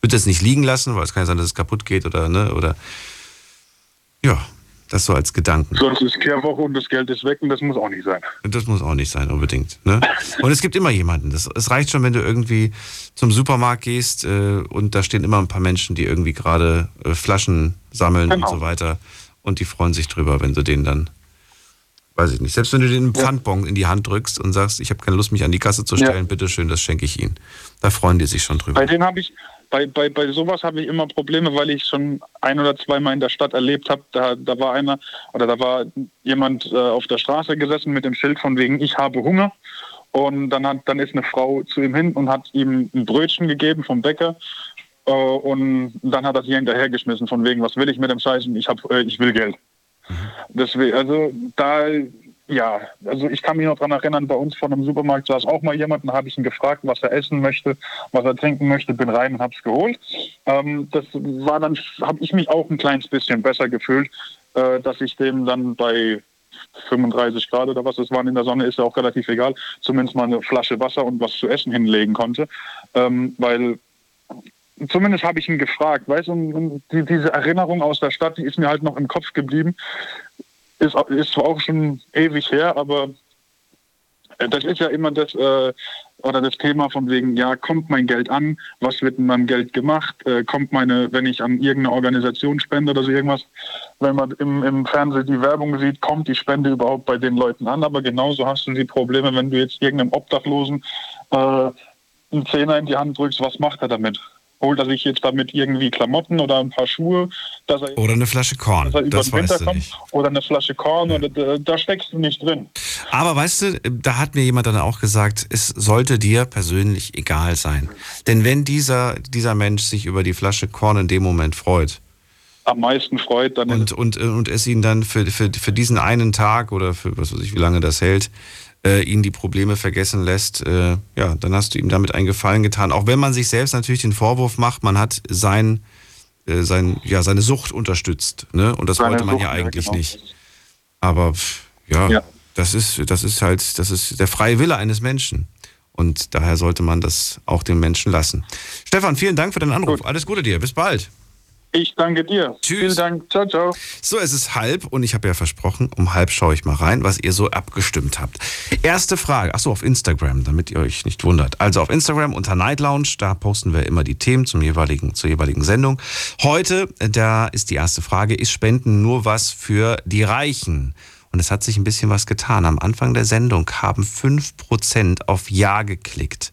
Würde es nicht liegen lassen, weil es kann ja sein, dass es kaputt geht oder, ne, oder ja, das so als Gedanken. Sonst ist Kehrwoche und das Geld ist weg und das muss auch nicht sein. Das muss auch nicht sein, unbedingt. Ne? Und es gibt immer jemanden. Das, es reicht schon, wenn du irgendwie zum Supermarkt gehst äh, und da stehen immer ein paar Menschen, die irgendwie gerade äh, Flaschen sammeln genau. und so weiter. Und die freuen sich drüber, wenn du denen dann, weiß ich nicht, selbst wenn du den Pfandbon in die Hand drückst und sagst, ich habe keine Lust, mich an die Kasse zu stellen, ja. bitteschön, das schenke ich ihnen. Da freuen die sich schon drüber. Bei denen habe ich, bei, bei, bei sowas habe ich immer Probleme, weil ich schon ein oder zweimal in der Stadt erlebt habe. Da, da war einer oder da war jemand äh, auf der Straße gesessen mit dem Schild von wegen ich habe Hunger. Und dann, hat, dann ist eine Frau zu ihm hin und hat ihm ein Brötchen gegeben vom Bäcker. Äh, und dann hat er sie hinterhergeschmissen von wegen, was will ich mit dem Scheißen? Ich, hab, äh, ich will Geld. Mhm. Deswegen, also da ja, also ich kann mich noch daran erinnern, bei uns vor einem Supermarkt saß auch mal jemand, da habe ich ihn gefragt, was er essen möchte, was er trinken möchte, bin rein und habe es geholt. Ähm, das war dann, habe ich mich auch ein kleines bisschen besser gefühlt, äh, dass ich dem dann bei 35 Grad oder was es waren in der Sonne, ist ja auch relativ egal, zumindest mal eine Flasche Wasser und was zu essen hinlegen konnte, ähm, weil zumindest habe ich ihn gefragt, weißt du, die, diese Erinnerung aus der Stadt, die ist mir halt noch im Kopf geblieben ist, ist zwar auch schon ewig her, aber äh, das ist ja immer das äh, oder das Thema von wegen, ja, kommt mein Geld an, was wird mit meinem Geld gemacht, äh, kommt meine, wenn ich an irgendeine Organisation spende oder so irgendwas, wenn man im, im Fernsehen die Werbung sieht, kommt die Spende überhaupt bei den Leuten an, aber genauso hast du die Probleme, wenn du jetzt irgendeinem Obdachlosen äh, einen Zehner in die Hand drückst, was macht er damit? Holt er sich jetzt damit irgendwie Klamotten oder ein paar Schuhe. oder eine Flasche Korn, das weißt du nicht. Oder eine Flasche Korn, ja. oder, da, da steckst du nicht drin. Aber weißt du, da hat mir jemand dann auch gesagt, es sollte dir persönlich egal sein. Denn wenn dieser, dieser Mensch sich über die Flasche Korn in dem Moment freut, am meisten freut, dann und, und, und es ihn dann für, für, für diesen einen Tag oder für was weiß ich, wie lange das hält, äh, ihn die Probleme vergessen lässt, äh, ja, dann hast du ihm damit einen Gefallen getan. Auch wenn man sich selbst natürlich den Vorwurf macht, man hat sein, äh, sein, ja, seine Sucht unterstützt. Ne? Und das seine wollte man Sucht, ja eigentlich genau. nicht. Aber ja, ja, Das, ist, das ist halt, das ist der freie Wille eines Menschen. Und daher sollte man das auch den Menschen lassen. Stefan, vielen Dank für deinen Anruf. Gut. Alles Gute dir. Bis bald. Ich danke dir. Tschüss. Vielen Dank. Ciao, ciao. So, es ist halb und ich habe ja versprochen, um halb schaue ich mal rein, was ihr so abgestimmt habt. Erste Frage, achso, auf Instagram, damit ihr euch nicht wundert. Also auf Instagram unter Night Lounge, da posten wir immer die Themen zum jeweiligen, zur jeweiligen Sendung. Heute, da ist die erste Frage, ist Spenden nur was für die Reichen? Und es hat sich ein bisschen was getan. Am Anfang der Sendung haben 5% auf Ja geklickt.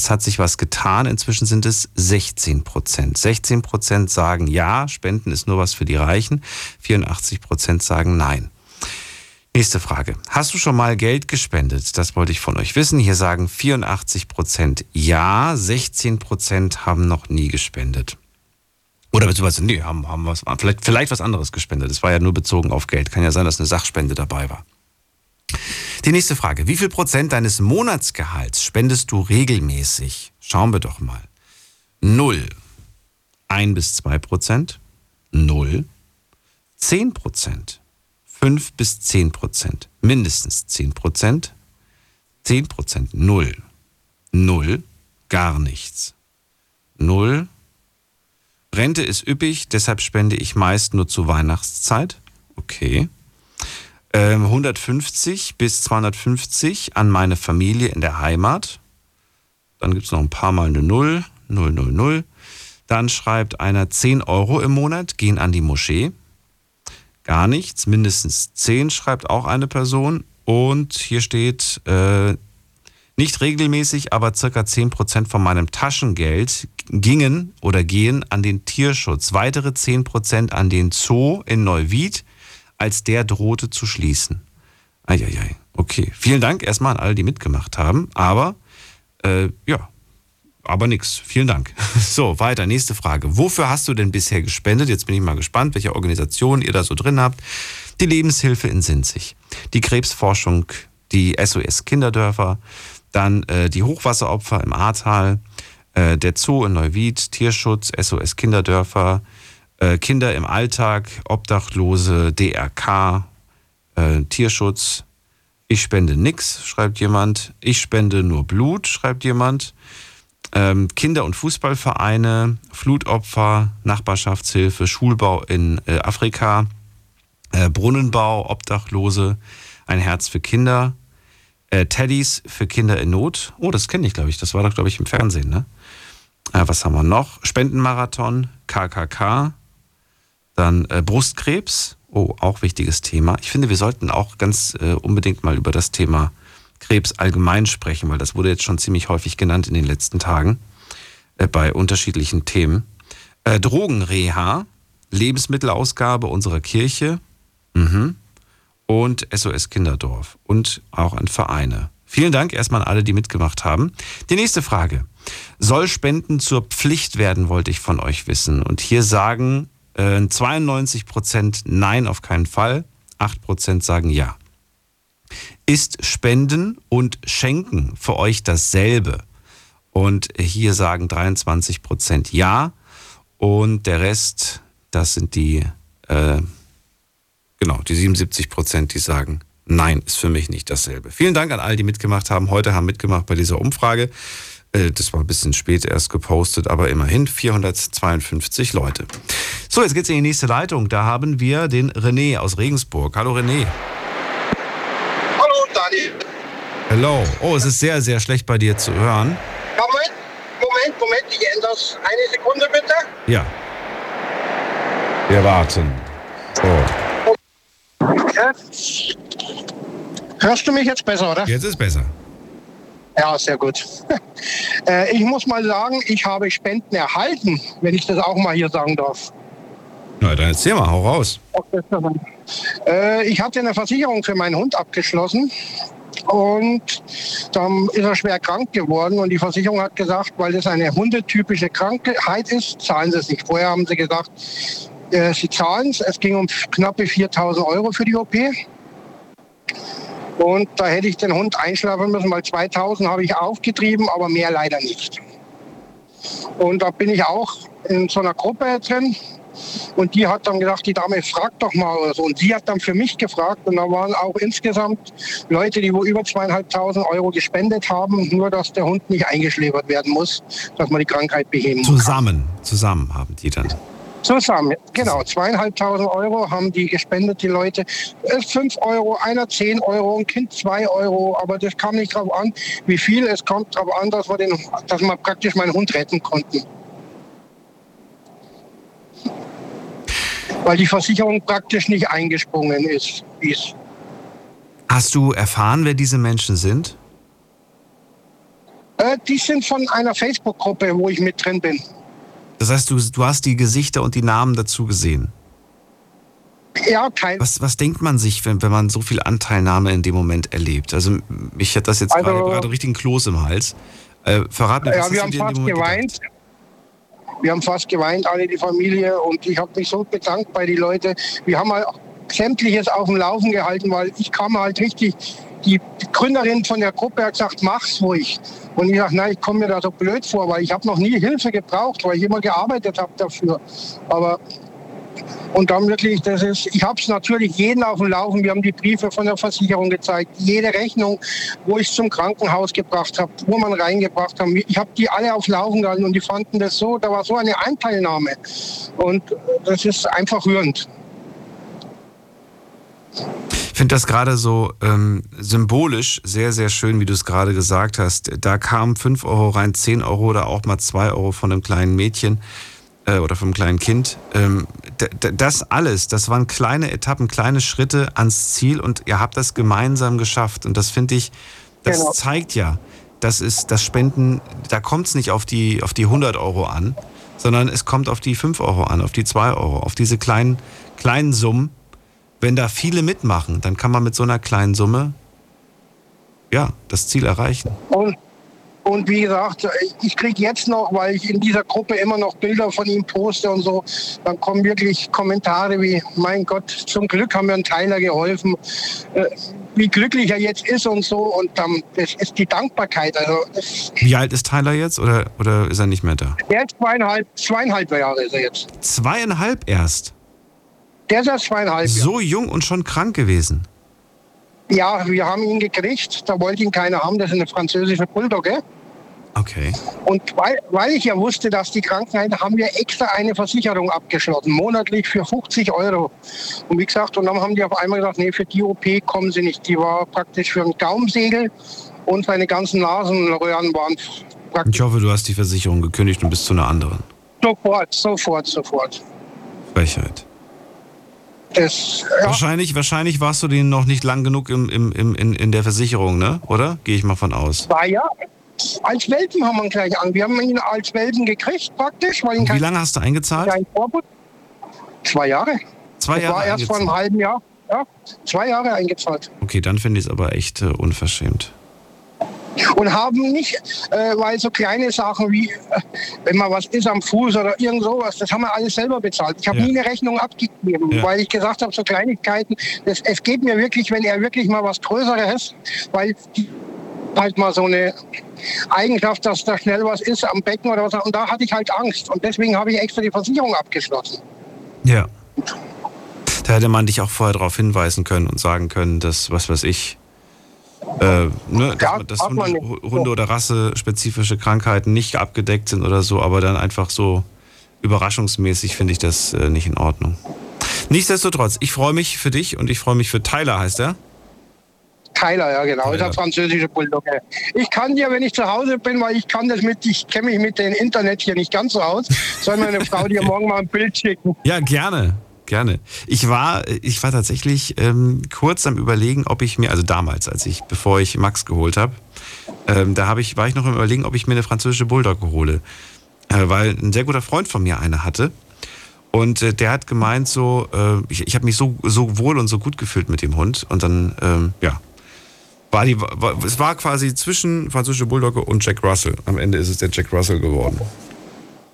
Es hat sich was getan. Inzwischen sind es 16 Prozent. 16 Prozent sagen ja, Spenden ist nur was für die Reichen. 84 Prozent sagen nein. Nächste Frage. Hast du schon mal Geld gespendet? Das wollte ich von euch wissen. Hier sagen 84 Prozent ja, 16 Prozent haben noch nie gespendet. Oder beziehungsweise, nee, haben, haben was, vielleicht, vielleicht was anderes gespendet. Es war ja nur bezogen auf Geld. Kann ja sein, dass eine Sachspende dabei war. Die nächste Frage. Wie viel Prozent deines Monatsgehalts spendest du regelmäßig? Schauen wir doch mal. Null. Ein bis zwei Prozent. Null. Zehn Prozent. Fünf bis zehn Prozent. Mindestens zehn Prozent. Zehn Prozent. Null. Null. Gar nichts. Null. Rente ist üppig, deshalb spende ich meist nur zur Weihnachtszeit. Okay. 150 ähm, bis 250 an meine Familie in der Heimat. Dann gibt es noch ein paar Mal eine Null, 0, 0, 0. Dann schreibt einer 10 Euro im Monat gehen an die Moschee. Gar nichts, mindestens 10 schreibt auch eine Person. Und hier steht, äh, nicht regelmäßig, aber circa 10% von meinem Taschengeld gingen oder gehen an den Tierschutz. Weitere 10% an den Zoo in Neuwied, als der drohte zu schließen. Eieiei, okay. Vielen Dank erstmal an alle, die mitgemacht haben. Aber, äh, ja, aber nix. Vielen Dank. So, weiter. Nächste Frage. Wofür hast du denn bisher gespendet? Jetzt bin ich mal gespannt, welche Organisation ihr da so drin habt. Die Lebenshilfe in Sinzig, die Krebsforschung, die SOS Kinderdörfer, dann äh, die Hochwasseropfer im Ahrtal, äh, der Zoo in Neuwied, Tierschutz, SOS Kinderdörfer, äh, Kinder im Alltag, Obdachlose, DRK, äh, Tierschutz. Ich spende nix, schreibt jemand. Ich spende nur Blut, schreibt jemand ähm, Kinder- und Fußballvereine, Flutopfer, Nachbarschaftshilfe, Schulbau in äh, Afrika, äh, Brunnenbau, Obdachlose, ein Herz für Kinder, äh, Teddys für Kinder in Not. Oh, das kenne ich, glaube ich. Das war doch, glaube ich, im Fernsehen, ne? Was haben wir noch? Spendenmarathon, KKK, dann äh, Brustkrebs. Oh, auch wichtiges Thema. Ich finde, wir sollten auch ganz äh, unbedingt mal über das Thema Krebs allgemein sprechen, weil das wurde jetzt schon ziemlich häufig genannt in den letzten Tagen äh, bei unterschiedlichen Themen. Äh, Drogenreha, Lebensmittelausgabe unserer Kirche mhm. und SOS Kinderdorf und auch an Vereine. Vielen Dank erstmal an alle, die mitgemacht haben. Die nächste Frage. Soll Spenden zur Pflicht werden, wollte ich von euch wissen. Und hier sagen äh, 92 Prozent Nein auf keinen Fall, 8 Prozent sagen Ja. Ist Spenden und Schenken für euch dasselbe? Und hier sagen 23 Prozent ja. Und der Rest, das sind die, äh, genau, die 77 Prozent, die sagen, nein, ist für mich nicht dasselbe. Vielen Dank an all, die mitgemacht haben. Heute haben mitgemacht bei dieser Umfrage. Äh, das war ein bisschen spät erst gepostet, aber immerhin 452 Leute. So, jetzt geht's in die nächste Leitung. Da haben wir den René aus Regensburg. Hallo René. Daniel. Hello. Oh, es ist sehr, sehr schlecht bei dir zu hören. Moment, Moment, Moment, ich ändere das. Eine Sekunde bitte. Ja. Wir warten. So. Hörst du mich jetzt besser, oder? Jetzt ist besser. Ja, sehr gut. Äh, ich muss mal sagen, ich habe Spenden erhalten, wenn ich das auch mal hier sagen darf. Na, dann erzähl mal, hau raus. Äh, ich hatte eine Versicherung für meinen Hund abgeschlossen und dann ist er schwer krank geworden und die Versicherung hat gesagt, weil das eine hundetypische Krankheit ist, zahlen sie es nicht. Vorher haben sie gesagt, äh, sie zahlen es. Es ging um knappe 4000 Euro für die OP. Und da hätte ich den Hund einschlafen müssen, weil 2000 habe ich aufgetrieben, aber mehr leider nicht. Und da bin ich auch in so einer Gruppe drin, und die hat dann gesagt, die Dame, frag doch mal oder so. Und sie hat dann für mich gefragt. Und da waren auch insgesamt Leute, die wo über zweieinhalbtausend Euro gespendet haben, nur dass der Hund nicht eingeschläfert werden muss, dass man die Krankheit beheben Zusammen, kann. zusammen haben die dann. Zusammen, genau. Zweieinhalbtausend Euro haben die gespendet, die Leute. Fünf Euro, einer zehn Euro, ein Kind zwei Euro. Aber das kam nicht darauf an, wie viel. Es kommt darauf an, dass wir, den, dass wir praktisch meinen Hund retten konnten. weil die Versicherung praktisch nicht eingesprungen ist. ist. Hast du erfahren, wer diese Menschen sind? Äh, die sind von einer Facebook-Gruppe, wo ich mit drin bin. Das heißt, du, du hast die Gesichter und die Namen dazu gesehen? Ja, kein. Was, was denkt man sich, wenn, wenn man so viel Anteilnahme in dem Moment erlebt? Also, mich hat das jetzt also, gerade, gerade richtig ein Kloß im Hals. Äh, verrat mir, was ja, wir haben fast geweint. Gedacht? Wir haben fast geweint, alle die Familie. Und ich habe mich so bedankt bei den Leuten. Wir haben halt sämtliches auf dem Laufen gehalten, weil ich kam halt richtig. Die Gründerin von der Gruppe hat gesagt, mach's ruhig. Und ich dachte, nein, ich komme mir da so blöd vor, weil ich habe noch nie Hilfe gebraucht, weil ich immer gearbeitet habe dafür. Aber und dann wirklich, das ist, ich habe es natürlich jeden auf dem Laufen. Wir haben die Briefe von der Versicherung gezeigt, jede Rechnung, wo ich zum Krankenhaus gebracht habe, wo man reingebracht haben. Ich habe die alle aufs Laufen gehalten und die fanden das so, da war so eine Anteilnahme. Und das ist einfach rührend. Finde das gerade so ähm, symbolisch sehr, sehr schön, wie du es gerade gesagt hast. Da kamen 5 Euro rein, 10 Euro oder auch mal 2 Euro von einem kleinen Mädchen äh, oder vom kleinen Kind. Ähm, das alles, das waren kleine Etappen, kleine Schritte ans Ziel und ihr habt das gemeinsam geschafft. Und das finde ich, das genau. zeigt ja, das ist das Spenden, da kommt es nicht auf die, auf die 100 Euro an, sondern es kommt auf die 5 Euro an, auf die 2 Euro, auf diese kleinen, kleinen Summen. Wenn da viele mitmachen, dann kann man mit so einer kleinen Summe ja, das Ziel erreichen. Und und wie gesagt, ich kriege jetzt noch, weil ich in dieser Gruppe immer noch Bilder von ihm poste und so, dann kommen wirklich Kommentare wie, mein Gott, zum Glück haben wir einen Tyler geholfen, äh, wie glücklich er jetzt ist und so. Und ähm, das ist die Dankbarkeit. Also, wie alt ist Tyler jetzt oder, oder ist er nicht mehr da? Der ist zweieinhalb, zweieinhalb Jahre ist er jetzt. Zweieinhalb erst? Der ist erst zweieinhalb. So jung und schon krank gewesen? Ja, wir haben ihn gekriegt. Da wollte ihn keiner haben. Das ist eine französische Bulldogge. Okay. Und weil, weil ich ja wusste, dass die Krankheit, haben wir extra eine Versicherung abgeschlossen, monatlich für 50 Euro. Und wie gesagt, und dann haben die auf einmal gesagt, nee, für die OP kommen sie nicht. Die war praktisch für ein Gaumensegel und seine ganzen Nasenröhren waren praktisch. Ich hoffe, du hast die Versicherung gekündigt und bist zu einer anderen. Sofort, sofort, sofort. Frechheit. Das, ja. wahrscheinlich, wahrscheinlich warst du denen noch nicht lang genug im, im, im, in, in der Versicherung, ne? Oder? Gehe ich mal von aus. War ja. Als Welpen haben wir ihn gleich an. Wir haben ihn als Welpen gekriegt praktisch. Weil Wie lange hast du eingezahlt? Zwei Jahre. Zwei das Jahre war erst vor einem halben Jahr. Ja, zwei Jahre eingezahlt. Okay, dann finde ich es aber echt äh, unverschämt und haben nicht, äh, weil so kleine Sachen wie, äh, wenn mal was ist am Fuß oder irgend sowas, das haben wir alles selber bezahlt. Ich habe ja. nie eine Rechnung abgegeben, ja. weil ich gesagt habe, so Kleinigkeiten, das, es geht mir wirklich, wenn er wirklich mal was Größeres, weil die, halt mal so eine Eigenschaft, dass da schnell was ist am Becken oder was, und da hatte ich halt Angst und deswegen habe ich extra die Versicherung abgeschlossen. Ja. Da hätte man dich auch vorher darauf hinweisen können und sagen können, dass, was weiß ich, äh, ne, dass, ja, dass Hunde, Hunde oder rassespezifische Krankheiten nicht abgedeckt sind oder so, aber dann einfach so überraschungsmäßig finde ich das äh, nicht in Ordnung. Nichtsdestotrotz, ich freue mich für dich und ich freue mich für Tyler, heißt er? Tyler, ja genau, Tyler. ist der französische Bulldogge. Ich kann dir, wenn ich zu Hause bin, weil ich kann das mit, ich kenne mich mit dem Internet hier nicht ganz so aus, soll meine Frau dir morgen mal ein Bild schicken. Ja, gerne gerne. Ich war, ich war tatsächlich ähm, kurz am überlegen, ob ich mir, also damals, als ich, bevor ich Max geholt habe, ähm, da habe ich, war ich noch im Überlegen, ob ich mir eine französische Bulldogge hole. Äh, weil ein sehr guter Freund von mir eine hatte. Und äh, der hat gemeint, so, äh, ich, ich habe mich so, so wohl und so gut gefühlt mit dem Hund. Und dann, ähm, ja, war die, war, es war quasi zwischen französische Bulldogge und Jack Russell. Am Ende ist es der Jack Russell geworden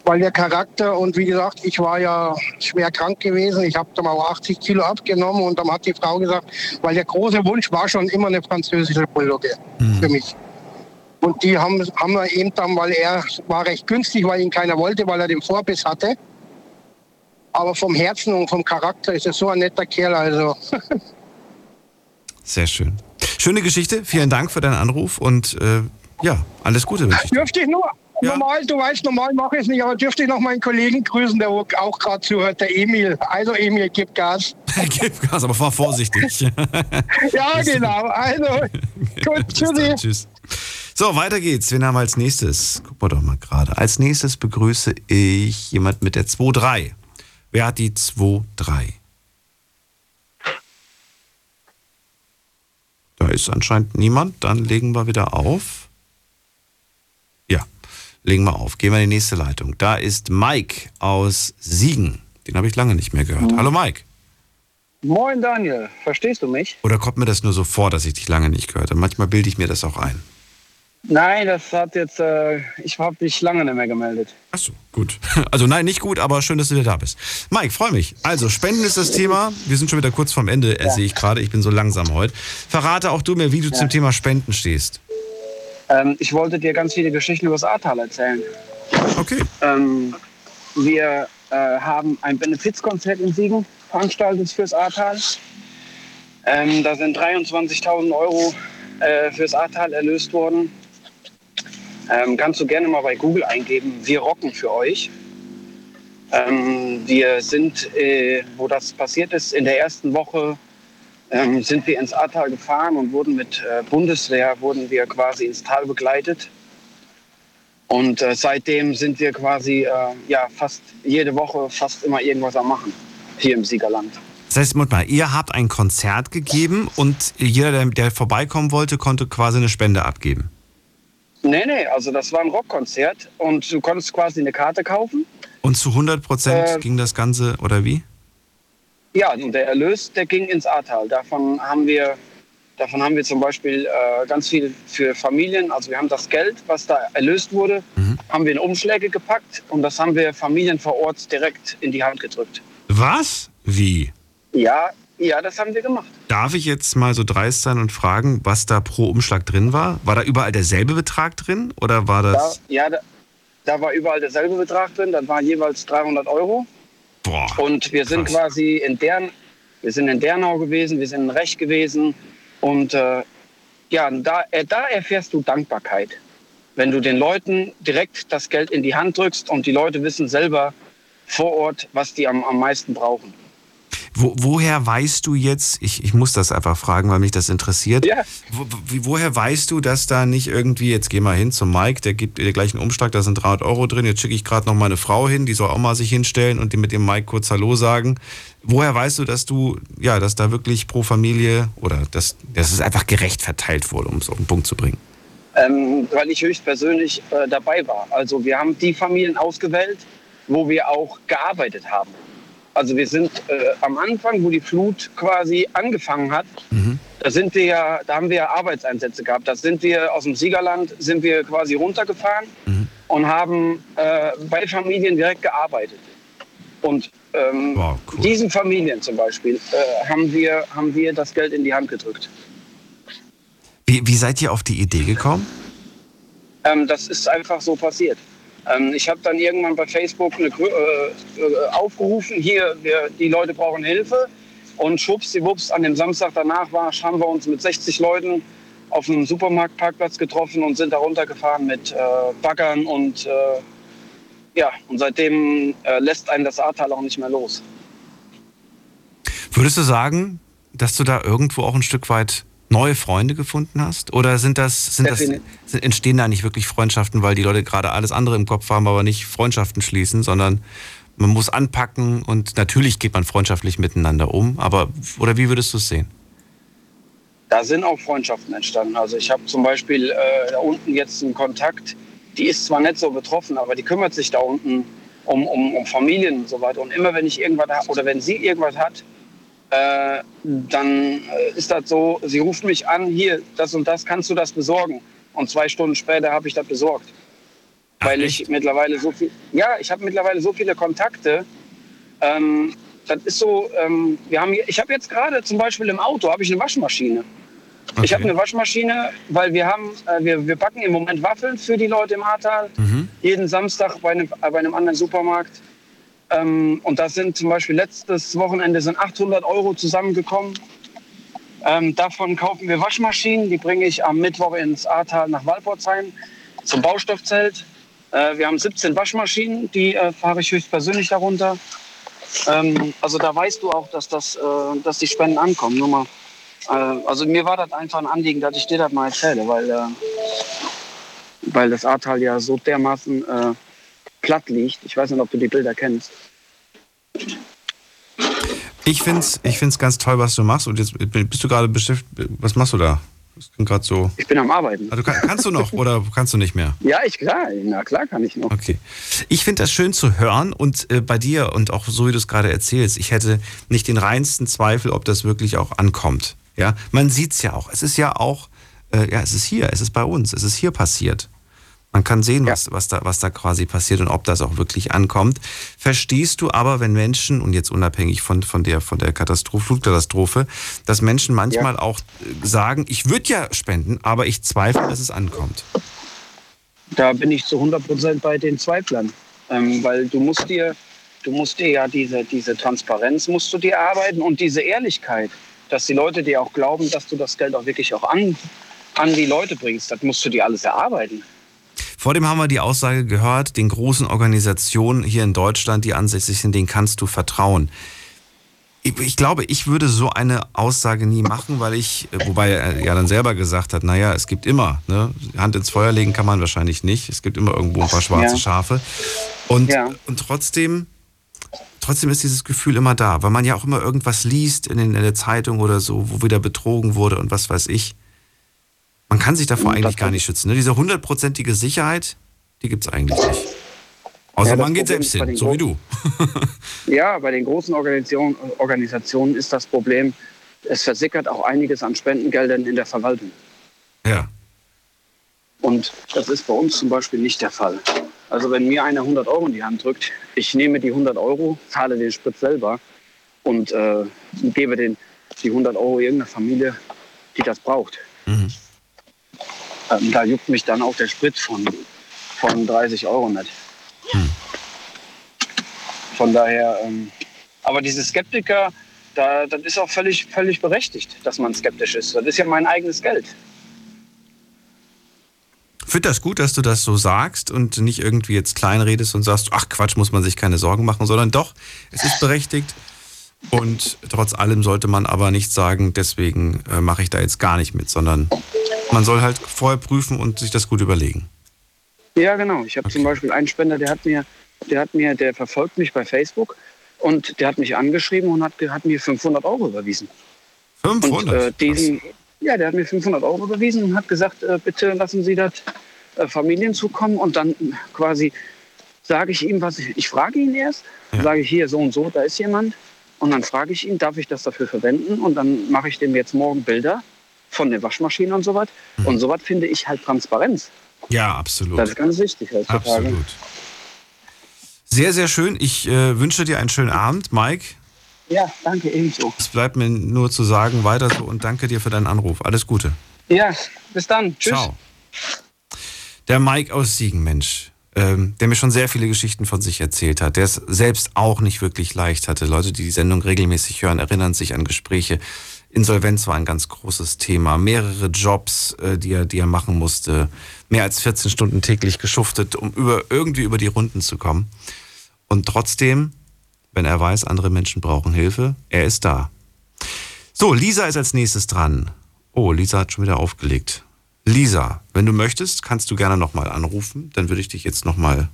weil der Charakter und wie gesagt, ich war ja schwer krank gewesen. Ich habe dann auch 80 Kilo abgenommen und dann hat die Frau gesagt, weil der große Wunsch war schon immer eine französische Bulldogge mhm. für mich. Und die haben, haben wir eben dann, weil er war recht günstig, weil ihn keiner wollte, weil er den Vorbiss hatte. Aber vom Herzen und vom Charakter ist er so ein netter Kerl. Also. Sehr schön. Schöne Geschichte. Vielen Dank für deinen Anruf und äh, ja, alles Gute wünsche ich. Dürfte ich nur, ja. Normal, du weißt, normal mache ich es nicht, aber dürfte ich noch meinen Kollegen grüßen, der auch gerade zuhört, der Emil. Also Emil, gib Gas. gib Gas, aber fahr vorsichtig. ja, genau. Also, gut, tschüssi. Tschüss. So, weiter geht's. Wen haben wir als nächstes? Gucken wir doch mal gerade. Als nächstes begrüße ich jemand mit der 2-3. Wer hat die 2-3? Da ist anscheinend niemand. Dann legen wir wieder auf legen wir auf. Gehen wir in die nächste Leitung. Da ist Mike aus Siegen. Den habe ich lange nicht mehr gehört. Hallo Mike. Moin Daniel, verstehst du mich? Oder kommt mir das nur so vor, dass ich dich lange nicht gehört habe? Manchmal bilde ich mir das auch ein. Nein, das hat jetzt, äh, ich habe dich lange nicht mehr gemeldet. Achso, gut. Also nein, nicht gut, aber schön, dass du wieder da bist. Mike, freue mich. Also, Spenden ist das Thema. Wir sind schon wieder kurz vorm Ende, ja. sehe ich gerade. Ich bin so langsam heute. Verrate auch du mir, wie du ja. zum Thema Spenden stehst. Ähm, ich wollte dir ganz viele Geschichten über das Ahrtal erzählen. Okay. Ähm, wir äh, haben ein Benefizkonzert in Siegen veranstaltet fürs Ahrtal. Ähm, da sind 23.000 Euro äh, fürs Ahrtal erlöst worden. Ähm, kannst du gerne mal bei Google eingeben, wir rocken für euch. Ähm, wir sind, äh, wo das passiert ist, in der ersten Woche ähm, sind wir ins Ahrtal gefahren und wurden mit äh, Bundeswehr, wurden wir quasi ins Tal begleitet. Und äh, seitdem sind wir quasi äh, ja, fast jede Woche fast immer irgendwas am Machen hier im Siegerland. Das heißt, mal, ihr habt ein Konzert gegeben und jeder, der, der vorbeikommen wollte, konnte quasi eine Spende abgeben. Nee, nee, also das war ein Rockkonzert und du konntest quasi eine Karte kaufen. Und zu 100 Prozent äh, ging das Ganze, oder wie? Ja, und der Erlös, der ging ins Ahrtal. Davon haben wir, davon haben wir zum Beispiel äh, ganz viel für Familien. Also wir haben das Geld, was da erlöst wurde, mhm. haben wir in Umschläge gepackt und das haben wir Familien vor Ort direkt in die Hand gedrückt. Was? Wie? Ja, ja, das haben wir gemacht. Darf ich jetzt mal so dreist sein und fragen, was da pro Umschlag drin war? War da überall derselbe Betrag drin oder war das? Da, ja, da, da, war überall derselbe Betrag drin. Das waren jeweils 300 Euro. Boah, und wir sind krass. quasi in Dern, wir sind in Dernau gewesen, wir sind in Recht gewesen und äh, ja, da, äh, da erfährst du Dankbarkeit, wenn du den Leuten direkt das Geld in die Hand drückst und die Leute wissen selber vor Ort, was die am, am meisten brauchen. Wo, woher weißt du jetzt, ich, ich muss das einfach fragen, weil mich das interessiert, ja. wo, woher weißt du, dass da nicht irgendwie, jetzt geh mal hin zum Mike, der gibt dir gleich einen Umschlag, da sind 300 Euro drin, jetzt schicke ich gerade noch meine Frau hin, die soll auch mal sich hinstellen und mit dem Mike kurz Hallo sagen. Woher weißt du, dass du, ja, dass da wirklich pro Familie oder dass, dass es einfach gerecht verteilt wurde, um es auf den Punkt zu bringen? Ähm, weil ich höchstpersönlich äh, dabei war. Also wir haben die Familien ausgewählt, wo wir auch gearbeitet haben. Also wir sind äh, am Anfang, wo die Flut quasi angefangen hat, mhm. da sind wir ja, da haben wir ja Arbeitseinsätze gehabt. Da sind wir aus dem Siegerland, sind wir quasi runtergefahren mhm. und haben äh, bei Familien direkt gearbeitet. Und ähm, wow, cool. diesen Familien zum Beispiel äh, haben, wir, haben wir das Geld in die Hand gedrückt. Wie, wie seid ihr auf die Idee gekommen? Ähm, das ist einfach so passiert. Ähm, ich habe dann irgendwann bei Facebook eine, äh, äh, aufgerufen, hier, wir, die Leute brauchen Hilfe. Und schwuppsdiwupps, an dem Samstag danach war, haben wir uns mit 60 Leuten auf einem Supermarktparkplatz getroffen und sind da runtergefahren mit äh, Baggern und äh, ja, und seitdem äh, lässt einen das Ahrtal auch nicht mehr los. Würdest du sagen, dass du da irgendwo auch ein Stück weit neue Freunde gefunden hast? Oder sind das, sind das, sind, entstehen da nicht wirklich Freundschaften, weil die Leute gerade alles andere im Kopf haben, aber nicht Freundschaften schließen, sondern man muss anpacken und natürlich geht man freundschaftlich miteinander um. Aber, oder wie würdest du es sehen? Da sind auch Freundschaften entstanden. Also ich habe zum Beispiel äh, da unten jetzt einen Kontakt, die ist zwar nicht so betroffen, aber die kümmert sich da unten um, um, um Familien und so weiter. Und immer wenn ich irgendwas habe oder wenn sie irgendwas hat, äh, dann äh, ist das so, sie ruft mich an, hier, das und das, kannst du das besorgen? Und zwei Stunden später habe ich das besorgt. Ach, weil ich mittlerweile so viel, ja, ich habe mittlerweile so viele Kontakte. Ähm, das ist so, ähm, wir haben, ich habe jetzt gerade zum Beispiel im Auto habe ich eine Waschmaschine. Okay. Ich habe eine Waschmaschine, weil wir haben, äh, wir, wir backen im Moment Waffeln für die Leute im Ahrtal. Mhm. Jeden Samstag bei einem, bei einem anderen Supermarkt. Ähm, und da sind zum Beispiel letztes Wochenende sind 800 Euro zusammengekommen. Ähm, davon kaufen wir Waschmaschinen, die bringe ich am Mittwoch ins Ahrtal nach Walporzheim zum Baustoffzelt. Äh, wir haben 17 Waschmaschinen, die äh, fahre ich höchstpersönlich darunter. Ähm, also da weißt du auch, dass, das, äh, dass die Spenden ankommen. Nur mal, äh, also mir war das einfach ein Anliegen, dass ich dir das mal erzähle, weil, äh, weil das Ahrtal ja so dermaßen äh, platt liegt. Ich weiß nicht, ob du die Bilder kennst. Ich finde es ich find's ganz toll, was du machst. Und jetzt bist du gerade beschäftigt. Was machst du da? gerade so. Ich bin am Arbeiten. Also kann, kannst du noch oder kannst du nicht mehr? Ja, ich klar. Na klar kann ich noch. Okay. Ich finde das schön zu hören und äh, bei dir und auch so wie du es gerade erzählst, ich hätte nicht den reinsten Zweifel, ob das wirklich auch ankommt. Ja, man sieht es ja auch. Es ist ja auch, äh, ja, es ist hier, es ist bei uns, es ist hier passiert. Man kann sehen, ja. was, was, da, was da quasi passiert und ob das auch wirklich ankommt. Verstehst du aber, wenn Menschen, und jetzt unabhängig von, von der, von der Katastrophe, Flugkatastrophe, dass Menschen manchmal ja. auch äh, sagen, ich würde ja spenden, aber ich zweifle, dass es ankommt? Da bin ich zu 100 Prozent bei den Zweiflern. Ähm, weil du musst dir, du musst dir ja diese, diese Transparenz musst du dir erarbeiten und diese Ehrlichkeit, dass die Leute dir auch glauben, dass du das Geld auch wirklich auch an, an die Leute bringst. Das musst du dir alles erarbeiten. Vor dem haben wir die Aussage gehört, den großen Organisationen hier in Deutschland, die ansässig sind, denen kannst du vertrauen. ich, ich, glaube, ich würde so eine Aussage nie machen, weil ich, äh, wobei er ja dann selber gesagt hat, naja, es gibt immer, ne, Hand ins Feuer legen kann man wahrscheinlich nicht. Es gibt immer irgendwo ein paar schwarze ja. Schafe. Und, ja. und trotzdem, trotzdem ist dieses Gefühl immer da, weil man ja auch immer irgendwas liest in, den, in der Zeitung oder so, wo wieder betrogen wurde und was weiß ich. Man kann sich davor eigentlich gar nicht schützen. Ne? Diese hundertprozentige Sicherheit, die gibt es eigentlich nicht. Außer ja, man geht selbst hin, so wie du. ja, bei den großen Organisationen, Organisationen ist das Problem, es versickert auch einiges an Spendengeldern in der Verwaltung. Ja. Und das ist bei uns zum Beispiel nicht der Fall. Also wenn mir einer 100 Euro in die Hand drückt, ich nehme die 100 Euro, zahle den Sprit selber und äh, gebe den, die 100 Euro irgendeiner Familie, die das braucht. Mhm. Ähm, da juckt mich dann auch der Sprit von, von 30 Euro nicht. Hm. Von daher, ähm, aber diese Skeptiker, da, das ist auch völlig, völlig berechtigt, dass man skeptisch ist. Das ist ja mein eigenes Geld. Ich finde das gut, dass du das so sagst und nicht irgendwie jetzt kleinredest und sagst, ach Quatsch, muss man sich keine Sorgen machen, sondern doch, es ist berechtigt. Und trotz allem sollte man aber nicht sagen, deswegen äh, mache ich da jetzt gar nicht mit, sondern man soll halt vorher prüfen und sich das gut überlegen. Ja, genau. Ich habe okay. zum Beispiel einen Spender, der hat mir, der hat mir, der verfolgt mich bei Facebook und der hat mich angeschrieben und hat, hat mir 500 Euro überwiesen. 500? Und, äh, diesen, ja, der hat mir 500 Euro überwiesen und hat gesagt, äh, bitte lassen Sie das äh, Familien zukommen und dann quasi sage ich ihm, was ich, ich frage ihn erst, ja. sage ich hier so und so, da ist jemand und dann frage ich ihn, darf ich das dafür verwenden und dann mache ich dem jetzt morgen Bilder von der Waschmaschine und so was. Mhm. Und so was finde ich halt Transparenz. Ja, absolut. Das ist ganz wichtig heutzutage. Absolut. Sehr, sehr schön. Ich äh, wünsche dir einen schönen Abend, Mike. Ja, danke ebenso. Es bleibt mir nur zu sagen, weiter so und danke dir für deinen Anruf. Alles Gute. Ja, bis dann. Tschüss. Ciao. Der Mike aus Siegen, Mensch, ähm, der mir schon sehr viele Geschichten von sich erzählt hat, der es selbst auch nicht wirklich leicht hatte. Leute, die die Sendung regelmäßig hören, erinnern sich an Gespräche, Insolvenz war ein ganz großes Thema. Mehrere Jobs, äh, die, er, die er machen musste. Mehr als 14 Stunden täglich geschuftet, um über, irgendwie über die Runden zu kommen. Und trotzdem, wenn er weiß, andere Menschen brauchen Hilfe, er ist da. So, Lisa ist als nächstes dran. Oh, Lisa hat schon wieder aufgelegt. Lisa, wenn du möchtest, kannst du gerne nochmal anrufen. Dann würde ich dich jetzt nochmal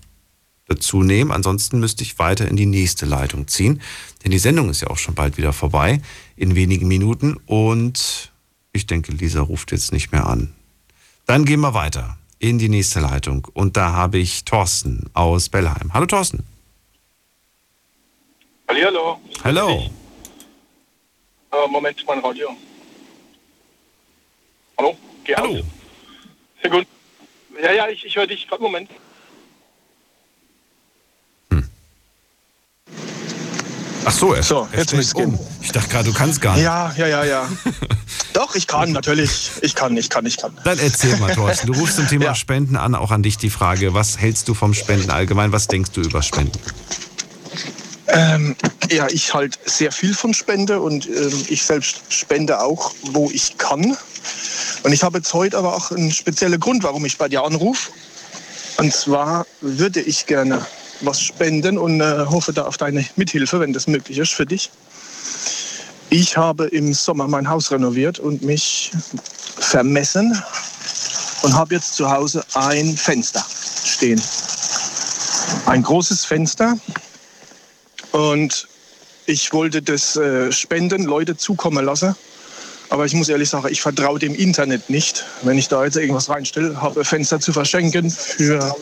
dazu nehmen. Ansonsten müsste ich weiter in die nächste Leitung ziehen. Denn die Sendung ist ja auch schon bald wieder vorbei, in wenigen Minuten. Und ich denke, Lisa ruft jetzt nicht mehr an. Dann gehen wir weiter in die nächste Leitung. Und da habe ich Thorsten aus Bellheim. Hallo Thorsten. Hallo. Hallo. Uh, Moment, mein Radio. Hallo? Geh Hallo. Sehr gut. Ja, ja, ich, ich höre dich gerade. Moment. Ach so, er, so, jetzt muss um. Ich dachte gerade, du kannst gar nicht. Ja, ja, ja, ja. Doch, ich kann natürlich. Ich kann, ich kann, ich kann. Dann erzähl mal, Thorsten. Du rufst zum Thema ja. Spenden an, auch an dich die Frage, was hältst du vom Spenden allgemein? Was denkst du über Spenden? Ähm, ja, ich halte sehr viel von Spende und ähm, ich selbst spende auch, wo ich kann. Und ich habe jetzt heute aber auch einen speziellen Grund, warum ich bei dir anrufe. Und zwar würde ich gerne was spenden und äh, hoffe da auf deine Mithilfe, wenn das möglich ist für dich. Ich habe im Sommer mein Haus renoviert und mich vermessen und habe jetzt zu Hause ein Fenster stehen. Ein großes Fenster. Und ich wollte das äh, Spenden Leute zukommen lassen. Aber ich muss ehrlich sagen, ich vertraue dem Internet nicht. Wenn ich da jetzt irgendwas reinstelle, habe Fenster zu verschenken für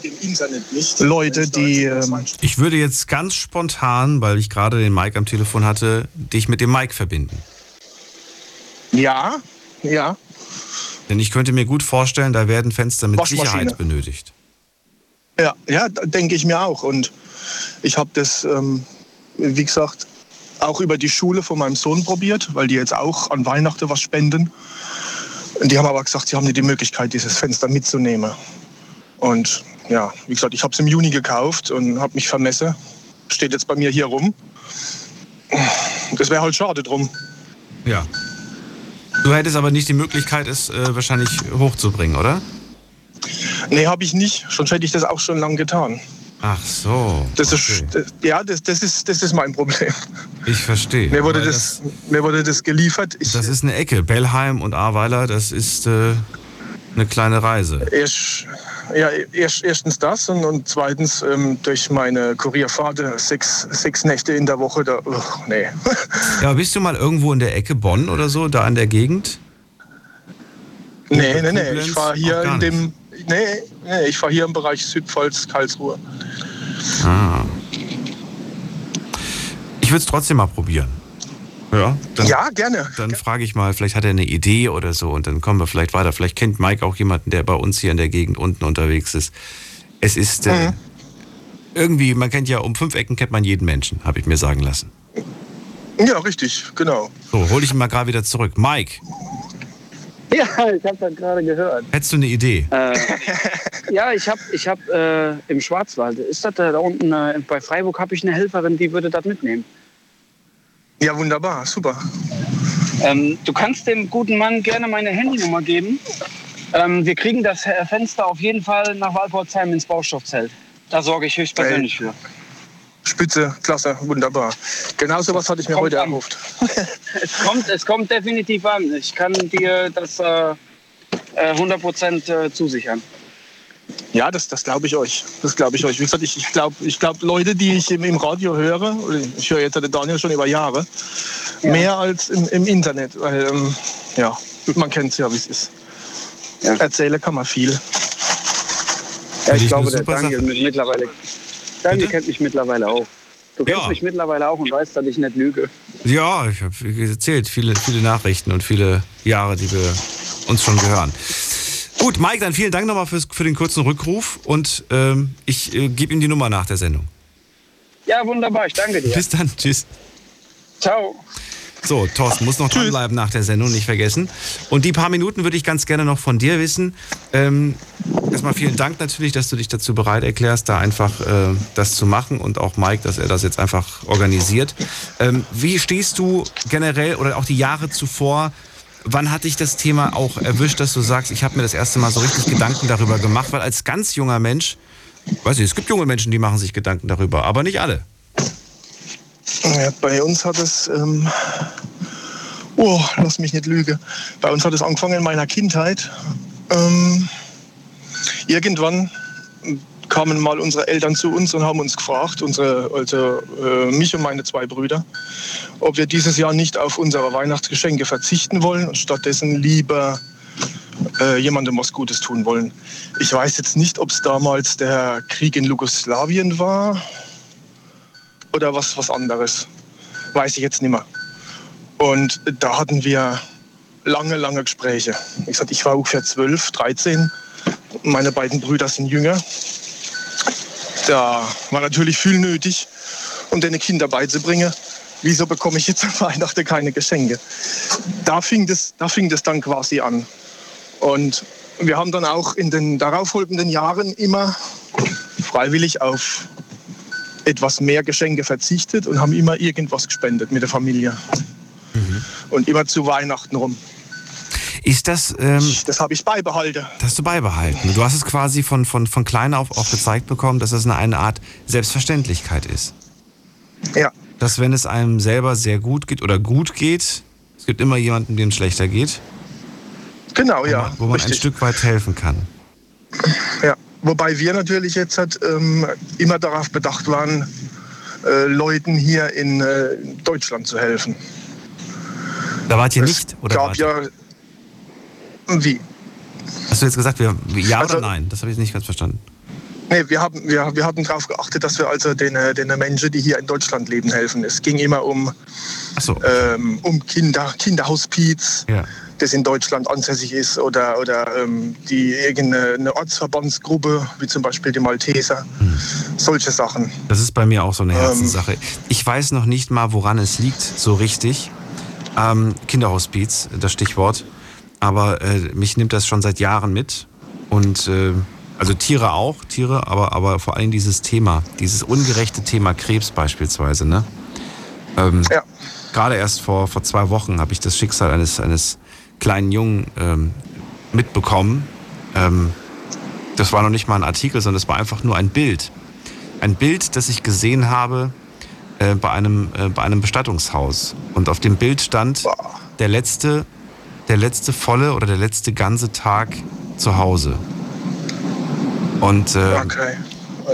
Leute, die. Ähm ich würde jetzt ganz spontan, weil ich gerade den Mike am Telefon hatte, dich mit dem Mike verbinden. Ja, ja. Denn ich könnte mir gut vorstellen, da werden Fenster mit Sicherheit benötigt. Ja, ja, denke ich mir auch. Und ich habe das, ähm, wie gesagt, auch über die Schule von meinem Sohn probiert, weil die jetzt auch an Weihnachten was spenden. Und die haben aber gesagt, sie haben nicht die Möglichkeit, dieses Fenster mitzunehmen. Und ja, wie gesagt, ich habe es im Juni gekauft und habe mich vermessen. Steht jetzt bei mir hier rum. Das wäre halt schade drum. Ja. Du hättest aber nicht die Möglichkeit, es äh, wahrscheinlich hochzubringen, oder? Nee, habe ich nicht. Sonst hätte ich das auch schon lange getan. Ach so. Das okay. ist, ja, das, das, ist, das ist mein Problem. Ich verstehe. Mir wurde, das, das, mir wurde das geliefert. Ich, das ist eine Ecke. Bellheim und Ahrweiler, das ist äh, eine kleine Reise. Erst, ja, erst, erstens das und, und zweitens ähm, durch meine Kurierfahrt äh, sechs, sechs Nächte in der Woche. Da, oh, nee. Ja, bist du mal irgendwo in der Ecke Bonn oder so, da in der Gegend? Nee, nee, nee. Ich fahre hier in dem. Nee, nee ich fahre hier im Bereich Südpfalz, Karlsruhe. Ah. Ich würde es trotzdem mal probieren. Ja, dann, ja gerne. Dann frage ich mal, vielleicht hat er eine Idee oder so und dann kommen wir vielleicht weiter. Vielleicht kennt Mike auch jemanden, der bei uns hier in der Gegend unten unterwegs ist. Es ist äh, mhm. irgendwie, man kennt ja um fünf Ecken kennt man jeden Menschen, habe ich mir sagen lassen. Ja, richtig, genau. So, hol ich ihn mal gerade wieder zurück. Mike. Ja, ich habe das gerade gehört. Hättest du eine Idee? Äh, ja, ich habe ich hab, äh, im Schwarzwald, ist das da, da unten äh, bei Freiburg, habe ich eine Helferin, die würde das mitnehmen. Ja, wunderbar, super. Ähm, du kannst dem guten Mann gerne meine Handynummer geben. Ähm, wir kriegen das Fenster auf jeden Fall nach Walporzheim ins Baustoffzelt. Da sorge ich höchstpersönlich für. Spitze, klasse, wunderbar. Genauso was hatte ich mir kommt heute an. erhofft. es, kommt, es kommt definitiv an. Ich kann dir das äh, 100% äh, äh, zusichern. Ja, das, das glaube ich euch. Das glaube ich euch. Wie gesagt, ich, ich glaube ich glaub, Leute, die ich im, im Radio höre, ich höre jetzt den Daniel schon über Jahre, ja. mehr als im, im Internet. Weil, ähm, ja, man kennt es ja, wie es ist. Ja. Erzählen kann man viel. Ja, ich, ich glaube, der Daniel mittlerweile Daniel kennt mich mittlerweile auch. Du kennst ja. mich mittlerweile auch und weißt, dass ich nicht lüge. Ja, ich habe erzählt, viele, viele Nachrichten und viele Jahre, die wir uns schon gehören. Gut, Mike, dann vielen Dank nochmal für, für den kurzen Rückruf und ähm, ich äh, gebe ihm die Nummer nach der Sendung. Ja, wunderbar, ich danke dir. Bis dann, tschüss. Ciao. So, Thorsten muss noch dranbleiben nach der Sendung, nicht vergessen. Und die paar Minuten würde ich ganz gerne noch von dir wissen. Ähm, erstmal vielen Dank natürlich, dass du dich dazu bereit erklärst, da einfach äh, das zu machen und auch Mike, dass er das jetzt einfach organisiert. Ähm, wie stehst du generell oder auch die Jahre zuvor? Wann hat dich das Thema auch erwischt, dass du sagst, ich habe mir das erste Mal so richtig Gedanken darüber gemacht? Weil als ganz junger Mensch, weiß ich, es gibt junge Menschen, die machen sich Gedanken darüber, aber nicht alle. Ja, bei uns hat es, ähm, oh, lass mich nicht lügen. Bei uns hat es angefangen in meiner Kindheit. Ähm, irgendwann kamen mal unsere Eltern zu uns und haben uns gefragt, unsere, also äh, mich und meine zwei Brüder, ob wir dieses Jahr nicht auf unsere Weihnachtsgeschenke verzichten wollen und stattdessen lieber äh, jemandem was Gutes tun wollen. Ich weiß jetzt nicht, ob es damals der Krieg in Jugoslawien war oder was, was anderes. Weiß ich jetzt nicht mehr. Und da hatten wir lange, lange Gespräche. Ich sagte, ich war ungefähr 12, 13. Meine beiden Brüder sind jünger. Da war natürlich viel nötig, um deine Kinder beizubringen. Wieso bekomme ich jetzt an Weihnachten keine Geschenke? Da fing, das, da fing das dann quasi an. Und wir haben dann auch in den darauffolgenden Jahren immer freiwillig auf etwas mehr Geschenke verzichtet und haben immer irgendwas gespendet mit der Familie. Mhm. Und immer zu Weihnachten rum. Ist das. Ähm, das habe ich beibehalten. Das hast du beibehalten. Du hast es quasi von, von, von klein auf auch gezeigt bekommen, dass es eine, eine Art Selbstverständlichkeit ist. Ja. Dass, wenn es einem selber sehr gut geht oder gut geht, es gibt immer jemanden, dem es schlechter geht. Genau, ja. Wo man, wo man ein Stück weit helfen kann. Ja. Wobei wir natürlich jetzt halt, ähm, immer darauf bedacht waren, äh, Leuten hier in äh, Deutschland zu helfen. Da wart ihr es nicht? Oder gab ja. Wie? Hast du jetzt gesagt, wir, ja also, oder nein? Das habe ich nicht ganz verstanden. Nee, wir haben, wir, wir haben darauf geachtet, dass wir also den, äh, den Menschen, die hier in Deutschland leben, helfen. Es ging immer um, so. ähm, um Kinder, Kinderhospiz. Ja das in Deutschland ansässig ist oder, oder ähm, die irgendeine Ortsverbandsgruppe, wie zum Beispiel die Malteser. Hm. Solche Sachen. Das ist bei mir auch so eine Herzenssache. Ähm, ich weiß noch nicht mal, woran es liegt, so richtig. Ähm, Kinderhospiz, das Stichwort. Aber äh, mich nimmt das schon seit Jahren mit. Und äh, also Tiere auch, Tiere, aber, aber vor allem dieses Thema, dieses ungerechte Thema Krebs beispielsweise. Ne? Ähm, ja. Gerade erst vor, vor zwei Wochen habe ich das Schicksal eines, eines kleinen Jungen ähm, mitbekommen. Ähm, das war noch nicht mal ein Artikel, sondern es war einfach nur ein Bild. ein Bild, das ich gesehen habe äh, bei, einem, äh, bei einem Bestattungshaus. Und auf dem Bild stand der letzte, der letzte volle oder der letzte ganze Tag zu Hause. Und äh, okay. oh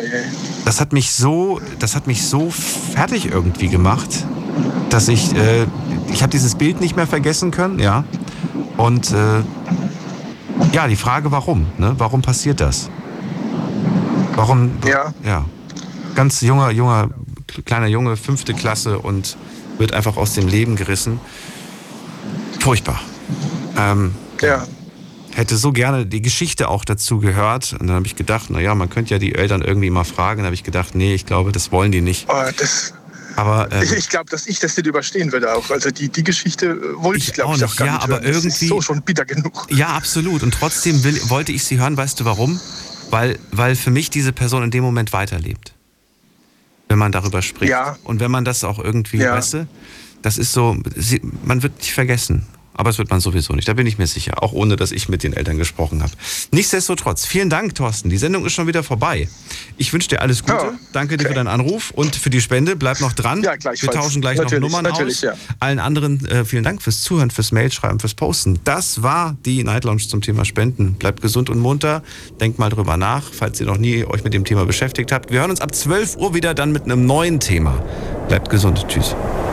das hat mich so, das hat mich so fertig irgendwie gemacht, dass ich, äh, ich habe dieses Bild nicht mehr vergessen können, ja. Und äh, ja, die Frage, warum? Ne? Warum passiert das? Warum? Ja. Ja. Ganz junger, junger, kleiner Junge, fünfte Klasse und wird einfach aus dem Leben gerissen. Furchtbar. Ähm, ja. Hätte so gerne die Geschichte auch dazu gehört. Und dann habe ich gedacht, naja, man könnte ja die Eltern irgendwie mal fragen. Dann habe ich gedacht, nee, ich glaube, das wollen die nicht. Oh, das, aber ähm, ich, glaube, dass ich das nicht überstehen würde auch. Also die, die Geschichte wollte ich, glaube ich, auch gar ja, nicht aber hören. irgendwie, das ist so schon bitter genug. Ja, absolut. Und trotzdem will, wollte ich sie hören. Weißt du warum? Weil, weil für mich diese Person in dem Moment weiterlebt. Wenn man darüber spricht. Ja. Und wenn man das auch irgendwie, ja. weißt du, das ist so, sie, man wird nicht vergessen. Aber es wird man sowieso nicht, da bin ich mir sicher, auch ohne dass ich mit den Eltern gesprochen habe. Nichtsdestotrotz, vielen Dank, Thorsten. Die Sendung ist schon wieder vorbei. Ich wünsche dir alles Gute. Ja, Danke okay. dir für deinen Anruf und für die Spende. Bleib noch dran. Ja, Wir tauschen gleich natürlich, noch Nummern aus. Ja. Allen anderen äh, vielen Dank fürs Zuhören, fürs Mailschreiben, fürs Posten. Das war die Night Lounge zum Thema Spenden. Bleibt gesund und munter. Denkt mal drüber nach, falls ihr noch nie euch mit dem Thema beschäftigt habt. Wir hören uns ab 12 Uhr wieder dann mit einem neuen Thema. Bleibt gesund. Tschüss.